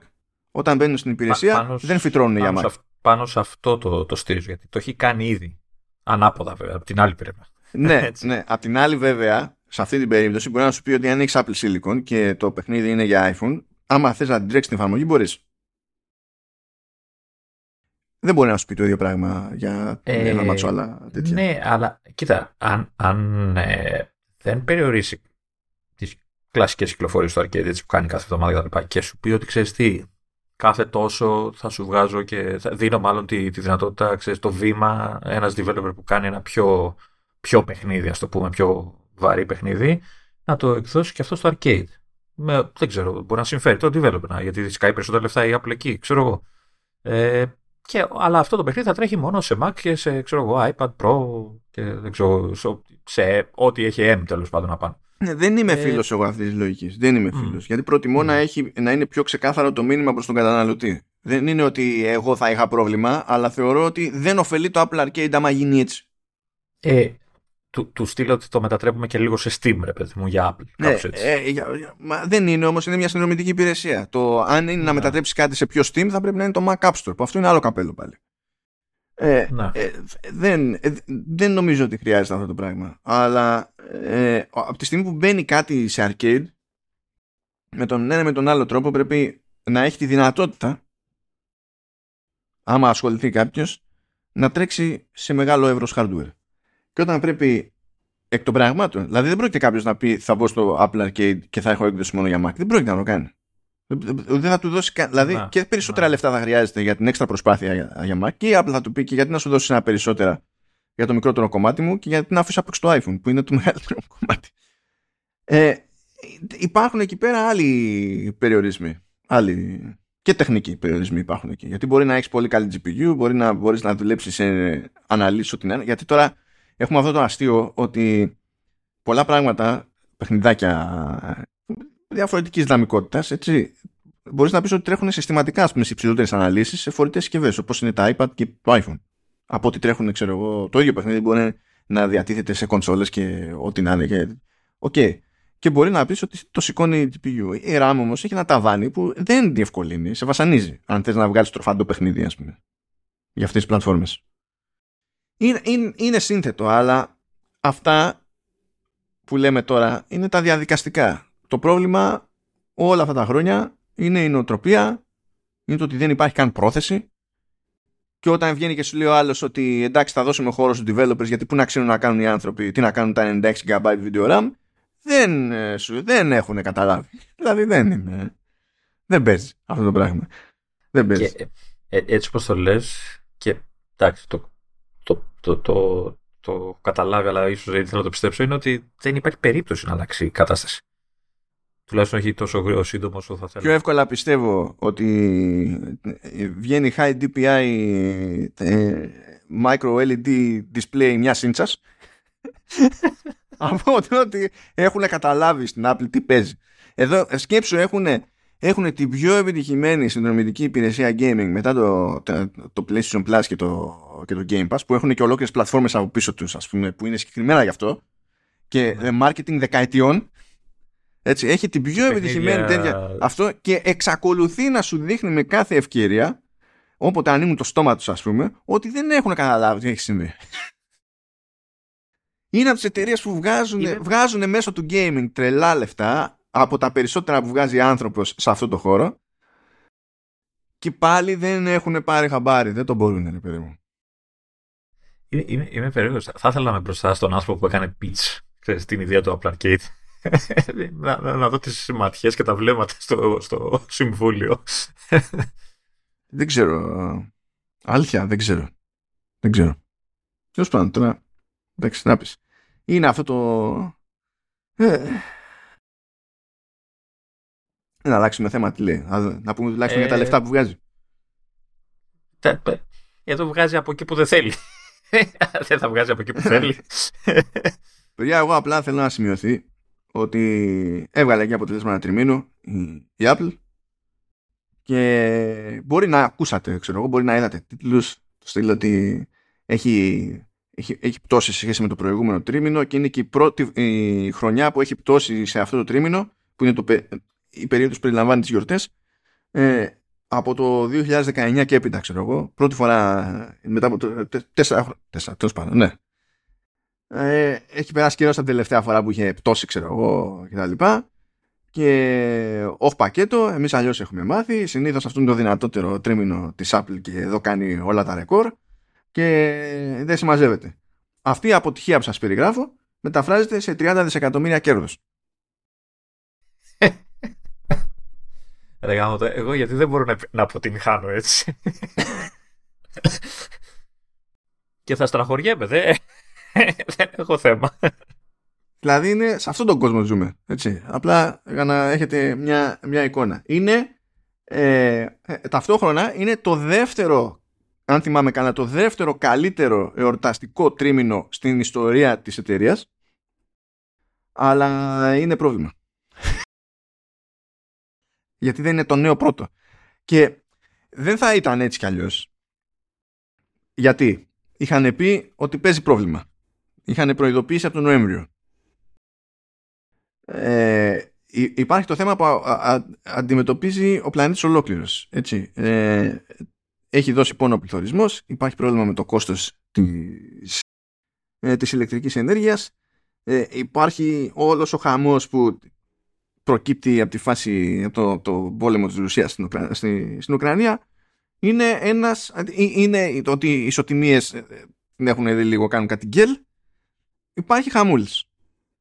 όταν μπαίνουν στην υπηρεσία πάνω σ- δεν φυτρώνουν για πάνω, Mac. σε, αυ- πάνω σε αυτό το, το στηρίζω, γιατί το έχει κάνει ήδη. Ανάποδα βέβαια, από την άλλη πλευρά. ναι, Έτσι. ναι. Απ' την άλλη, βέβαια, σε αυτή την περίπτωση μπορεί να σου πει ότι αν έχεις Apple Silicon και το παιχνίδι είναι για iPhone, άμα θες να την τρέξεις την εφαρμογή, μπορείς. Δεν μπορεί να σου πει το ίδιο πράγμα για Ε, ένα μάτσο άλλα τέτοια. Ναι, αλλά κοίτα, αν, αν ε, δεν περιορίσει τις κλασικές κυκλοφορίες του arcade έτσι που κάνει κάθε εβδομάδα και τα λοιπά, και σου πει ότι ξέρεις τι, κάθε τόσο θα σου βγάζω και θα δίνω μάλλον τη, τη δυνατότητα, ξέρεις, το βήμα ένας developer που κάνει ένα πιο, πιο παιχνίδι, ας το πούμε, πιο βαρύ παιχνίδι, να το εκδώσει και αυτό στο arcade. Με, δεν ξέρω, μπορεί να συμφέρει το developer, να- γιατί σκάει περισσότερα λεφτά η Apple εκεί, ξέρω εγώ. Ε, και, αλλά αυτό το παιχνίδι θα τρέχει μόνο σε Mac και σε ξέρω εγώ, iPad Pro και δεν ξέρω, σε, σε ό,τι έχει M τέλος πάντων να πάνω. Ναι, δεν είμαι Ε, φίλος εγώ αυτής της λογικής. Δεν είμαι Μμ. φίλος. Γιατί προτιμώ Μμ. να, έχει, να είναι πιο ξεκάθαρο το μήνυμα προς τον καταναλωτή. Δεν είναι ότι εγώ θα είχα πρόβλημα, αλλά θεωρώ ότι δεν ωφελεί το Apple Arcade άμα γίνει έτσι. Ε, του, του στείλω ότι το μετατρέπουμε και λίγο σε Steam, ρε παιδί μου, για Apple. Ναι, κάπως έτσι. ε, για- για- μα δεν είναι όμως, είναι μια συνδρομητική υπηρεσία. Το αν είναι να Ναι. μετατρέψεις κάτι σε πιο Steam θα πρέπει να είναι το Mac App Store, που αυτό είναι άλλο καπέλο πάλι. Ε, ναι. ε, δεν, ε, δεν νομίζω ότι χρειάζεται αυτό το πράγμα. Αλλά ε, από τη στιγμή που μπαίνει κάτι σε arcade, με τον ένα με τον άλλο τρόπο πρέπει να έχει τη δυνατότητα, άμα ασχοληθεί κάποιος, να τρέξει σε μεγάλο εύρος hardware. Και όταν πρέπει εκ των πραγμάτων, δηλαδή δεν πρόκειται κάποιος να πει θα μπω στο Apple Arcade και θα έχω έκδοση μόνο για Mac. Δεν πρόκειται να το κάνει. Δεν θα του δώσει κα... Δηλαδή να, και περισσότερα να. λεφτά θα χρειάζεται για την έξτρα προσπάθεια για, για Mac και η Apple θα του πει και γιατί να σου δώσει ένα περισσότερα για το μικρότερο κομμάτι μου και γιατί να αφήσει από το iPhone που είναι το μεγαλύτερο κομμάτι. Ε, υπάρχουν εκεί πέρα άλλοι περιορισμοί. Άλλοι και τεχνικοί περιορισμοί υπάρχουν εκεί. Γιατί μπορεί να έχεις πολύ καλή GPU, μπορεί να μπορείς να δουλέψεις σε αναλύσει ό,τι είναι. Γιατί τώρα έχουμε αυτό το αστείο ότι πολλά πράγματα, παιχνιδάκια διαφορετικής δυναμικότητας, έτσι. Μπορείς να πεις ότι τρέχουν συστηματικά πούμε, σε υψηλότερες αναλύσεις σε φορητές συσκευές, όπως είναι τα iPad και το iPhone. Από ότι τρέχουν, ξέρω εγώ, το ίδιο παιχνίδι μπορεί να διατίθεται σε κονσόλες και ό,τι να είναι. Και... Okay. Και μπορεί να πεις ότι το σηκώνει η GPU. Η RAM όμως έχει ένα ταβάνι που δεν διευκολύνει, σε βασανίζει. Αν θες να βγάλεις τροφάντο παιχνίδι, ας πούμε. Για αυτές τις πλατφόρμες. Είναι, είναι, είναι σύνθετο, αλλά αυτά που λέμε τώρα είναι τα διαδικαστικά. Το πρόβλημα όλα αυτά τα χρόνια είναι η νοοτροπία, είναι το ότι δεν υπάρχει καν πρόθεση και όταν βγαίνει και σου λέει ο άλλος ότι εντάξει θα δώσουμε χώρο στους developers γιατί πού να ξέρουν να κάνουν οι άνθρωποι, τι να κάνουν τα 96 GB video RAM, δεν, ε, σου, δεν έχουν καταλάβει. Δηλαδή δεν είναι. Δεν παίζει αυτό το πράγμα. Δεν παίζει. Και, ε, ε, έτσι όπως το λες και εντάξει το, το, το, το, το καταλάβει αλλά ίσως δεν θέλω να το πιστέψω είναι ότι δεν υπάρχει περίπτωση να αλλάξει η κατάσταση. Τουλάχιστον όχι τόσο σύντομο όσο θα θέλω. Πιο εύκολα πιστεύω ότι βγαίνει high DPI ε, micro LED display μια ίντσας από ότι έχουν καταλάβει στην Apple τι παίζει. Εδώ σκέψου έχουν, έχουν την πιο επιτυχημένη συνδρομητική υπηρεσία gaming μετά το, το, το PlayStation Plus και το, και το Game Pass που έχουν και ολόκληρες πλατφόρμες από πίσω τους ας πούμε, που είναι συγκεκριμένα γι' αυτό και ναι. marketing δεκαετιών έτσι, έχει την πιο επιτυχημένη τέτοια αυτό και εξακολουθεί να σου δείχνει με κάθε ευκαιρία όποτε ανοίγουν το στόμα τους ας πούμε ότι δεν έχουν καταλάβει τι έχει συμβεί. Είναι από τις εταιρείες που βγάζουν, Είναι... βγάζουν μέσω του gaming τρελά λεφτά από τα περισσότερα που βγάζει άνθρωπος σε αυτό το χώρο και πάλι δεν έχουν πάρει χαμπάρι. Δεν το μπορούν, ρε παιδί μου. Είμαι, είμαι, είμαι περίεργος. Θα ήθελα να είμαι μπροστά στον άνθρωπο που έκανε pitch στην ιδέα του Apple Arcade. να, να, να, δω τις ματιές και τα βλέμματα στο, στο συμβούλιο. δεν ξέρω. Αλήθεια, δεν ξέρω. Δεν ξέρω. Τέλος πάντων, τώρα. Εντάξει, να πεις. Είναι αυτό το. Ε, να αλλάξουμε θέμα, τι λέει. Να πούμε τουλάχιστον ε, για τα λεφτά που βγάζει. Εδώ βγάζει από εκεί που δεν θέλει. δεν θα βγάζει από εκεί που θέλει. Παιδιά, εγώ απλά θέλω να σημειωθεί ότι έβγαλε και αποτελέσμα ένα τριμήνου η Apple και μπορεί να ακούσατε, ξέρω εγώ, μπορεί να είδατε τίτλους το στείλω ότι έχει, έχει, έχει πτώσει σε σχέση με το προηγούμενο τρίμηνο και είναι και η πρώτη η χρονιά που έχει πτώσει σε αυτό το τρίμηνο που είναι το, η περίοδος που περιλαμβάνει τις γιορτές ε, από το 2019 και έπειτα ξέρω εγώ πρώτη φορά μετά από το, τέσσερα χρόνια τέσσερα τέλος πάντων ναι ε, έχει περάσει καιρός από την τελευταία φορά που είχε πτώσει, ξέρω εγώ, κτλ. Και όχι πακέτο, εμείς αλλιώς έχουμε μάθει. Συνήθως αυτό είναι το δυνατότερο τρίμηνο της Apple και εδώ κάνει όλα τα ρεκόρ και δεν συμμαζεύεται. Αυτή η αποτυχία που σας περιγράφω μεταφράζεται σε 30 δισεκατομμύρια κέρδο. εγώ γιατί δεν μπορώ να, να αποτυγχάνω έτσι. και θα στραχωριέμαι, δε. δεν έχω θέμα. Δηλαδή είναι σε αυτόν τον κόσμο ζούμε. Έτσι. Απλά για να έχετε μια, μια εικόνα. Είναι ε, ε, ταυτόχρονα είναι το δεύτερο αν θυμάμαι καλά το δεύτερο καλύτερο εορταστικό τρίμηνο στην ιστορία της εταιρείας αλλά είναι πρόβλημα. Γιατί δεν είναι το νέο πρώτο. Και δεν θα ήταν έτσι κι αλλιώς. Γιατί; Είχαν πει ότι παίζει πρόβλημα είχαν προειδοποιήσει από τον Νοέμβριο. Ε, υπάρχει το θέμα που αντιμετωπίζει ο πλανήτης ολόκληρος. Έτσι. Ε, έχει δώσει πόνο ο πληθωρισμός, υπάρχει πρόβλημα με το κόστος της, ε, της ηλεκτρικής ενέργειας, ε, υπάρχει όλος ο χαμός που προκύπτει από τη φάση, από το, το πόλεμο της Ρουσίας στην, στη, στην Ουκρανία, είναι ένας, είναι ότι οι ισοτιμίες ε, έχουν δει λίγο, κάνουν κάτι γκέλ, υπάρχει χαμούλης.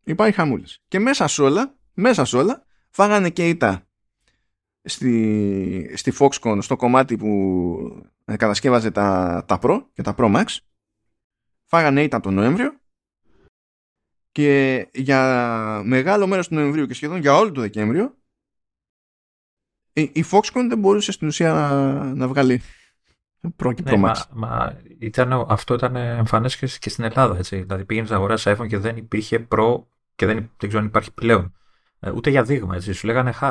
Υπάρχει χαμούλης. Και μέσα σε όλα, μέσα σε όλα, φάγανε και ήττα στη, στη Foxconn στο κομμάτι που ε, κατασκεύαζε τα, τα Pro και τα Pro Max φάγανε ήταν τον Νοέμβριο και για μεγάλο μέρος του Νοεμβρίου και σχεδόν για όλο το Δεκέμβριο η, η Foxconn δεν μπορούσε στην ουσία να, να βγάλει Pro και Pro ναι, Max. Μα, μα ήταν, αυτό ήταν εμφανές και, και στην Ελλάδα. Έτσι. Δηλαδή πήγαινε να αγοράσει iPhone και δεν υπήρχε Pro και δεν, δεν ξέρω αν υπάρχει πλέον. Ε, ούτε για δείγμα, έτσι. Σου λέγανε χα.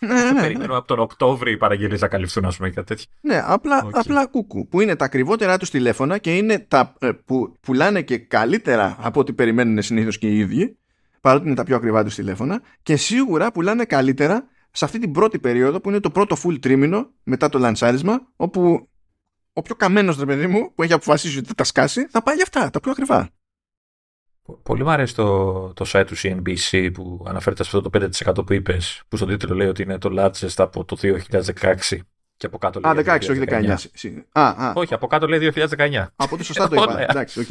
ναι, ναι, ναι. Περιμένω από τον Οκτώβριο οι παραγγελίες να καλυφθούν, ας πούμε, κάτι τέτοιο. Ναι, απλά, Okay. απλά κούκου. Που είναι τα ακριβότερά τους τηλέφωνα και είναι τα ε, που πουλάνε και καλύτερα από ό,τι περιμένουν συνήθως και οι ίδιοι, παρότι είναι τα πιο ακριβά τους τηλέφωνα, και σίγουρα πουλάνε καλύτερα σε αυτή την πρώτη περίοδο που είναι το πρώτο full τρίμηνο μετά το λανσάρισμα, όπου ο πιο καμένος ρε παιδί μου που έχει αποφασίσει ότι θα τα σκάσει θα πάει για αυτά, τα πιο ακριβά. Πο- Πολύ μου αρέσει το, το site του CNBC που αναφέρεται σε αυτό το 5% που είπες, που στον τίτλο λέει ότι είναι το largest από το 2016 και από κάτω λέει. Α, 16, όχι 19. Συ- Α, α, Όχι, από κάτω λέει 2019. από το σωστά το είπα. Όλα. Εντάξει, οκ.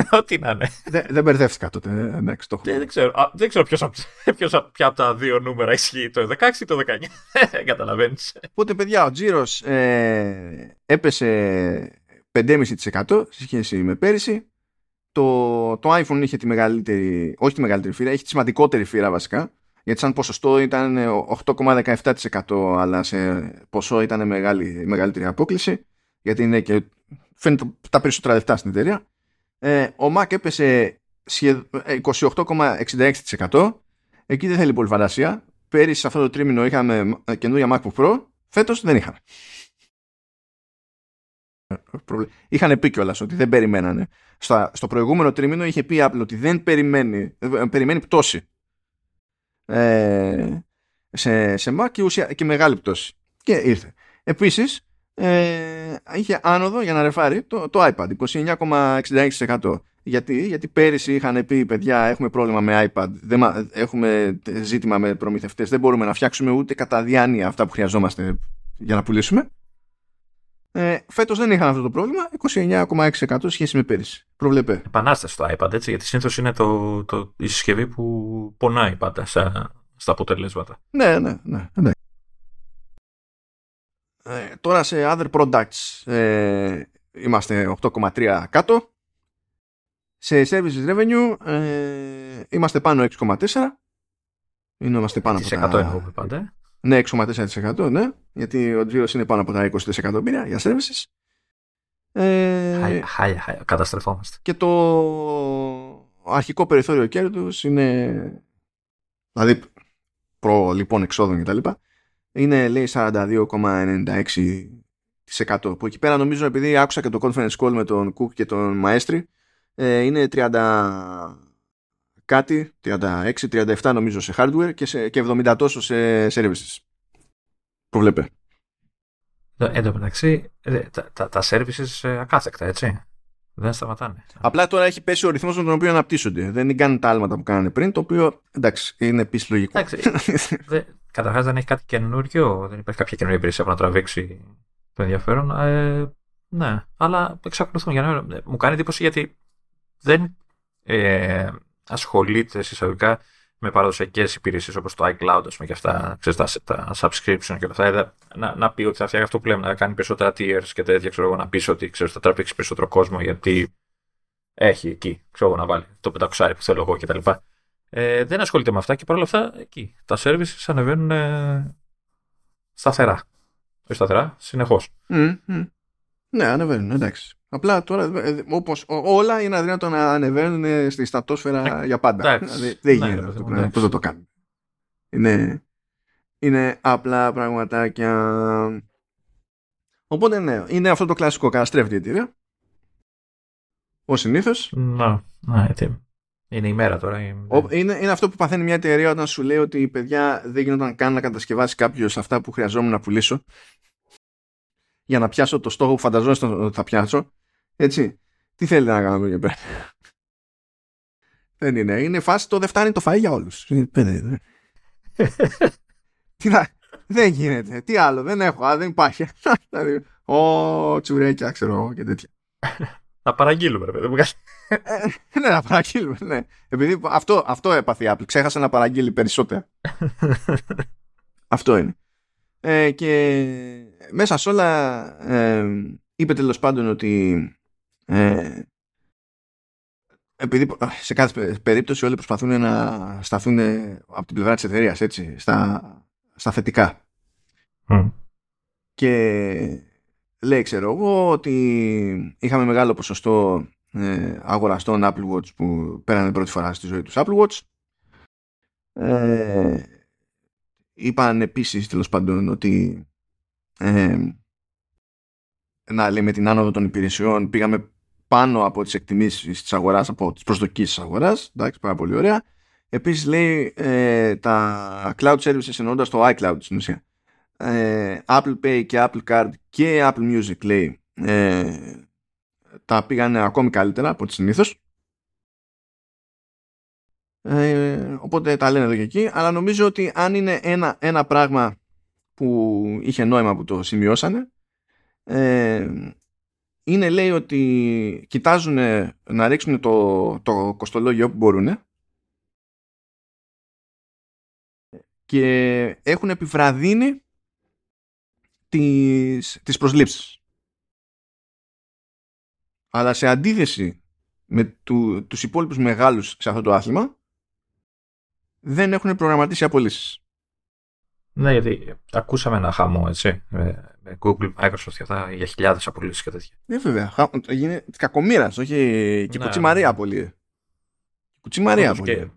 Ό,τι να είναι. Δεν, δεν μπερδεύτηκα τότε. ε, Εντάξει, το έχω. Δεν, δεν ξέρω, α, δεν ξέρω ποιος, απ- ποιος, απ- ποια από τα δύο νούμερα ισχύει, το 16 ή το 19. Δεν καταλαβαίνεις. Οπότε, παιδιά, ο τζίρος ε, έπεσε 5,5% σε σχέση με πέρυσι. Το, το iPhone είχε τη μεγαλύτερη, όχι τη μεγαλύτερη φύρα, έχει τη σημαντικότερη φύρα βασικά. Γιατί σαν ποσοστό ήταν 8,17% αλλά σε ποσό ήταν μεγάλη, μεγαλύτερη απόκληση. Γιατί είναι και φαίνεται τα περισσότερα λεφτά στην εταιρεία. Ε, ο Mac έπεσε σχεδ- ε, 28,66%. Εκεί δεν θέλει πολύ φαντασία. Πέρυσι σε αυτό το τρίμηνο είχαμε ε, καινούργια MacBook Pro. Φέτος δεν είχαμε. Προβλε- Είχαν πει κιόλας ότι δεν περιμένανε. Στα, στο προηγούμενο τρίμηνο είχε πει η Apple ότι δεν περιμένει, ε, περιμένει πτώση ε, σε, σε Mac και, ουσια, και μεγάλη πτώση. Και ήρθε. Επίσης, ε, είχε άνοδο για να ρεφάρει το, το iPad, 29,66%. Γιατί, γιατί πέρυσι είχαν πει παιδιά έχουμε πρόβλημα με iPad, δεν, μα- έχουμε ζήτημα με προμηθευτές, δεν μπορούμε να φτιάξουμε ούτε κατά διάνοια αυτά που χρειαζόμαστε για να πουλήσουμε. Ε, φέτος δεν είχαν αυτό το πρόβλημα, 29,6% σε σχέση με πέρυσι. Προβλεπέ. Επανάσταση στο iPad, έτσι, γιατί συνήθως είναι το, το, η συσκευή που πονάει πάντα στα, στα αποτελέσματα. Ναι, ναι, ναι. εντάξει. Ε, τώρα σε other products ε, είμαστε 8,3 κάτω. Σε services revenue ε, είμαστε πάνω 6,4. Είμαστε πάνω από 100 τα... εννοούμε πάντα. Ε. Ναι, 6,4% ναι. Γιατί ο τζίρος είναι πάνω από τα 20 δισεκατομμύρια για services. Ε, Χάλια, χάλια, χάλια. Καταστρεφόμαστε. και το αρχικό περιθώριο κέρδους είναι δηλαδή προ λοιπόν εξόδων και τα λοιπά είναι λέει 42,96% που εκεί πέρα νομίζω επειδή άκουσα και το conference call με τον Cook και τον Maestri ε, είναι 30 κάτι 36, 37 νομίζω σε hardware και, σε, και 70 τόσο σε services προβλέπε Ε, Εν τω μεταξύ, ε, τα, τα, τα services ε, ακάθεκτα, έτσι. Δεν σταματάνε. Απλά τώρα έχει πέσει ο ρυθμός με τον οποίο αναπτύσσονται. Δεν κάνουν τα άλματα που κάνανε πριν, το οποίο εντάξει είναι επίσης λογικό. Εντάξει, δε, καταρχάς δεν έχει κάτι καινούριο, δεν υπάρχει κάποια καινούργια υπηρεσία που να τραβήξει το ενδιαφέρον. Ε, ναι, αλλά εξακολουθούν. Για να, μου κάνει εντύπωση γιατί δεν ε, ασχολείται συσσαγωγικά με παραδοσιακές υπηρεσίες όπως το iCloud ας πούμε, και αυτά, ξέρεις, τα, τα subscription και όλα αυτά. Ε, Να, να πει ότι θα φτιάξει αυτό που λέμε, να κάνει περισσότερα tiers και τέτοια, ξέρω εγώ, να πεις ότι ξέρεις, θα τραβήξει περισσότερο κόσμο γιατί έχει εκεί, ξέρω εγώ, να βάλει το 500 που θέλω εγώ κτλ. Ε, δεν ασχολείται με αυτά και παρόλα αυτά εκεί. Τα services ανεβαίνουν ε, σταθερά. Όχι σταθερά, συνεχώς. Μμ, μμ. Ναι, ανεβαίνουν, εντάξει. Απλά τώρα, ε, όπως ό- όλα είναι αδύνατο να ανεβαίνουν ε, στη στατόσφαιρα για πάντα. εντάξει. Δηλαδή, δεν Ναι, γίνεται ρε, αυτό το παιδί μου, πράγμα. εντάξει. Πώς θα το κάνουμε. Είναι, είναι απλά πραγματάκια. Οπότε ναι, είναι αυτό το κλασικό καταστρέφεται η εταιρεία. Ω συνήθως. Να, να, έτσι. Είναι η μέρα τώρα. η- Είναι, είναι αυτό που παθαίνει μια εταιρεία όταν σου λέει ότι παιδιά δεν γινόταν καν να κατασκευάσει κάποιος αυτά που χρειαζόμουν να πουλήσω. Για να πιάσω το στόχο που φανταζόμαστε ότι θα πιάσω. Έτσι. Τι θέλετε να κάνουμε εκεί πέρα; Δεν είναι. Είναι φάση το δεν φτάνει το φαΐ για όλους. Τι να... Δεν γίνεται. Τι άλλο. Δεν έχω. Α, δεν υπάρχει. Δηλαδή, Ω, τσουρέκια, ξέρω εγώ και τέτοια. Να παραγγείλουμε, ρε παιδί ε, ναι, να παραγγείλουμε, ναι. Επειδή αυτό, αυτό έπαθε η Apple. Ξέχασε να παραγγείλει περισσότερα. αυτό είναι. Ε, και μέσα σε όλα ε, είπε τέλος πάντων ότι ε, επειδή σε κάθε περίπτωση όλοι προσπαθούν να σταθούν από την πλευρά της εταιρείας έτσι, στα, στα θετικά. Και λέει ξέρω εγώ ότι είχαμε μεγάλο ποσοστό ε, αγοραστών Apple Watch που πέρανε πρώτη φορά στη ζωή τους Apple Watch. Ε, είπαν επίσης τέλος πάντων ότι ε, να λέει με την άνοδο των υπηρεσιών πήγαμε πάνω από τις εκτιμήσεις της αγοράς, από τις προσδοκίες της αγοράς. Εντάξει, πάρα πολύ ωραία. Επίσης λέει ε, τα cloud services εννοώντας το iCloud στην ουσία. Ε, Apple Pay και Apple Card και Apple Music λέει ε, τα πήγανε ακόμη καλύτερα από ό,τι συνήθως. Ε, οπότε τα λένε εδώ και εκεί αλλά νομίζω ότι αν είναι ένα, ένα πράγμα που είχε νόημα που το σημειώσανε ε, είναι λέει ότι κοιτάζουν να ρίξουν το, το κοστολόγιο που μπορούν και έχουν επιβραδύνει τις, τις προσλήψεις. Αλλά σε αντίθεση με του, τους υπόλοιπους μεγάλους σε αυτό το άθλημα δεν έχουν προγραμματίσει απολύσεις. Ναι, γιατί ακούσαμε ένα χαμό, έτσι, με, με Google, Microsoft και αυτά, για χιλιάδες απολύσεις και τέτοια. Ναι, βέβαια. Έγινε κακομήρας, όχι και ναι, κουτσιμαρία ναι. απολύε. Κουτσιμαρία απολύε.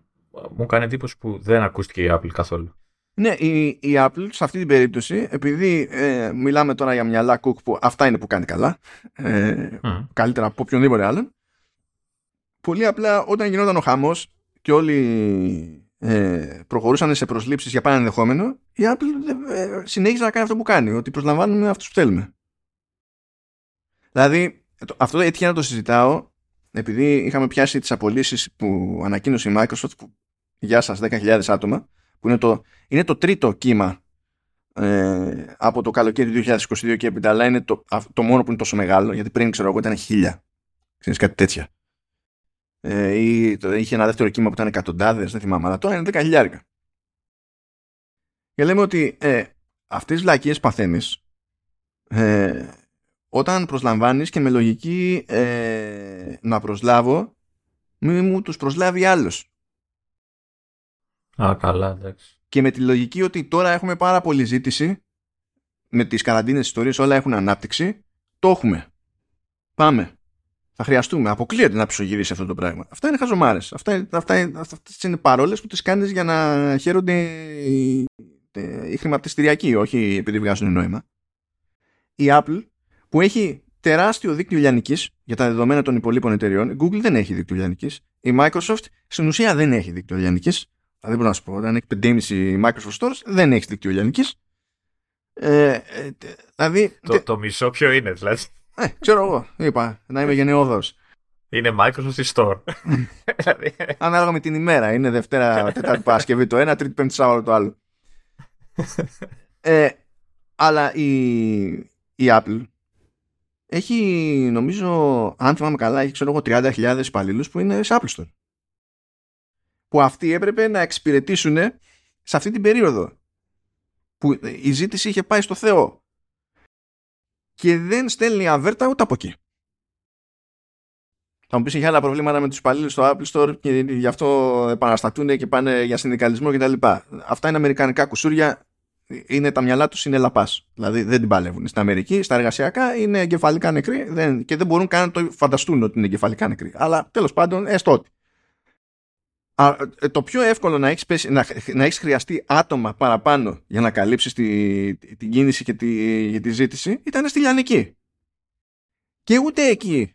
Μου κάνει εντύπωση που δεν ακούστηκε η Apple καθόλου. Ναι, η, η Apple σε αυτή την περίπτωση, επειδή ε, μιλάμε τώρα για μυαλά cook που αυτά είναι που κάνει καλά, ε, καλύτερα από οποιονδήποτε άλλον, πολύ απλά όταν γινόταν ο χαμός και όλοι ε, προχωρούσαν σε προσλήψεις για πάνω ενδεχόμενο, η Apple ε, συνέχιζε να κάνει αυτό που κάνει, ότι προσλαμβάνουμε αυτούς που θέλουμε. Δηλαδή, αυτό έτυχε να το συζητάω, επειδή είχαμε πιάσει τις απολύσεις που ανακοίνωσε η Microsoft, που γεια σας 10.000 άτομα, που είναι το, είναι το τρίτο κύμα ε, από το καλοκαίρι του 2022 και έπειτα, αλλά είναι το, το μόνο που είναι τόσο μεγάλο, γιατί πριν ξέρω εγώ ήταν χίλια. Ξέρεις κάτι τέτοια. Ε, ή, το, είχε ένα δεύτερο κύμα που ήταν εκατοντάδες, δεν θυμάμαι, αλλά τώρα είναι δέκα χιλιάρικα. Και λέμε ότι ε, αυτές τις βλακίες παθαίνεις ε, όταν προσλαμβάνεις και με λογική ε, να προσλάβω μη μου τους προσλάβει άλλος. Α, καλά, εντάξει. Και με τη λογική ότι τώρα έχουμε πάρα πολλή ζήτηση, με τις καραντίνες ιστορίες όλα έχουν ανάπτυξη, το έχουμε. Πάμε. Θα χρειαστούμε. Αποκλείεται να ψωγυρίσει αυτό το πράγμα. Αυτά είναι χαζομάρες. Αυτά, αυτά, αυτές είναι παρόλες που τις κάνεις για να χαίρονται οι, οι χρηματιστηριακοί, όχι επειδή βγάζουν νόημα. Η Apple που έχει τεράστιο δίκτυο λιανικής για τα δεδομένα των υπολείπων εταιριών, η Google δεν έχει δίκτυο λιανικής. Η Microsoft στην ουσία δεν έχει δίκτυο λιανικής δεν μπορώ να σου πω, όταν έχει 5,5 Microsoft Stores δεν έχει δίκτυο λιανικής. Ε, ε, δηλαδή, το, το μισό ποιο είναι, δηλαδή. Ε, ξέρω εγώ, είπα, να είμαι γενναιόδωρος. Είναι Microsoft Store. Δηλαδή. Ανάλογα με την ημέρα. Είναι Δευτέρα, Τετάρτη, Παρασκευή το ένα, Τρίτη, Πέμπτη, Σάββατο το άλλο. ε, αλλά η, η Apple έχει, νομίζω, αν θυμάμαι καλά, έχει ξέρω εγώ 30.000 υπαλλήλους που είναι σε Apple Store που αυτοί έπρεπε να εξυπηρετήσουν σε αυτή την περίοδο που η ζήτηση είχε πάει στο Θεό και δεν στέλνει αβέρτα ούτε από εκεί. Θα μου πεις είχε άλλα προβλήματα με τους υπαλλήλους στο Apple Store και γι' αυτό επαναστατούν και πάνε για συνδικαλισμό κτλ. Αυτά είναι αμερικανικά κουσούρια. Είναι τα μυαλά τους είναι λαπάς. Δηλαδή δεν την παλεύουν. Στην Αμερική, στα εργασιακά είναι εγκεφαλικά νεκροί δεν, και δεν μπορούν καν να το φανταστούν ότι είναι εγκεφαλικά νεκροί. Αλλά τέλος πάντων, έστω ότι. Ε, το πιο εύκολο να έχεις, πέσει, να, να έχεις χρειαστεί άτομα παραπάνω για να καλύψεις τη, την κίνηση και τη, τη ζήτηση ήταν στη Λιανική. Και ούτε εκεί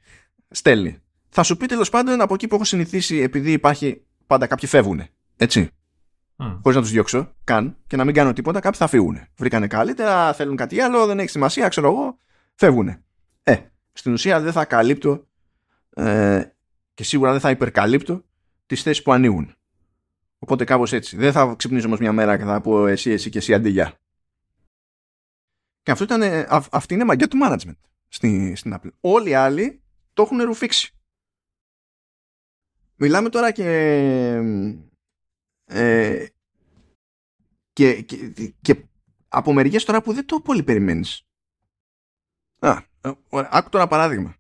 στέλνει. Θα σου πει τέλος πάντων από εκεί που έχω συνηθίσει επειδή υπάρχει πάντα κάποιοι φεύγουν. Έτσι. Mm. Χωρίς να τους διώξω καν και να μην κάνω τίποτα, κάποιοι θα φύγουν. Βρήκανε καλύτερα, θέλουν κάτι άλλο, δεν έχει σημασία, ξέρω εγώ. φεύγουν. Ε, στην ουσία δεν θα καλύπτω ε, και σίγουρα δεν θα υπερκαλύπτω τις θέσεις που ανοίγουν. Οπότε κάπως έτσι. Δεν θα ξυπνήσω όμως μια μέρα και θα πω εσύ, εσύ και εσύ αντίγεια. Και αυτό ήταν, α, αυτή είναι μαγκιά του management στην, στην Apple. Όλοι οι άλλοι το έχουν ρουφήξει. Μιλάμε τώρα και, ε, και, και, και από μεριές τώρα που δεν το πολύ περιμένεις. Α, ε, άκου τώρα παράδειγμα.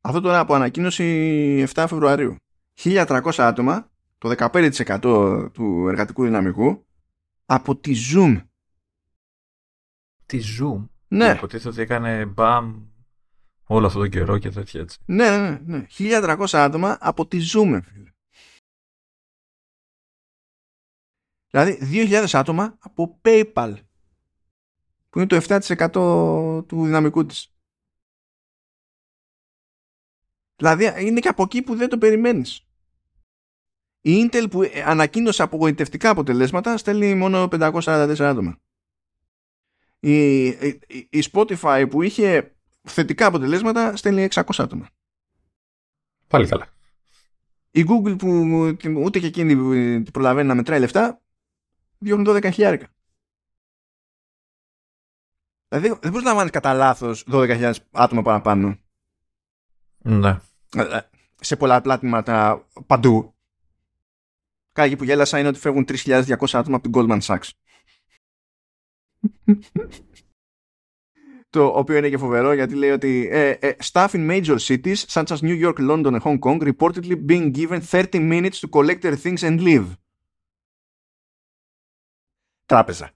Αυτό τώρα από ανακοίνωση 7 Φεβρουαρίου. 1300 άτομα, το 15% του εργατικού δυναμικού, από τη Zoom. Τη Zoom; Ναι. Υποτίθεται ότι έκανε μπαμ όλο αυτό το καιρό και τέτοια έτσι. Ναι, ναι, ναι. 1300 άτομα από τη Zoom, φίλε. Δηλαδή 2.000 άτομα από PayPal που είναι το 7% του δυναμικού της. Δηλαδή είναι και από εκεί που δεν το περιμένεις. Η Intel που ανακοίνωσε απογοητευτικά αποτελέσματα στέλνει μόνο 544 άτομα. Η, η, η Spotify που είχε θετικά αποτελέσματα στέλνει 600 άτομα. Πάλι καλά. Η Google που ούτε και εκείνη προλαβαίνει να μετράει λεφτά διώχνει 12 χιλιάρικα. Δηλαδή δεν μπορείς να βάλεις κατά λάθος 12.000 άτομα παραπάνω. Ναι. Ε, σε πολλά πλάτηματα παντού. Κάτι που γέλασα είναι ότι φεύγουν 3.200 άτομα από την Goldman Sachs. το οποίο είναι και φοβερό γιατί λέει ότι ε, ε, staff in major cities such as New York, London and Hong Kong reportedly being given 30 minutes to collect their things and leave. Τράπεζα.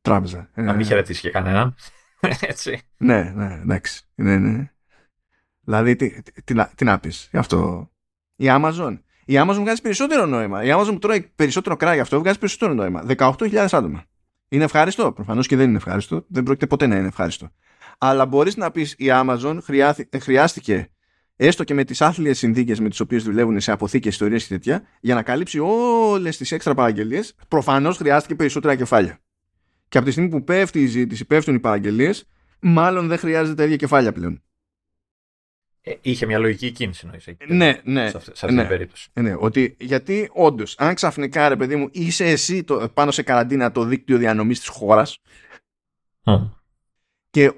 Τράπεζα. Να μην χαιρετήσεις και κανέναν. Έτσι. Ναι, ναι, εντάξει. Ναι, ναι. Δηλαδή, τι, τι, τι, τι να πεις γι' αυτό. Η Amazon. Η Amazon βγάζει περισσότερο νόημα. Η Amazon που τρώει περισσότερο κράτο γι' αυτό βγάζει περισσότερο νόημα. 18.000 άτομα. Είναι ευχάριστο. Προφανώς και δεν είναι ευχάριστο. Δεν πρόκειται ποτέ να είναι ευχάριστο. Αλλά μπορείς να πεις η Amazon χρειάστηκε έστω και με τις άθλιες συνθήκες με τις οποίες δουλεύουν σε αποθήκες, ιστορίες και τέτοια, για να καλύψει όλες τις έξτρα παραγγελίες, προφανώς χρειάστηκε περισσότερα κεφάλια. Και από τη στιγμή που πέφτει η ζήτηση, πέφτουν οι παραγγελίες, μάλλον δεν χρειάζεται τα ίδια κεφάλια πλέον. Ε, είχε μια λογική κίνηση νοείς, εκεί, Ναι, ναι. Σε αυτή, σε αυτή ναι. την περίπτωση. Ναι, ότι γιατί όντως, αν ξαφνικά ρε παιδί μου είσαι εσύ το, πάνω σε καραντίνα το δίκτυο διανομής της χώρας Mm. και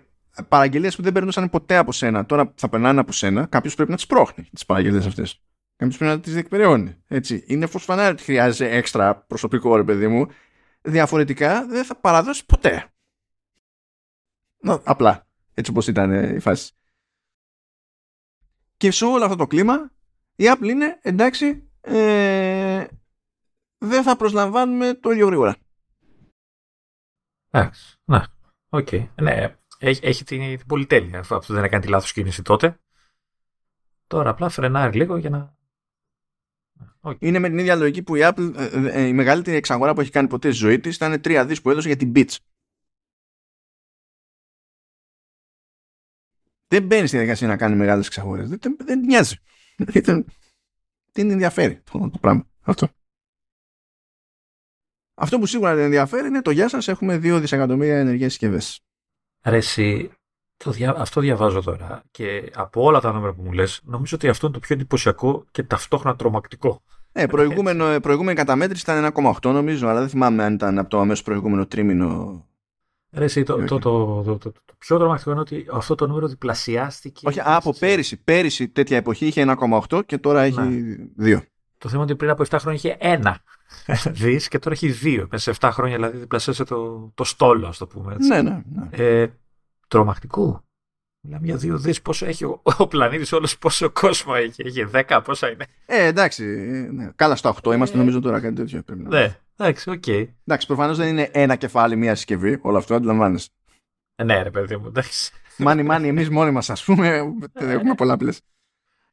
παραγγελίες που δεν περνούσαν ποτέ από σένα, τώρα θα περνάνε από σένα, κάποιος πρέπει να τις πρόχνει τις παραγγελίες αυτές. Κάποιος πρέπει να τις διεκπαιρεώνει. Έτσι. Είναι φωσφανάρι ότι χρειάζεται έξτρα προσωπικό, ρε παιδί μου. Διαφορετικά δεν θα παραδώσει ποτέ. Ναι, απλά. Έτσι όπως ήταν ε, η φάση. Και σε όλο αυτό το κλίμα η Apple είναι εντάξει ε, δεν θα προσλαμβάνουμε το ίδιο γρήγορα. Εντάξει. Ναι. Οκ. Ναι. Έχει, έχει την, την πολυτέλεια. Αυτό αυτό δεν έκανε τη λάθος κίνηση τότε. Τώρα απλά φρενάρει λίγο για να. Οκ. Είναι με την ίδια λογική που η Apple ε, ε, η μεγαλύτερη εξαγορά που έχει κάνει ποτέ στη ζωή της ήταν 3 δις που έδωσε για την Beats. Δεν μπαίνει στη διαδικασία να κάνει μεγάλες εξαγορές. Δεν, δεν, δεν νοιάζει. Δεν την ενδιαφέρει το, το πράγμα. Αυτό. Αυτό που σίγουρα δεν ενδιαφέρει είναι το γεια σας έχουμε 2 δισεκατομμύρια ενεργές συσκευές. Ρε εσύ, το δια... αυτό διαβάζω τώρα και από όλα τα νούμερα που μου λες, νομίζω ότι αυτό είναι το πιο εντυπωσιακό και ταυτόχρονα τρομακτικό. Ε, προηγούμενο, ε, προηγούμενη καταμέτρηση ήταν 1,8 νομίζω, αλλά δεν θυμάμαι αν ήταν από το αμέσως προηγούμενο τρίμηνο. Ρε εσύ, το, Όχι. το, το, το, το, το πιο τρομακτικό είναι ότι αυτό το νούμερο διπλασιάστηκε. Όχι, α, από πέρυσι. Πέρυσι τέτοια εποχή είχε 1,8 και τώρα έχει 2. Το θέμα είναι ότι πριν από 7 χρόνια είχε ένα δις και τώρα έχει δύο. Μέσα σε 7 χρόνια δηλαδή διπλασίασε το, το στόλο, ας το πούμε έτσι. Ναι, ναι. ναι. Ε, τρομακτικό. Μιλάμε για δύο δις. Πόσο έχει ο, ο πλανήτης όλος, πόσο κόσμο έχει. Έχει 10, πόσα είναι. Ε, εντάξει. ε, Ναι. Καλά στα 8 είμαστε νομίζω τώρα κάτι τέτοιο. Πρέπει να... Ναι, εντάξει, οκ. Εντάξει, προφανώς δεν είναι ένα κεφάλι, μία συσκευή. Όλο αυτό αντιλαμβάνεσαι. Ε, Ναι, ρε παιδί μου, εντάξει. Μάνι, μάνι, εμείς μόνοι μας, ας πούμε, δεν έχουμε πολλαπλάσια.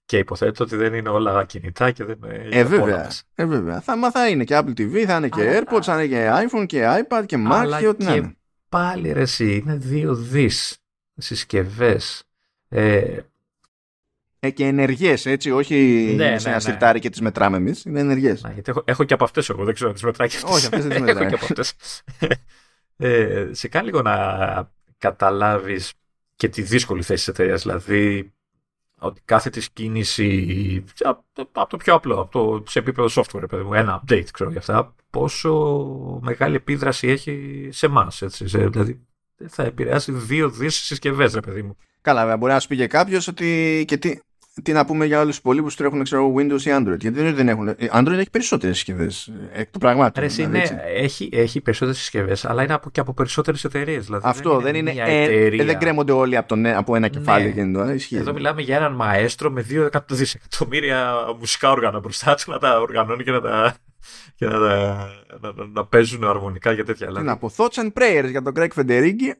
Και υποθέτω ότι δεν είναι όλα κινητά και δεν είναι. Ε, βέβαια. Ε, βέβαια. Θα, μα θα είναι και Apple TV, θα είναι και Αλλά- AirPods, θα είναι και iPhone και iPad και Mac Αλλά και ό,τι να και είναι. πάλι ρε εσύ, είναι δύο δις συσκευές. Ε, Ε, και ενεργές, έτσι, όχι Ναι, σε ναι, ένα ναι. σιρτάρι και τις μετράμε εμείς. Είναι ενεργές. να, γιατί έχω, έχω και από αυτές εγώ, δεν ξέρω αν τις μετράει και αυτές. Όχι, αυτές δεν τις έχω μετράει. και από αυτές. ε, σε κάνει λίγο να καταλάβεις και τη δύσκολη θέση της εταιρείας. Δηλαδή, ότι κάθε της κίνηση, από το πιο απλό, από το, σε επίπεδο software, παιδί μου, ένα update, ξέρω για αυτά, πόσο μεγάλη επίδραση έχει σε εμάς. Δηλαδή, θα επηρεάσει δύο δις συσκευές, ρε παιδί μου. Καλά, βέβαια, μπορεί να σου πει και κάποιος ότι και τι, τι να πούμε για όλου του υπολείπους που τρέχουν ξέρω, Windows ή Android. Γιατί δεν έχουν. Android έχει περισσότερες συσκευές εκ του πραγμάτων. Δηλαδή, ναι, έχει, έχει περισσότερες συσκευές, αλλά είναι από, και από περισσότερες εταιρείες. Δηλαδή, Αυτό δεν είναι. Δεν, είναι ε, δεν κρέμονται όλοι από, τον, από ένα κεφάλι. Ναι. Εδώ μιλάμε για έναν μαέστρο με δύο δισεκατομμύρια μουσικά όργανα μπροστά του να τα οργανώνει και να τα. Και να, τα, να, να, να παίζουν αρμονικά και τέτοια. Τι να πω, thoughts and prayers για τον Greg Federighi.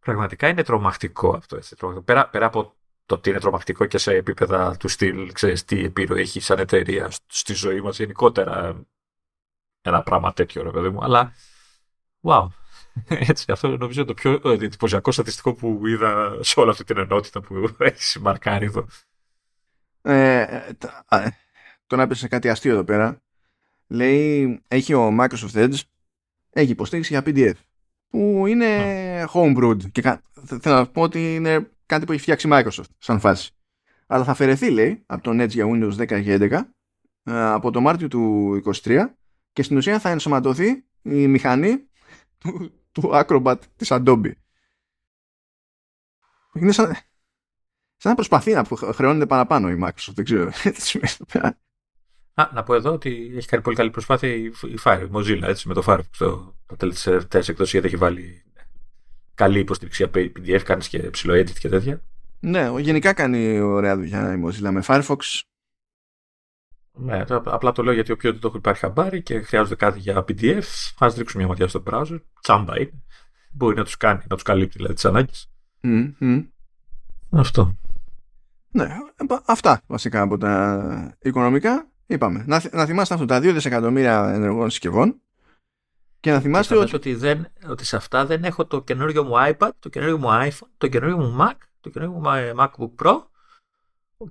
Πραγματικά είναι τρομακτικό αυτό. Έτσι. Πέρα, πέρα από το ότι είναι τρομακτικό και σε επίπεδα του στυλ, ξέρεις τι επιρροή έχει σαν εταιρεία στη ζωή μας γενικότερα ένα πράγμα τέτοιο ρε παιδί μου, αλλά wow. Έτσι, αυτό νομίζω είναι το πιο εντυπωσιακό στατιστικό που είδα σε όλη αυτή την ενότητα που έχει συμμαρκάρει εδώ. Ε, τον έπεσε κάτι αστείο εδώ πέρα. Λέει, έχει ο Microsoft Edge, έχει υποστήριξη για PDF που είναι homebrewed και θέλω να πω ότι είναι κάτι που έχει φτιάξει Microsoft σαν φάση. Αλλά θα αφαιρεθεί λέει από τον Edge για Windows 10 και 11 ε, από το Μάρτιο του 23 και στην ουσία θα ενσωματωθεί η μηχανή του, του Acrobat της Adobe. Είναι σαν, σαν να προσπαθεί να χρεώνεται παραπάνω η Microsoft. Δεν ξέρω τι σημαίνει πέρα. Α, να πω εδώ ότι έχει κάνει πολύ καλή προσπάθεια η, Fire, η Mozilla έτσι, με το Firefox. Το, το τελευταίο εκδόση γιατί έχει βάλει καλή υποστήριξη για PDF, κάνει και ψηλό edit και τέτοια. Ναι, γενικά κάνει ωραία δουλειά η Mozilla με Firefox. Ναι, απλά το λέω γιατί όποιο δεν το έχει πάρει χαμπάρι και χρειάζεται κάτι για PDF, ας ρίξουν μια ματιά στο browser. Τσάμπα είναι. Μπορεί να τους κάνει, να τους καλύπτει δηλαδή τις ανάγκες. Mm, Αυτό. Ναι, αυτά βασικά από τα οικονομικά. Είπαμε. Να, να θυμάστε αυτό, τα 2 δισεκατομμύρια ενεργών συσκευών και να θυμάστε ότι... ότι... δεν, ότι σε αυτά δεν έχω το καινούριο μου iPad, το καινούριο μου iPhone, το καινούριο μου Mac, το καινούριο μου ε, MacBook Pro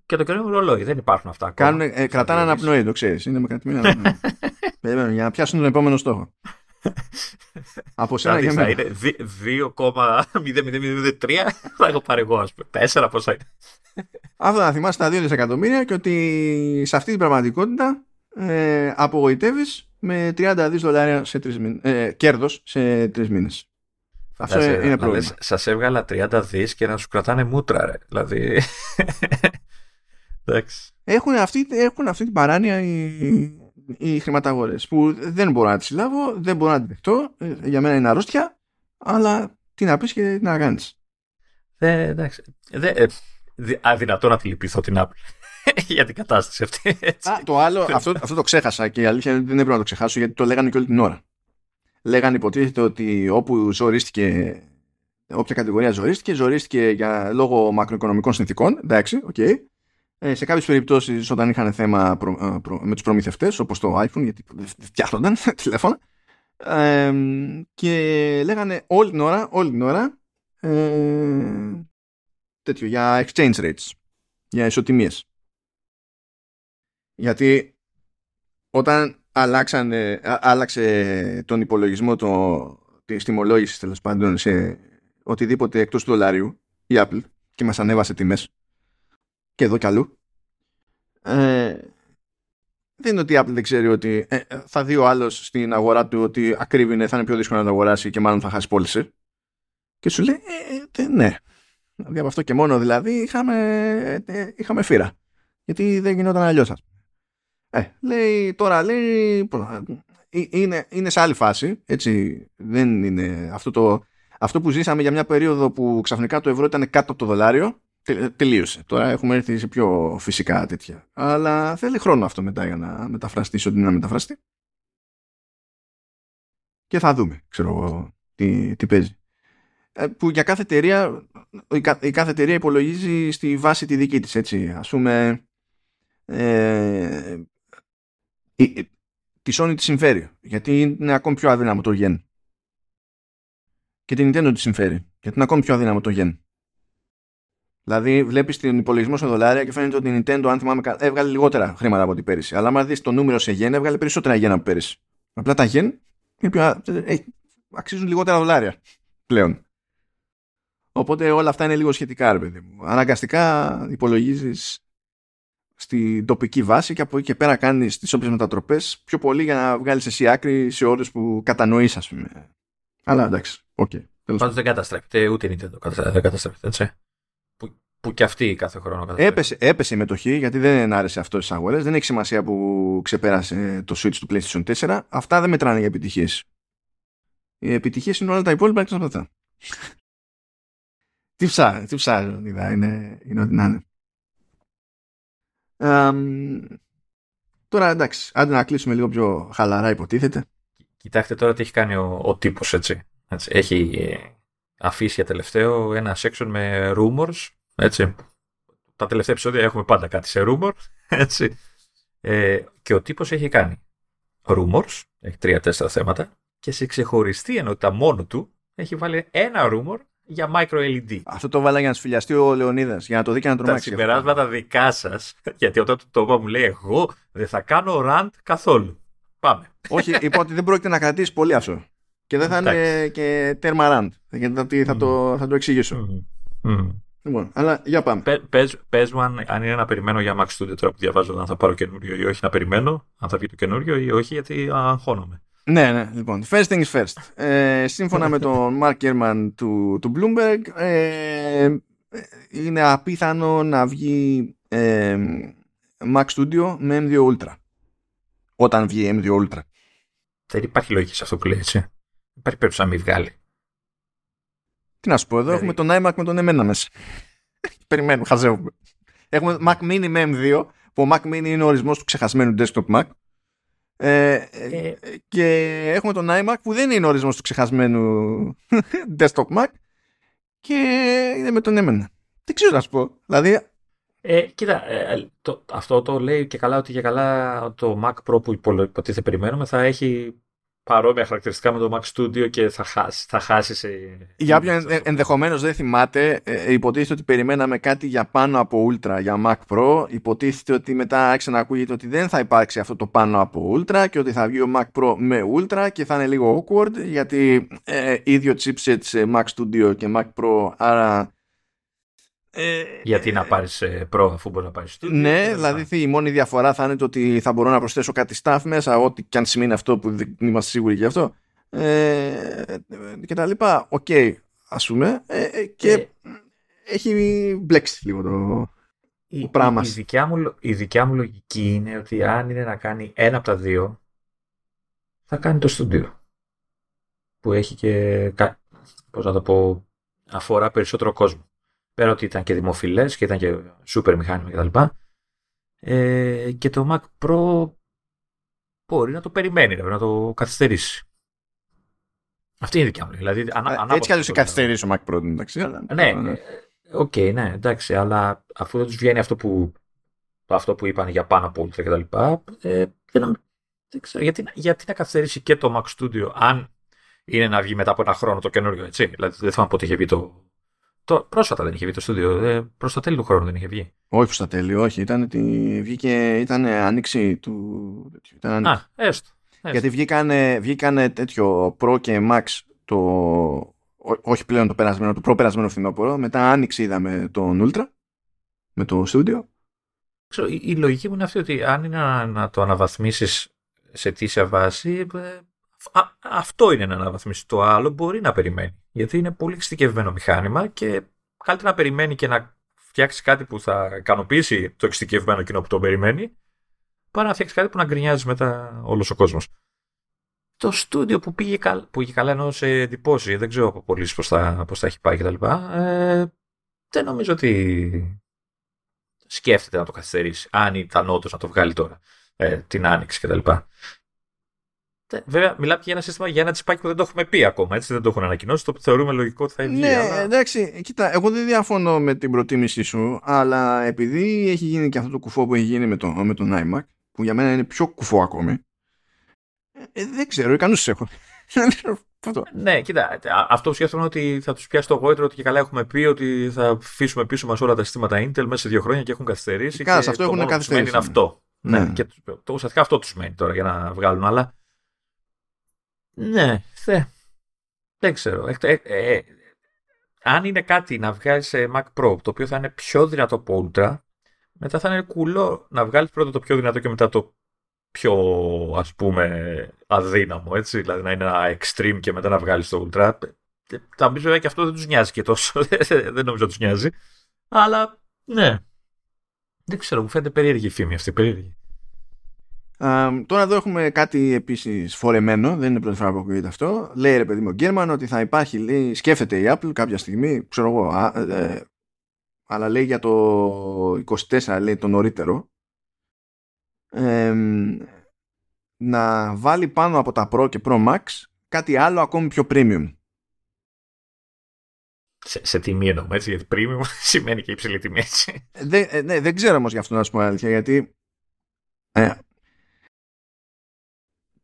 και το καινούριο μου ρολόι. Δεν υπάρχουν αυτά ακόμα. Κάνουν, ε, κρατάνε αναπνοή, το ξέρεις. Είναι με κρατημένη αναπνοή. για να πιάσουν τον επόμενο στόχο. Από σένα για μένα. είναι 2,0003 θα έχω πάρει εγώ, ας πούμε. 4 πόσα είναι. Αυτό να θυμάστε τα 2 δισεκατομμύρια και ότι σε αυτή την πραγματικότητα ε, απογοητεύεις με 30 δις δολάρια σε τρεις μήνες, ε, κέρδος σε τρεις μήνες. Αυτό είναι πρόβλημα. Σας έβγαλα 30 δις και να σου κρατάνε μούτρα, ρε. Δηλαδή... έχουν, αυτή, έχουν αυτή την παράνοια οι, οι χρηματαγορές που δεν μπορώ να τις συλλάβω, δεν μπορώ να την δεχτώ. Ε, για μένα είναι αρρώστια, αλλά τι να πεις και τι να κάνεις. Ε, εντάξει. Δε, ε, αδυνατώ να τη λυπηθώ την Apple. για την κατάσταση αυτή. Έτσι. Α, το άλλο, αυτό, αυτό το ξέχασα και η αλήθεια είναι ότι δεν έπρεπε να το ξεχάσω γιατί το λέγανε και όλη την ώρα. Λέγανε υποτίθεται ότι όπου ζορίστηκε, όποια κατηγορία ζορίστηκε, ζορίστηκε για λόγω μακροοικονομικών συνθήκων. Εντάξει, OK. Okay. Ε, σε κάποιες περιπτώσεις όταν είχαν θέμα προ, ε, προ, με τους προμηθευτές, όπως το iPhone, γιατί φτιάχνονταν τηλέφωνα. Ε, και λέγανε όλη την ώρα, όλη την ώρα ε, τέτοιο, για exchange rates, για ισοτιμίες. Γιατί όταν αλλάξανε, άλλαξε τον υπολογισμό το, της τιμολόγησης τέλος πάντων σε οτιδήποτε εκτός του δολάριου η Apple και μας ανέβασε τιμές και εδώ κι αλλού ε, δεν είναι ότι η Apple δεν ξέρει ότι ε, θα δει ο άλλος στην αγορά του ότι ακρίβεινε θα είναι πιο δύσκολο να το αγοράσει και μάλλον θα χάσει πώληση. Και σου λέει ε, ε ναι. Δηλαδή από αυτό και μόνο δηλαδή είχαμε, ε, είχαμε φύρα. Γιατί δεν γινόταν αλλιώς ε, λέει, τώρα λέει, ε, είναι, είναι σε άλλη φάση, έτσι, δεν είναι αυτό το, αυτό που ζήσαμε για μια περίοδο που ξαφνικά το ευρώ ήταν κάτω από το δολάριο, τελείωσε. Τώρα έχουμε έρθει σε πιο φυσικά τέτοια. Αλλά θέλει χρόνο αυτό μετά για να μεταφραστεί ό,τι είναι να μεταφραστεί. Και θα δούμε, ξέρω εγώ, τι, τι παίζει. Ε, που για κάθε εταιρεία, η κάθε εταιρεία υπολογίζει στη βάση τη δική της, έτσι. Ας πούμε, ε, τη Sony τη συμφέρει. Γιατί είναι ακόμη πιο αδύναμο το yen. Και την Nintendo τη συμφέρει. Γιατί είναι ακόμη πιο αδύναμο το yen. Δηλαδή, βλέπεις τον υπολογισμό σε δολάρια και φαίνεται ότι η Nintendo, αν θυμάμαι καλά, έβγαλε λιγότερα χρήματα από την πέρυσι. Αλλά, άμα δεις το νούμερο σε yen, έβγαλε περισσότερα yen από πέρυσι. Απλά τα yen είναι πιο. Ε, αξίζουν λιγότερα δολάρια πλέον. Οπότε όλα αυτά είναι λίγο σχετικά, ρε παιδί μου. Αναγκαστικά υπολογίζεις στην τοπική βάση και από εκεί και πέρα κάνεις τις όποιες μετατροπές πιο πολύ για να βγάλεις εσύ άκρη σε ευρώ που κατανοείς, ας πούμε. Αλλά εντάξει, OK. Okay. Πάντως δεν καταστρέφεται, ούτε η Nintendo δεν καταστρέφεται, έτσι. Που, που και αυτή κάθε χρόνο καταστρέφεται. Έπεσε, έπεσε η μετοχή γιατί δεν άρεσε αυτό στις αγορές. Δεν έχει σημασία που ξεπέρασε το Switch το PlayStation 4. Αυτά δεν μετράνε για επιτυχίες. Οι επιτυχίες είναι όλα τα υπόλοιπα εκτός από αυτά. τι ψάχνει, τι ψάχνει, είναι, είναι ό,τι να είναι. Τώρα εντάξει, άντε να κλείσουμε λίγο πιο χαλαρά υποτίθεται. Κοιτάξτε τώρα τι έχει κάνει ο, ο τύπος έτσι. έτσι. Έχει ε, αφήσει για τελευταίο ένα section με rumors. Έτσι. Τα τελευταία επεισόδια έχουμε πάντα κάτι σε rumor. Έτσι. Ε, και ο τύπος έχει κάνει rumors, έχει τρία-τέσσερα θέματα και σε ξεχωριστή ενότητα μόνο του έχει βάλει ένα rumor για micro LED. Αυτό το βάλα για να σφυλιαστεί ο Λεωνίδας, για να το δει και να τρομάξει. Τα συμπεράσματα δικά σας, γιατί όταν το είπα μου λέει εγώ δεν θα κάνω rant καθόλου. Πάμε. Όχι, είπα ότι δεν πρόκειται να κρατήσει πολύ αυτό. Και δεν θα είναι και τέρμα rant. Γιατί θα, το, θα το εξηγήσω. Λοιπόν, αλλά για πάμε. Πε μου αν, αν, είναι να περιμένω για Max Studio τώρα που διαβάζω αν θα πάρω καινούριο ή όχι να περιμένω, αν θα βγει το καινούριο ή όχι, γιατί αγχώνομαι. Ναι, ναι, λοιπόν. First things first. Ε, σύμφωνα με τον Mark Gurman του, του Bloomberg, ε, είναι απίθανο να βγει ε, Mac Studio με M2 Ultra. Όταν βγει M2 Ultra. Δεν υπάρχει λογική σε αυτό που λέει, έτσι. Υπάρχει περίπτωση να μην βγάλει. Τι να σου πω, εδώ έχουμε τον iMac με τον εμένα μέσα. Περιμένουμε, χαζεύουμε. Έχουμε Mac Mini με M2, που ο Mac Mini είναι ο ορισμός του ξεχασμένου desktop Mac. Ε, ε, και έχουμε τον iMac που δεν είναι ορισμός του ξεχασμένου desktop Mac και είναι με τον εμένα. Δεν ξέρω να σου πω. Δηλαδή... Ε, κοίτα, ε, το, αυτό το λέει και καλά ότι για καλά το Mac Pro που υποτίθεται περιμένουμε θα έχει παρόμοια χαρακτηριστικά με το Mac Studio και θα χάσει. Θα χάσει σε... Για όποιον ενδεχομένως δεν θυμάται, ε, υποτίθεται ότι περιμέναμε κάτι για πάνω από Ultra για Mac Pro. Υποτίθεται ότι μετά άρχισε να ακούγεται ότι δεν θα υπάρξει αυτό το πάνω από Ultra και ότι θα βγει ο Mac Pro με Ultra και θα είναι λίγο awkward γιατί ε, ίδιο chipset σε Mac Studio και Mac Pro, άρα ε, Γιατί να πάρεις ε, Pro αφού μπορείς να πάρεις Studio. Ναι, δηλαδή η μόνη διαφορά θα είναι το ότι θα μπορώ να προσθέσω κάτι stuff μέσα, ό,τι και αν σημαίνει αυτό που δεν είμαστε σίγουροι γι' αυτό. Ε, και τα λοιπά. OK, okay, ας πούμε. Ε, και έχει μπλέξει λίγο το, η, πράγμα. Η, η, δικιά μου, η δικιά μου λογική είναι ότι αν είναι να κάνει ένα από τα δύο, θα κάνει το Studio. Που έχει και, πώς να το πω, αφορά περισσότερο κόσμο πέρα ότι ήταν και δημοφιλές και ήταν και σούπερ μηχάνημα κτλ. Ε, και το Mac Pro μπορεί να το περιμένει, να το καθυστερήσει. Αυτή είναι η δικιά μου. Δηλαδή, ανα, Έτσι κι αλλιώς καθυστερήσει ο Mac Pro, εντάξει. ναι, ναι. Ε, OK, okay, ναι, εντάξει, αλλά αφού δεν τους βγαίνει αυτό που, αυτό που είπαν για πάνω από Ultra κτλ. Ε, δεν, δεν ξέρω γιατί, γιατί να καθυστερήσει και το Mac Studio αν είναι να βγει μετά από ένα χρόνο το καινούριο, έτσι. Δηλαδή, δεν θυμάμαι πότε είχε βγει το, το, πρόσφατα δεν είχε βγει το στούντιο. Ε, προς τα τέλη του χρόνου δεν είχε βγει. Όχι προς τα τέλη, όχι. Ήταν, τη, βγήκε, ήταν άνοιξη του. Ήταν Α, έστω. Γιατί βγήκανε, βγήκανε τέτοιο Pro και Max το. όχι πλέον το περασμένο, το προπερασμένο φθινόπωρο. Μετά άνοιξη είδαμε τον Ultra με το στούντιο. Ξέρω, η, η, λογική μου είναι αυτή ότι αν είναι να, να το αναβαθμίσεις σε τήσια βάση, ε, α, αυτό είναι να αναβαθμίσεις. Το άλλο μπορεί να περιμένει. Γιατί είναι πολύ εξειδικευμένο μηχάνημα και καλύτερα να περιμένει και να φτιάξει κάτι που θα ικανοποιήσει το εξειδικευμένο κοινό που το περιμένει, παρά να φτιάξει κάτι που να γκρινιάζει μετά όλος ο κόσμος. Το στούντιο που πήγε, καλ... που πήγε καλά ενώ σε εντυπώσει, δεν ξέρω από πολλοί πώς θα, πώς θα έχει πάει κτλ. Ε, δεν νομίζω ότι σκέφτεται να το καθυστερήσει. Αν ήταν όντως να το βγάλει τώρα ε, την άνοιξη κτλ. Βέβαια, μιλάμε για ένα σύστημα για ένα τσιπάκι που δεν το έχουμε πει ακόμα. Έτσι δεν το έχουν ανακοινώσει. Το θεωρούμε λογικό ότι θα βγει. Ναι, αλλά... εντάξει. Κοίτα, εγώ δεν διαφωνώ με την προτίμησή σου, αλλά επειδή έχει γίνει και αυτό το κουφό που έχει γίνει με, το, με τον iMac, που για μένα είναι πιο κουφό ακόμη, ε, δεν ξέρω, ικανούς έχω. ναι, κοίτα, αυτό που σκέφτομαι ότι θα τους πιάσει το γόητρο ότι και καλά έχουμε πει ότι θα αφήσουμε πίσω μας όλα τα συστήματα Intel μέσα σε δύο χρόνια και έχουν καθυστερήσει. Κάνα, αυτό έχουν καθυστερήσει. Είναι αυτό. Ναι. ναι. Και το ουσιαστικά αυτό τους μένει τώρα για να βγάλουν, αλλά ναι, θε. δεν ξέρω. Ε, ε, αν είναι κάτι να βγάλεις Mac Pro το οποίο θα είναι πιο δυνατό από Ultra, μετά θα είναι κουλό να βγάλεις πρώτα το πιο δυνατό και μετά το πιο ας πούμε αδύναμο, έτσι, δηλαδή να είναι ένα extreme και μετά να βγάλεις το ultra. Θα μπει βέβαια και αυτό δεν τους νοιάζει και τόσο, δεν νομίζω ότι τους νοιάζει, αλλά ναι, δεν ξέρω, μου φαίνεται περίεργη η φήμη αυτή, περίεργη. Uh, τώρα εδώ έχουμε κάτι επίσης φορεμένο, δεν είναι πρώτη φορά που ακούγεται αυτό. Λέει ρε παιδί μου ο Γκέρμαν ότι θα υπάρχει, λέει, σκέφτεται η Apple κάποια στιγμή, ξέρω εγώ, α, ε, αλλά λέει για το 24, λέει το νωρίτερο, να βάλει πάνω από τα Pro και Pro Max κάτι άλλο ακόμη πιο premium. Σε, σε τιμή εννοούμε έτσι, γιατί premium σημαίνει και υψηλή τιμή έτσι. Δεν, ε, ναι, δεν ξέρω όμως γι' αυτό να σου πω αλήθεια, γιατί ε,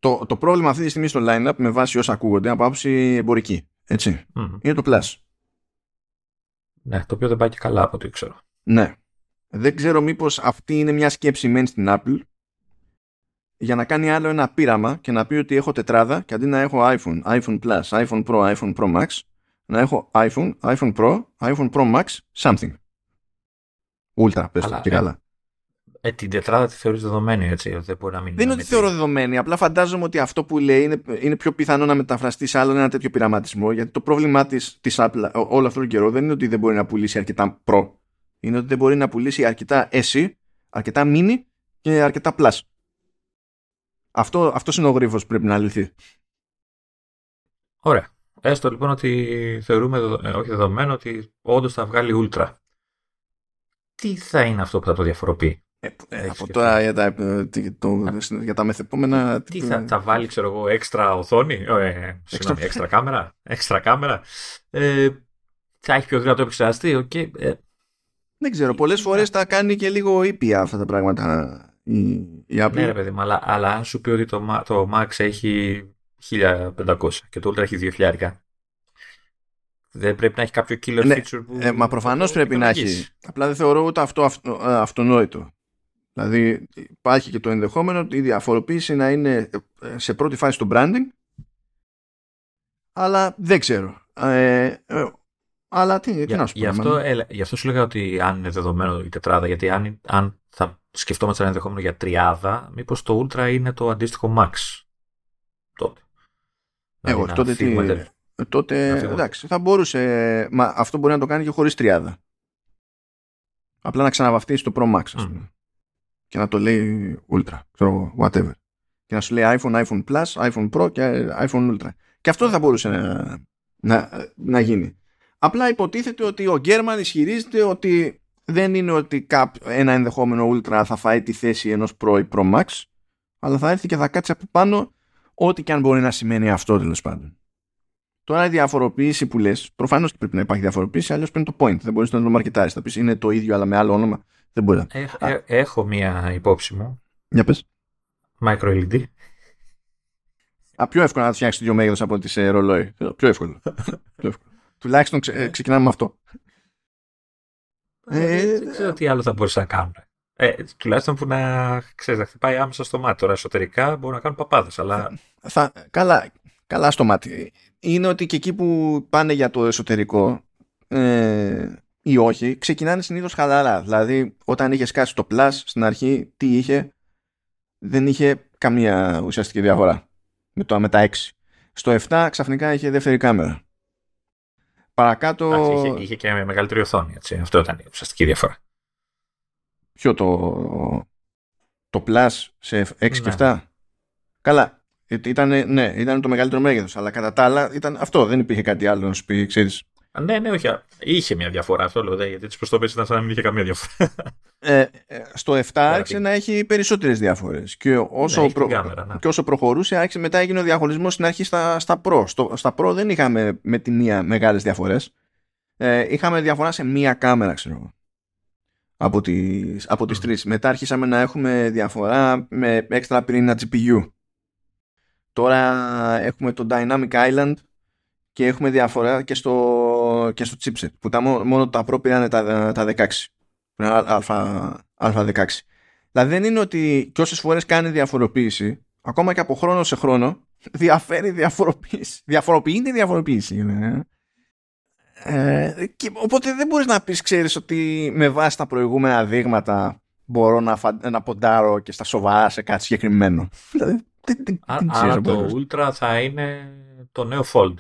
το, το πρόβλημα αυτή τη στιγμή στο line-up με βάση όσα ακούγονται από άποψη εμπορική, έτσι, είναι το Plus. Ναι, το οποίο δεν πάει και καλά από ό,τι ξέρω. Ναι. Δεν ξέρω μήπως αυτή είναι μια σκέψη μεν στην Apple για να κάνει άλλο ένα πείραμα και να πει ότι έχω τετράδα και αντί να έχω iPhone, iPhone Plus, iPhone Pro, iPhone Pro Max, να έχω iPhone, iPhone Pro, iPhone Pro Max, something. Ultra, πες το και ε, καλά. Ε, την τετράδα τη θεωρείς δεδομένη, έτσι, δεν μπορεί να μην Δεν είναι ότι θεωρώ δεδομένη, απλά φαντάζομαι ότι αυτό που λέει είναι, είναι πιο πιθανό να μεταφραστεί σε άλλο ένα τέτοιο πειραματισμό, γιατί το πρόβλημά της, της Apple όλο αυτόν τον καιρό δεν είναι ότι δεν μπορεί να πουλήσει αρκετά Pro, είναι ότι δεν μπορεί να πουλήσει αρκετά SE, αρκετά Mini και αρκετά Plus. Αυτό, αυτός είναι ο γρίφος που πρέπει να λυθεί. Ωραία. Έστω λοιπόν ότι θεωρούμε, ε, όχι δεδομένο, ότι όντως θα βγάλει Ultra. Τι θα είναι αυτό που θα το διαφοροποιεί; Ε, ε, από τώρα για τα, ε, το, για τα μεθεπόμενα... Τι θα, θα βάλει, ξέρω εγώ, έξτρα οθόνη, ε, συγγνώμη, έξτρα κάμερα, έξτρα κάμερα. Ε, θα έχει πιο δυνατό επεξεργαστή, okay, ε, Δεν ξέρω, πολλές φορές τα κάνει και λίγο ήπια αυτά τα πράγματα η, η Apple. Ναι, ρε παιδί μου, αλλά, αλλά αν σου πει ότι το, το Max έχει 1500 και το Ultra έχει 2000. Δεν πρέπει να έχει κάποιο killer ναι, feature που. Ε, μα προφανώς πρέπει να έχει. Απλά δεν θεωρώ ούτε αυτό ε, αυτονόητο. Δηλαδή υπάρχει και το ενδεχόμενο η διαφοροποίηση να είναι ε, σε πρώτη φάση το branding αλλά δεν ξέρω. Ε, αλλά τι, τι να σου πω. Γι αυτό, γι' αυτό σου λέγα ότι αν είναι δεδομένο η τετράδα, γιατί αν, αν θα σκεφτόμαστε ένα ενδεχόμενο για τριάδα, μήπως το Ultra είναι το αντίστοιχο Max τότε. Εγώ, δηλαδή τότε τι, τότε εντάξει, θα μπορούσε, μα αυτό μπορεί να το κάνει και χωρίς τριάδα. Απλά να ξαναβαφτίσει το Pro Max, ας πούμε. Και να το λέει Ultra, ξέρω whatever. Και να σου λέει iPhone, iPhone Plus, iPhone Pro και iPhone Ultra. Και αυτό θα μπορούσε να, να, να γίνει. Απλά υποτίθεται ότι ο Γκέρμαν ισχυρίζεται ότι δεν είναι ότι ένα ενδεχόμενο Ultra θα φάει τη θέση ενός Pro ή Pro Max, αλλά θα έρθει και θα κάτσει από πάνω ό,τι και αν μπορεί να σημαίνει αυτό τέλος πάντων. Τώρα η διαφοροποίηση που λες, προφανώς και πρέπει να υπάρχει διαφοροποίηση, αλλιώς παίρνει το point. Δεν μπορείς να το μαρκετάρεις. Θα πεις είναι το ίδιο αλλά με άλλο όνομα. Δεν μπορεί να. Ε, ε, έχω μία υπόψη μου. Για πες. Micro LED. Α, πιο εύκολο να το φτιάξεις το ίδιο μέγεθος από ότι σε ρολόι. Πιο εύκολο. πιο εύκολο. Τουλάχιστον ξε, ξεκινάμε με αυτό. Ε, ε, δεν ξέρω τι άλλο θα μπορούσαν να κάνουν. Ε, τουλάχιστον που να, ξέρεις, να χτυπάει άμεσα στο μάτι. Τώρα εσωτερικά μπορούν να κάνουν παπάδες. Αλλά... Θα, καλά, καλά στο μάτι. Είναι ότι και εκεί που πάνε για το εσωτερικό ε, ή όχι, ξεκινάνε συνήθως χαλαρά. Δηλαδή, όταν είχες κάσει το Plus στην αρχή, τι είχε, δεν είχε καμία ουσιαστική διαφορά με, το, με τα 6. Στο 7 ξαφνικά είχε δεύτερη κάμερα. Παρακάτω. είχε, είχε και μια μεγαλύτερη οθόνη. Έτσι. Αυτό ήταν η ουσιαστική διαφορά. Ποιο το. Το Plus σε 6 και 7. Ναι. Καλά. Ήταν, ναι, ήταν το μεγαλύτερο μέγεθος. Αλλά κατά τα άλλα ήταν αυτό. Δεν υπήρχε κάτι άλλο να σου πει, ξέρεις. Ναι, ναι, όχι. Είχε μια διαφορά αυτό λέω. Γιατί τις προ ήταν σαν να μην είχε καμία διαφορά. Ε, ε, στο 7 άρχισε να έχει περισσότερες διαφορές. Και, όσο ναι, προ... ναι. και όσο προχωρούσε, άρχισε μετά έγινε ο διαχωρισμός στην αρχή στα, στα Pro. Στο, στα Pro δεν είχαμε με τη μία μεγάλες διαφορές. Ε, είχαμε διαφορά σε μία κάμερα, ξέρω εγώ. Από τις, από τις τρεις. Μετά άρχισαμε να έχουμε διαφορά με έξτρα πυρήνα GPU. Τώρα έχουμε το Dynamic Island και έχουμε διαφορά και στο, και στο chipset που τα, μόνο τα Pro πήραν τα, τα 16 α, 16 δηλαδή δεν είναι ότι και όσες φορές κάνει διαφοροποίηση ακόμα και από χρόνο σε χρόνο διαφέρει διαφοροποίηση. Διαφοροποιεί τη διαφοροποίηση. Ναι. Ε, και, οπότε δεν μπορείς να πεις, ξέρεις, ότι με βάση τα προηγούμενα δείγματα μπορώ να, να ποντάρω και στα σοβαρά σε κάτι συγκεκριμένο. Δηλαδή, Άρα το Ultra θα είναι το νέο Fold.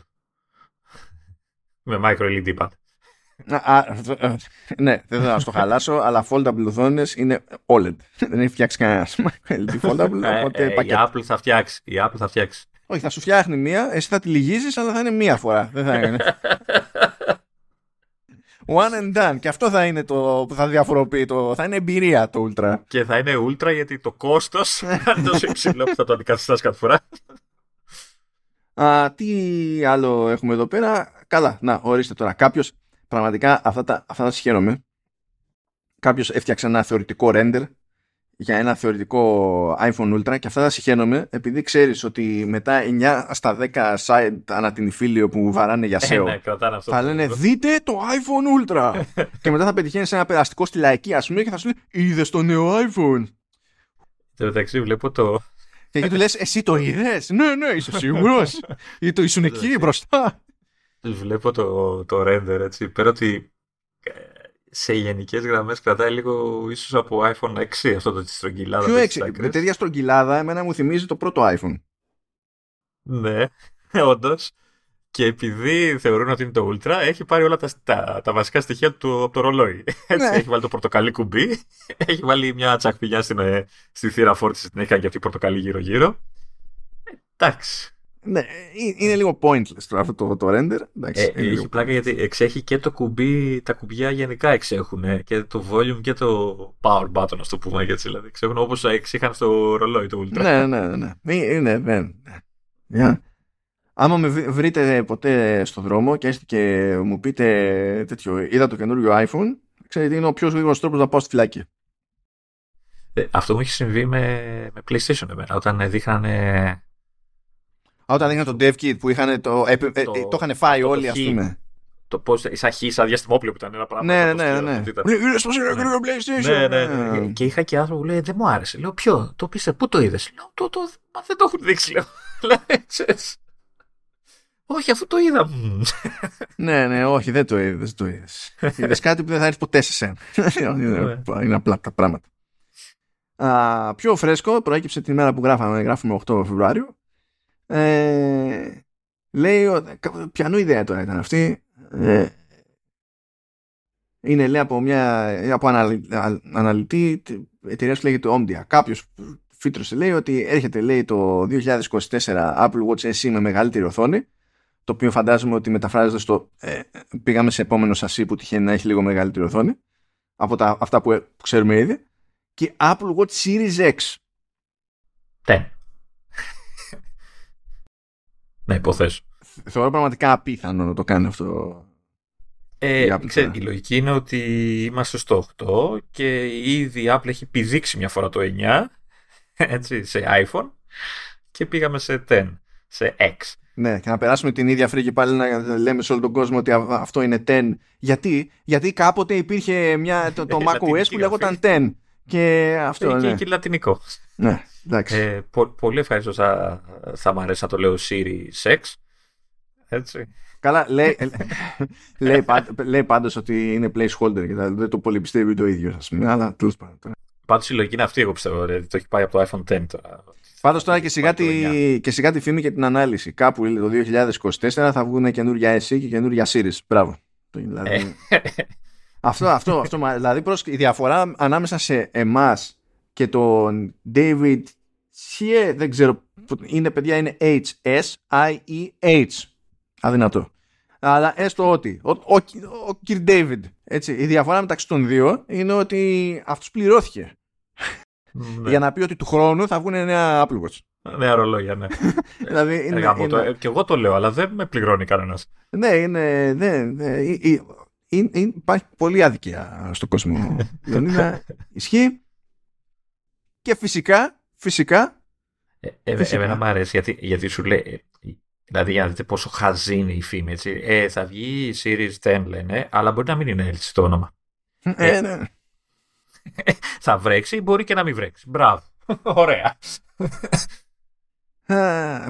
Με micro LED pad. ναι, δεν θα το χαλάσω, αλλά foldable οθόνες είναι OLED. Δεν έχει φτιάξει κανένας LED foldable. Ε, οπότε ε, η Apple θα φτιάξει. Η Apple θα φτιάξει. Όχι, θα σου φτιάχνει μία, εσύ θα τη λυγίζεις, αλλά θα είναι μία φορά. Δεν θα είναι. One and done. Και αυτό θα είναι το που θα διαφοροποιεί. Το, θα είναι εμπειρία το Ultra. Και θα είναι Ultra γιατί το κόστος θα είναι τόσο υψηλό που θα το αντικαθιστά κάθε φορά. Α, τι άλλο έχουμε εδώ πέρα; Καλά, να, ορίστε τώρα. Κάποιος, πραγματικά αυτά τα, αυτά τα συγχαίρομαι. Κάποιος έφτιαξε ένα θεωρητικό render για ένα θεωρητικό iPhone Ultra και αυτά τα συχαίνομαι επειδή ξέρεις ότι μετά 9 στα 10 site ανά την υφήλιο που βαράνε για SEO ε, ναι, θα λένε δείτε το iPhone Ultra και μετά θα πετυχαίνεις ένα περαστικό στη λαϊκή ας πούμε και θα σου λέει είδες το νέο iPhone το μεταξύ βλέπω το και εκεί του λες εσύ το είδες; Ναι ναι είσαι σίγουρος ή το ήσουν εκεί μπροστά βλέπω το, το render έτσι πέρα ότι ε, σε γενικές γραμμές κρατάει λίγο ίσως από iPhone 6 αυτό το της στρογγυλάδας. Ποιο 6, με τέτοια στρογγυλάδα, εμένα μου θυμίζει το πρώτο iPhone. Ναι, όντως. Και επειδή θεωρούν ότι είναι το Ultra, έχει πάρει όλα τα, τα, τα βασικά στοιχεία του από το ρολόι. Έτσι, ναι. Έχει βάλει το πορτοκαλί κουμπί, έχει βάλει μια τσακπηγιά στην, ε, στη θύρα φόρτιση, την έχει κάνει και αυτή πορτοκαλί γύρω-γύρω. Εντάξει. Ναι, ε, είναι λίγο pointless το, αυτό το, το render. Εντάξει, ε, έχει πλάκα γιατί εξέχει και το κουμπί, τα κουμπιά γενικά εξέχουν και το volume και το power button, ας το πούμε έτσι. Δηλαδή, εξέχουν όπως εξήχαν στο ρολόι το Ultra. ναι, ναι, ναι. Είναι, ναι. Yeah. Άμα με βρείτε ποτέ στο δρόμο και έστει και μου πείτε τέτοιο, είδα το καινούριο iPhone, ξέρετε είναι ο πιο γρήγορος τρόπος να πάω στη φυλάκη. Ε, αυτό μου έχει συμβεί με, με PlayStation εμένα. Όταν δείχνανε όταν είχαν το DevKit που είχαν το, ε, το, ε, το είχαν φάει το όλοι, ας πούμε. Το πώς. σαν χ, σαν διαστημόπλαιο που ήταν ένα πράγμα. Ναι, ναι, ναι. ναι. Είναι στο καινούργιο PlayStation. Ναι, ναι. Και είχα και άνθρωπο που λέει Δεν μου άρεσε. Λέω Ποιο, το πείστε, πού το είδες. Λέω το, το, Μα δεν το έχουν δείξει. Λέω. Όχι, αφού το είδα. ναι, ναι, όχι, δεν το είδες. Δεν το είδες. είδες κάτι που δεν θα έρθει ποτέ σε σένα. Είναι απλά τα πράγματα. πιο φρέσκο προέκυψε την ημέρα που γράφαμε, γράφουμε 8 Φεβρουάριο ε, λέει, πιανού ιδέα τώρα ήταν αυτή. Ε, είναι λέει από μια από αναλυτή εταιρεία που λέγεται Omdia. Κάποιος φύτρωσε λέει ότι έρχεται λέει το 2024 Apple Watch SE με μεγαλύτερη οθόνη το οποίο φαντάζομαι ότι μεταφράζεται στο ε, πήγαμε σε επόμενο σασί που τυχαίνει να έχει λίγο μεγαλύτερη οθόνη από τα, αυτά που, που ξέρουμε ήδη και Apple Watch Series X. Ναι να υποθέσω. Θεωρώ πραγματικά απίθανο να το κάνει αυτό. Ε, η, ξέρει, η λογική είναι ότι είμαστε στο 8 και ήδη η Apple έχει πηδήξει μια φορά το 9 έτσι, σε iPhone και πήγαμε σε 10, σε X. Ναι, και να περάσουμε την ίδια φρίκη πάλι να λέμε σε όλο τον κόσμο ότι αυτό είναι 10. Γιατί, Γιατί κάποτε υπήρχε μια, το, το macOS που λέγονταν 10. Και αυτό είναι. Και, και λατινικό. Ναι, εντάξει. Ε, πο, πολύ ευχαριστώ. Θα, θα μ' αρέσει να το λέω Siri Sex. Έτσι. Καλά, λέει, λέει, πάντ, λέει πάντως ότι είναι placeholder και δεν το πολύ πιστεύει το ίδιο, ας πούμε, αλλά τέλος πάντων. Πάντως η λογική είναι αυτή, εγώ πιστεύω, δηλαδή, το έχει πάει από το iPhone 10 τώρα. Πάντως τώρα και σιγά, τη, και σιγά τη φήμη και την ανάλυση. Κάπου το 2024 θα βγουν καινούργια SE και καινούργια Series. Μπράβο. Δηλαδή, ε. αυτό, αυτό, αυτό, δηλαδή προς, η διαφορά ανάμεσα σε εμάς και τον David Shea, δεν ξέρω, είναι παιδιά, είναι H-S-I-E-H. Αδυνατό. Αλλά έστω ότι, ο, ο, ο, κ. David, έτσι, η διαφορά μεταξύ των δύο είναι ότι αυτός πληρώθηκε. Ναι. Για να πει ότι του χρόνου θα βγουν νέα Apple Watch. Νέα ρολόγια, ναι. δηλαδή είναι, είναι, το, και εγώ το λέω, αλλά δεν με πληρώνει κανένας. Ναι, είναι. Ναι, ναι, είναι, υπάρχει πολλή αδικία στον κόσμο. Δεν είναι. Ισχύει. Και φυσικά, φυσικά. Ε, ε, φυσικά. Εμένα μου αρέσει γιατί, γιατί σου λέει. Δηλαδή για να δείτε πόσο χαζή είναι η φήμη. Έτσι. Ε, θα βγει η Series 10 λένε, αλλά μπορεί να μην είναι έτσι το όνομα. Ε, ναι. θα βρέξει, μπορεί και να μην βρέξει. Μπράβο. Ωραία.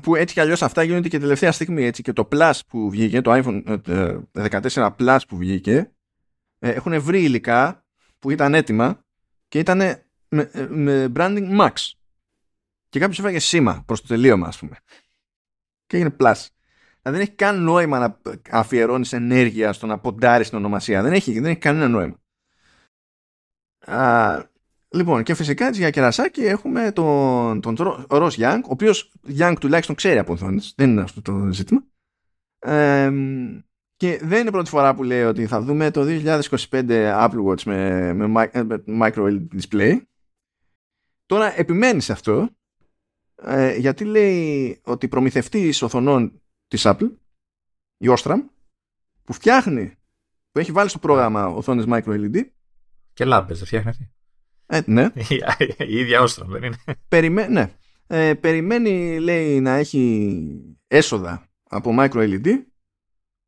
που έτσι κι αλλιώς αυτά γίνονται και τελευταία στιγμή έτσι και το Plus που βγήκε το iPhone 14 ε, Plus που βγήκε έχουν βρει υλικά που ήταν έτοιμα και ήταν με, με branding Max και κάποιος έφαγε σήμα προς το τελείωμα ας πούμε και έγινε Plus δεν έχει καν νόημα να αφιερώνεις ενέργεια στο να ποντάρεις την ονομασία. Δεν έχει, δεν έχει κανένα νόημα. Α, λοιπόν, και φυσικά έτσι για κερασάκι έχουμε τον, τον Ρο Young, ο οποίος Young τουλάχιστον ξέρει από οθόνες. Δεν είναι αυτό το ζήτημα. Ε, και δεν είναι πρώτη φορά που λέει ότι θα δούμε το 2025 Apple Watch με, με, με micro LED display. Τώρα επιμένει σε αυτό ε, γιατί λέει ότι προμηθευτής οθονών Της Apple, η Ostram, που φτιάχνει, που έχει βάλει στο πρόγραμμα οθόνες micro LED. Και λάμπες, δεν φτιάχνει αυτή. Ε, ναι. η ίδια Ostram, δεν είναι. Περιμέ... Ναι. Ε, περιμένει, λέει, να έχει έσοδα από micro LED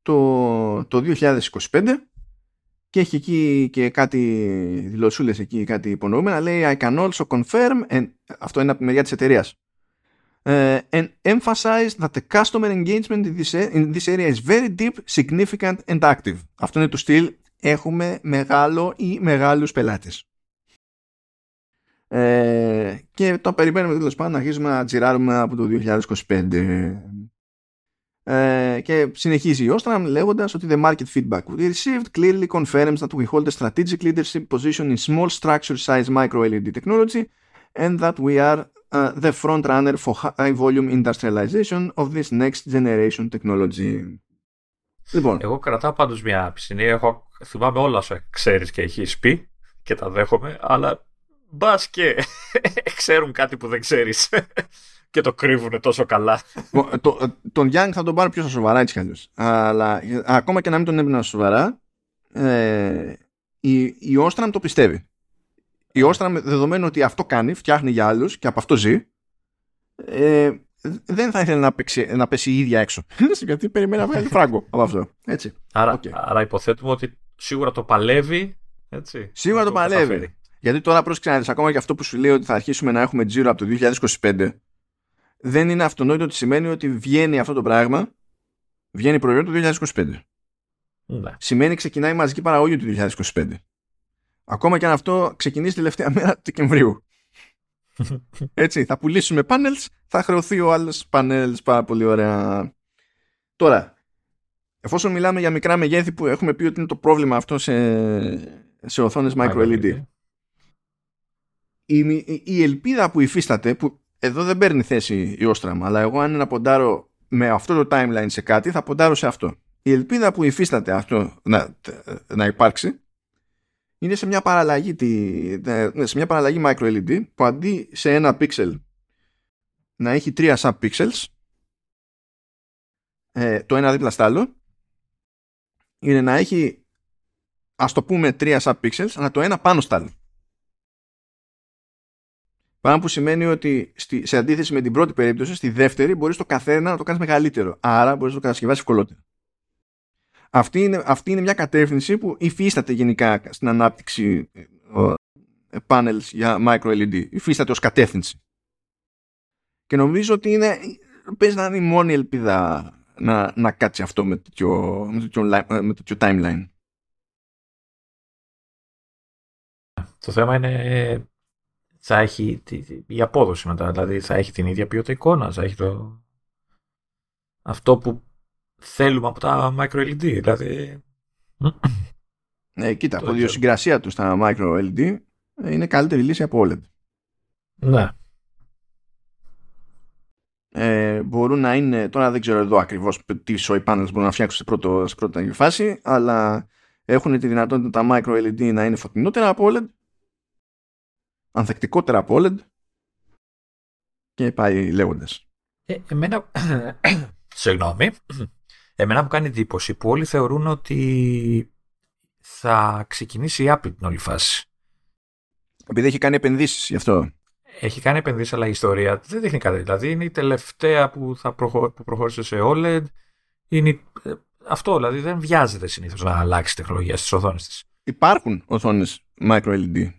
το, το 2025 και έχει εκεί και κάτι δηλωσούλες εκεί, κάτι υπονοούμενα. Λέει, I can also confirm, and, αυτό είναι από τη μεριά της εταιρείας uh, and emphasize that the customer engagement in this, in this area is very deep, significant and active. Αυτό είναι το στυλ έχουμε μεγάλο ή μεγάλους πελάτες. Ε, και το περιμένουμε τέλο πάντων να αρχίσουμε να τζιράρουμε από το 2025. Ε, και συνεχίζει η Ostram λέγοντας ότι the market feedback we received clearly confirms that we hold a strategic leadership position in small structure size micro LED technology and that we are uh, the front runner for high volume industrialization of this next generation technology. Λοιπόν. Εγώ κρατάω πάντως μια άποψη. Έχω, θυμάμαι όλα όσα ξέρεις και έχεις πει και τα δέχομαι, αλλά μπας και ξέρουν κάτι που δεν ξέρεις και το κρύβουν τόσο καλά. το, τον Young θα τον πάρω πιο σοβαρά έτσι κι αλλιώς. Αλλά ακόμα και να μην τον έμπαινα σοβαρά, ε, η, η Ostram το πιστεύει η Όστρα με δεδομένο ότι αυτό κάνει, φτιάχνει για άλλους και από αυτό ζει, ε, δεν θα ήθελε να, παίξει, να πέσει η ίδια έξω. Γιατί περιμένει να βγάλει φράγκο από αυτό. Έτσι. Άρα, okay. άρα υποθέτουμε ότι σίγουρα το παλεύει. Έτσι, σίγουρα το, παλεύει. Γιατί τώρα πρόσεξε ακόμα και αυτό που σου λέει ότι θα αρχίσουμε να έχουμε τζίρο από το 2025 δεν είναι αυτονόητο ότι σημαίνει ότι βγαίνει αυτό το πράγμα βγαίνει προϊόν του 2025. Ναι. Σημαίνει ξεκινάει η μαζική παραγωγή του 2025. Ακόμα και αν αυτό ξεκινήσει τελευταία μέρα του Δεκεμβρίου. Έτσι, θα πουλήσουμε panels, θα χρεωθεί ο άλλος panels πάρα πολύ ωραία. Τώρα, εφόσον μιλάμε για μικρά μεγέθη που έχουμε πει ότι είναι το πρόβλημα αυτό σε, σε οθόνες micro LED, η, η, ελπίδα που υφίσταται, που εδώ δεν παίρνει θέση η Ostram, αλλά εγώ αν είναι να ποντάρω με αυτό το timeline σε κάτι, θα ποντάρω σε αυτό. Η ελπίδα που υφίσταται αυτό να, να υπάρξει είναι σε μια παραλλαγή, ναι, σε μια παραλλαγή micro LED που αντί σε ένα pixel να έχει τρία sub-pixels ε, το ένα δίπλα στο άλλο είναι να έχει ας το πούμε τρία sub-pixels αλλά το ένα πάνω στο άλλο. Πράγμα που σημαίνει ότι στη, σε αντίθεση με την πρώτη περίπτωση, στη δεύτερη μπορείς το καθένα να το κάνεις μεγαλύτερο. Άρα μπορείς να το κατασκευάσεις ευκολότερο. Αυτή είναι, αυτή είναι μια κατεύθυνση που υφίσταται γενικά στην ανάπτυξη ε, panels για micro LED. Υφίσταται ως κατεύθυνση. Και νομίζω ότι είναι, παίζει να είναι η μόνη ελπίδα να, να κάτσει αυτό με τέτοιο, με τέτοιο, με τέτοιο timeline. Το θέμα είναι θα έχει η απόδοση μετά, δηλαδή θα έχει την ίδια ποιότητα εικόνα, θα έχει το... αυτό που θέλουμε από τα micro LED. Δηλαδή... Ναι, κοίτα, από ιδιοσυγκρασία τους στα micro LED είναι καλύτερη λύση από OLED. Ναι. Ε, μπορούν να είναι, τώρα δεν ξέρω εδώ ακριβώς τι soy panels μπορούν να φτιάξουν σε, πρώτο, σε πρώτη φάση, αλλά έχουν τη δυνατότητα τα micro LED να είναι φωτεινότερα από OLED, ανθεκτικότερα από OLED και πάει λέγοντας. Ε, εμένα, συγγνώμη, Εμένα μου κάνει εντύπωση που όλοι θεωρούν ότι θα ξεκινήσει η Apple την όλη φάση. Επειδή έχει κάνει επενδύσεις γι' αυτό. Έχει κάνει επενδύσεις, αλλά η ιστορία δεν δείχνει κάτι. Δηλαδή είναι η τελευταία που, θα προχω... που προχώρησε σε OLED. Είναι... Ε, αυτό δηλαδή δεν βιάζεται συνήθως να αλλάξει τεχνολογία στις οθόνες της. Υπάρχουν οθόνες micro LED.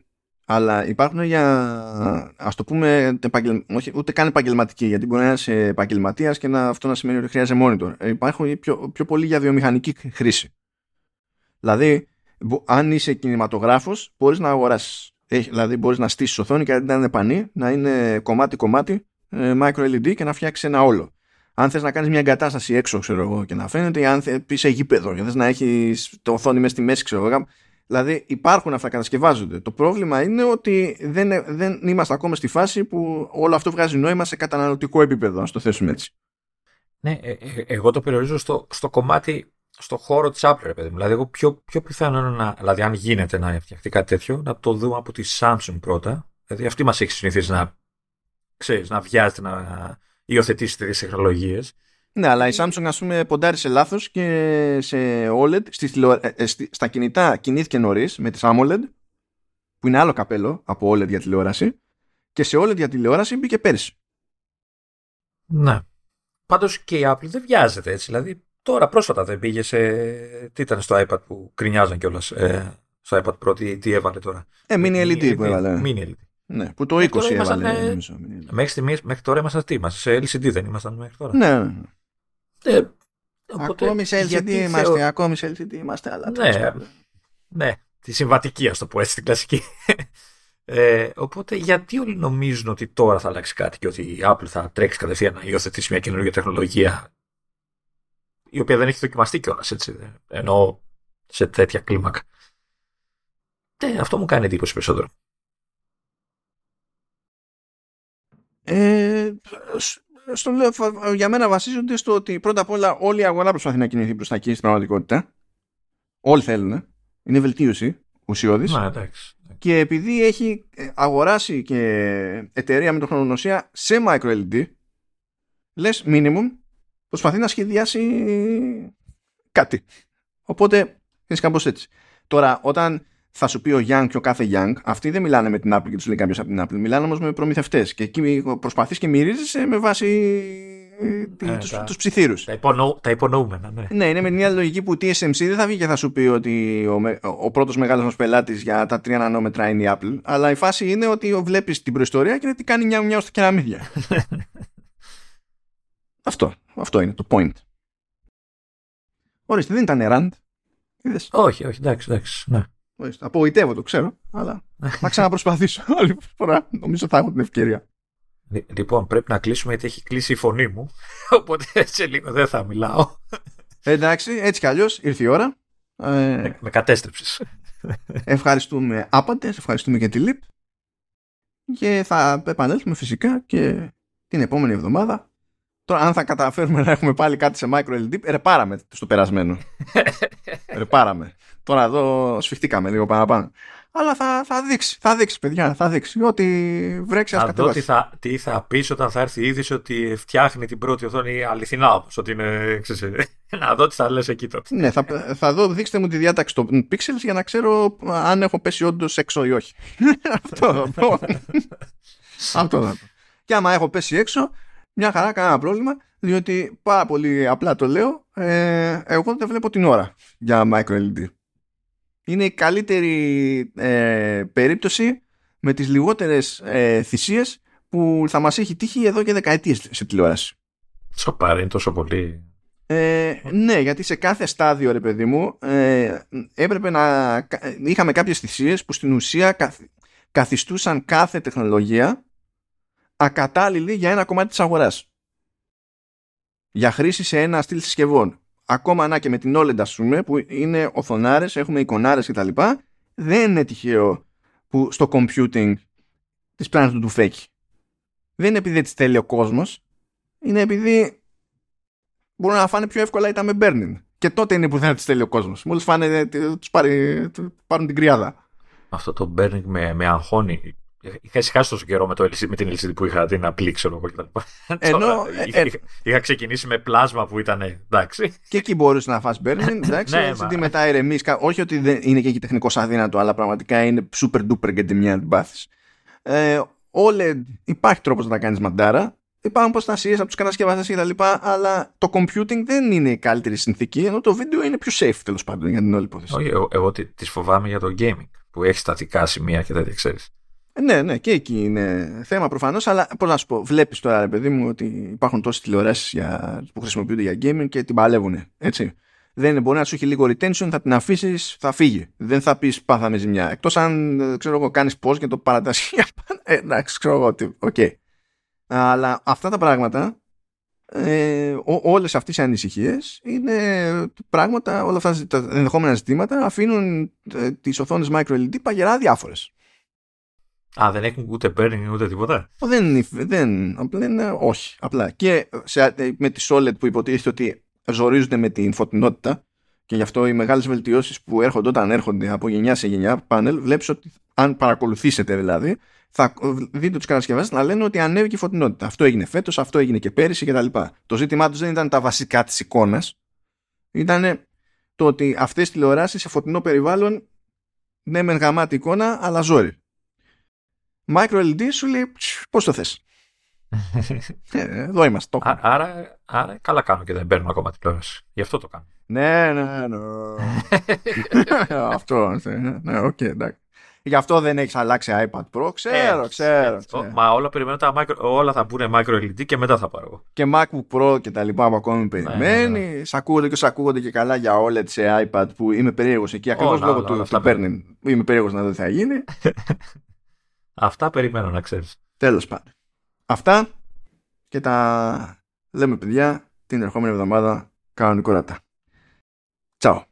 Αλλά υπάρχουν για, ας το πούμε, όχι, ούτε καν επαγγελματική, γιατί μπορεί να είσαι επαγγελματίας και να, αυτό να σημαίνει ότι χρειάζεται monitor. Ε, υπάρχουν πιο, πιο πολύ για βιομηχανική χρήση. Δηλαδή, αν είσαι κινηματογράφος, μπορείς να αγοράσεις. Δηλαδή, μπορείς να στήσεις οθόνη και αντί να είναι πανί, να είναι κομμάτι-κομμάτι ε, micro LED και να φτιάξεις ένα όλο. Αν θες να κάνεις μια εγκατάσταση έξω, ξέρω εγώ, και να φαίνεται, ή αν πει σε γήπεδο και θες να έχεις το οθόνη μέσα στη μέση, ξέρω εγώ, Δηλαδή υπάρχουν αυτά, κατασκευάζονται. Το πρόβλημα είναι ότι δεν, δεν είμαστε ακόμα στη φάση που όλο αυτό βγάζει νόημα σε καταναλωτικό επίπεδο, να το θέσουμε έτσι. Ναι, ε, ε, εγώ το περιορίζω στο, στο κομμάτι, στο χώρο της Apple, παιδί Δηλαδή, εγώ πιο, πιο πιθανό είναι να, δηλαδή, αν γίνεται να φτιαχτεί κάτι τέτοιο, να το δούμε από τη Samsung πρώτα. Δηλαδή, αυτή μας έχει συνηθίσει να, ξέρεις, να βιάζεται να υιοθετήσει τέτοιες τεχνολογίες. Ναι, αλλά η Samsung ας πούμε ποντάρει σε λάθος και σε OLED στις ε, ε, στα κινητά κινήθηκε νωρίς με τις AMOLED που είναι άλλο καπέλο από OLED για τηλεόραση και σε OLED για τηλεόραση μπήκε πέρυσι. Ναι. Πάντως και η Apple δεν βιάζεται έτσι. Δηλαδή τώρα πρόσφατα δεν πήγε σε... Τι ήταν στο iPad που κρινιάζαν κιόλας. Ε, στο iPad Pro τι, τι έβαλε τώρα; Ε, mini LED που έβαλε. Mini LED. Ναι, που το 20 έβαλε. Μέχρι, στιγμής, μέχρι τώρα ήμασταν τι είμαστε, σε LCD δεν ήμασταν μέχρι τώρα; Ναι, ναι. ναι. Ε, οπότε, ακόμη σε LCD είμαστε, θεω... ακόμη σε LCD είμαστε, αλλά ναι, ναι, τη συμβατική, ας το πω έτσι, την κλασική. Ε, οπότε γιατί όλοι νομίζουν ότι τώρα θα αλλάξει κάτι και ότι η Apple θα τρέξει κατευθείαν να υιοθετήσει μια καινούργια τεχνολογία η οποία δεν έχει δοκιμαστεί κιόλας, έτσι. Ενώ σε τέτοια κλίμακα. Ε, αυτό μου κάνει εντύπωση περισσότερο. Ε, στο λέω, για μένα βασίζονται στο ότι πρώτα απ' όλα όλη η αγορά προσπαθεί να κινηθεί προς τα εκεί στην πραγματικότητα. Όλοι θέλουν. Είναι βελτίωση ουσιώδης. Και επειδή έχει ε, αγοράσει και εταιρεία με το χρονονοσία σε micro LED, λες minimum προσπαθεί να σχεδιάσει κάτι. Οπότε είναι κάπως έτσι. Τώρα, όταν θα σου πει ο Young και ο κάθε Young, αυτοί δεν μιλάνε με την Apple και τους λέει κάποιος από την Apple. Μιλάνε όμως με προμηθευτές. Και εκεί προσπαθείς και μυρίζεσαι με βάση ε, τους, τα, τους ψιθύρους. Τα, υπονοού, τα υπονοούμενα, ναι. Ναι, είναι με την άλλη λογική που η TSMC δεν θα βγει και θα σου πει ότι ο, ο πρώτος μεγάλος μας πελάτης για τα 3 νανόμετρα είναι η Apple, αλλά η φάση είναι ότι βλέπεις την προϊστορία και τι κάνει νιάου νιάου στα κεραμίδια. αυτό, αυτό είναι το point. Ορίστε, δεν ήταν rand. Όχι, όχι, εντάξει, εντάξει, ναι. Απογοητεύω, το ξέρω, αλλά θα ξαναπροσπαθήσω άλλη φορά. Νομίζω θα έχω την ευκαιρία. Λοιπόν, πρέπει να κλείσουμε γιατί έχει κλείσει η φωνή μου. Οπότε σε λίγο δεν θα μιλάω. Εντάξει, έτσι κι αλλιώς ήρθε η ώρα. Ε, με κατέστρεψες. Ευχαριστούμε άπαντες, ευχαριστούμε και τη ΛΥΠ. Και θα επανέλθουμε φυσικά και την επόμενη εβδομάδα. Τώρα, αν θα καταφέρουμε να έχουμε πάλι κάτι σε micro LED, ρεπάραμε στο περασμένο. ρεπάραμε. Τώρα εδώ σφιχτήκαμε λίγο παραπάνω. Αλλά θα, θα δείξει, θα δείξει, παιδιά, θα δείξει. Ό,τι βρέξει, ας δω τι θα, τι θα πεις όταν θα έρθει η είδηση ότι φτιάχνει την πρώτη οθόνη αληθινά όμω. Ότι είναι. Ξέρεις, να δω τι θα λες εκεί τότε. Ναι, θα, θα δω, δείξτε μου τη διάταξη των pixels για να ξέρω αν έχω πέσει όντως έξω ή όχι. Αυτό θα πω. Αυτό θα πω. Και άμα έχω πέσει έξω, μια χαρά, κανένα πρόβλημα, διότι πάρα πολύ απλά το λέω, ε, εγώ δεν βλέπω την ώρα για micro LED είναι η καλύτερη ε, περίπτωση με τις λιγότερες ε, θυσίες που θα μας έχει τύχει εδώ και δεκαετίες σε τηλεόραση. Σοπάρει, είναι τόσο πολύ. Ε, ναι, γιατί σε κάθε στάδιο, ρε παιδί μου, ε, έπρεπε να είχαμε κάποιες θυσίες που στην ουσία καθιστούσαν κάθε τεχνολογία ακατάλληλη για ένα κομμάτι της αγοράς. Για χρήση σε ένα στυλ συσκευών ακόμα να και με την OLED ας πούμε που είναι οθονάρες, έχουμε εικονάρες κτλ δεν είναι τυχαίο που στο computing τις πλάνες του του φέκει. Δεν είναι επειδή δεν τις θέλει ο κόσμος, είναι επειδή μπορούν να φάνε πιο εύκολα ήταν με burning. Και τότε είναι που δεν τις θέλει ο κόσμος. Μόλις φάνε, τους πάρουν την κρυάδα. Αυτό το burning με, με αγχώνει Είχα ησυχάσει τόσο καιρό με, το LCD, με την LCD που είχα την απλή, ξέρω εγώ κτλ. Ενώ, είχα, ε, είχα, ξεκινήσει με πλάσμα που ήταν εντάξει. Και εκεί μπορούσε να φας burning, εντάξει. ναι, LCD μετά ηρεμείς. Όχι ότι δεν είναι και εκεί τεχνικός αδύνατο, αλλά πραγματικά είναι super duper για τη μια αντιπάθηση. Ε, OLED υπάρχει τρόπος να τα κάνεις μαντάρα. Υπάρχουν προστασίες από τους κατασκευαστές κτλ. Αλλά το computing δεν είναι η καλύτερη συνθήκη, ενώ το βίντεο είναι πιο safe τέλος πάντων για την όλη υπόθεση. Όχι, εγώ, εγώ τι φοβάμαι για το gaming που έχει στατικά σημεία και τέτοια, ξέρεις. Ναι, ναι, και εκεί είναι θέμα προφανώς, αλλά πώς να σου πω, βλέπεις τώρα, ρε παιδί μου, ότι υπάρχουν τόσες τηλεοράσεις που χρησιμοποιούνται για gaming και την παλεύουν. Έτσι. Δεν είναι, μπορεί να σου έχει λίγο retention, θα την αφήσεις, θα φύγει. Δεν θα πεις πάθαμε ζημιά. Εκτός αν, ξέρω εγώ, κάνεις pause και το παρατάς. ε, εντάξει, ξέρω εγώ ότι. OK. Okay. Αλλά αυτά τα πράγματα, ε, όλες αυτές οι ανησυχίες είναι πράγματα, όλα αυτά τα ενδεχόμενα ζητήματα αφήνουν ε, τις οθόνες micro LED παγερά αδιάφορες. Α, δεν έχουν ούτε burning ούτε τίποτα; Δεν, δεν απλά είναι, όχι. Απλά. Και σε, με τη OLED που υποτίθεται ότι ζορίζονται με την φωτεινότητα και γι' αυτό οι μεγάλες βελτιώσεις που έρχονται όταν έρχονται από γενιά σε γενιά πάνελ, βλέπεις ότι αν παρακολουθήσετε δηλαδή, θα δείτε τους κατασκευαστές να λένε ότι ανέβηκε η φωτεινότητα. Αυτό έγινε φέτος, αυτό έγινε και πέρυσι κτλ. Το ζήτημά τους δεν ήταν τα βασικά της εικόνας. Ήταν το ότι αυτές οι τηλεοράσεις σε φωτεινό περιβάλλον ναι, μεν γαμάτη εικόνα, αλλά ζόρι. Micro LED σου λέει πώς το θες. ε, εδώ είμαστε. Το. άρα, άρα καλά κάνω και δεν παίρνω ακόμα τηλεόραση. Γι' αυτό το κάνω. Ναι, ναι, ναι. αυτό. Ναι, οκ, εντάξει. Γι' αυτό δεν έχεις αλλάξει iPad Pro. Ξέρω, έτσι, ξέρω, ξέρω. Μα όλα περιμένω τα micro, όλα θα μπουν micro LED και μετά θα πάρω. Και MacBook Pro και τα λοιπά που ακόμη περιμένει. Ναι, ναι, ναι. Σ' ακούγονται και σ' ακούγονται και καλά για OLED σε iPad που είμαι περίεργος εκεί. Ακριβώς λόγω του, του burn-in. Είμαι περίεργος να δω τι θα γίνει. Αυτά περιμένω να ξέρεις. Τέλος πάντων. Αυτά και τα λέμε παιδιά την ερχόμενη εβδομάδα κανονικότατα. Τσαου.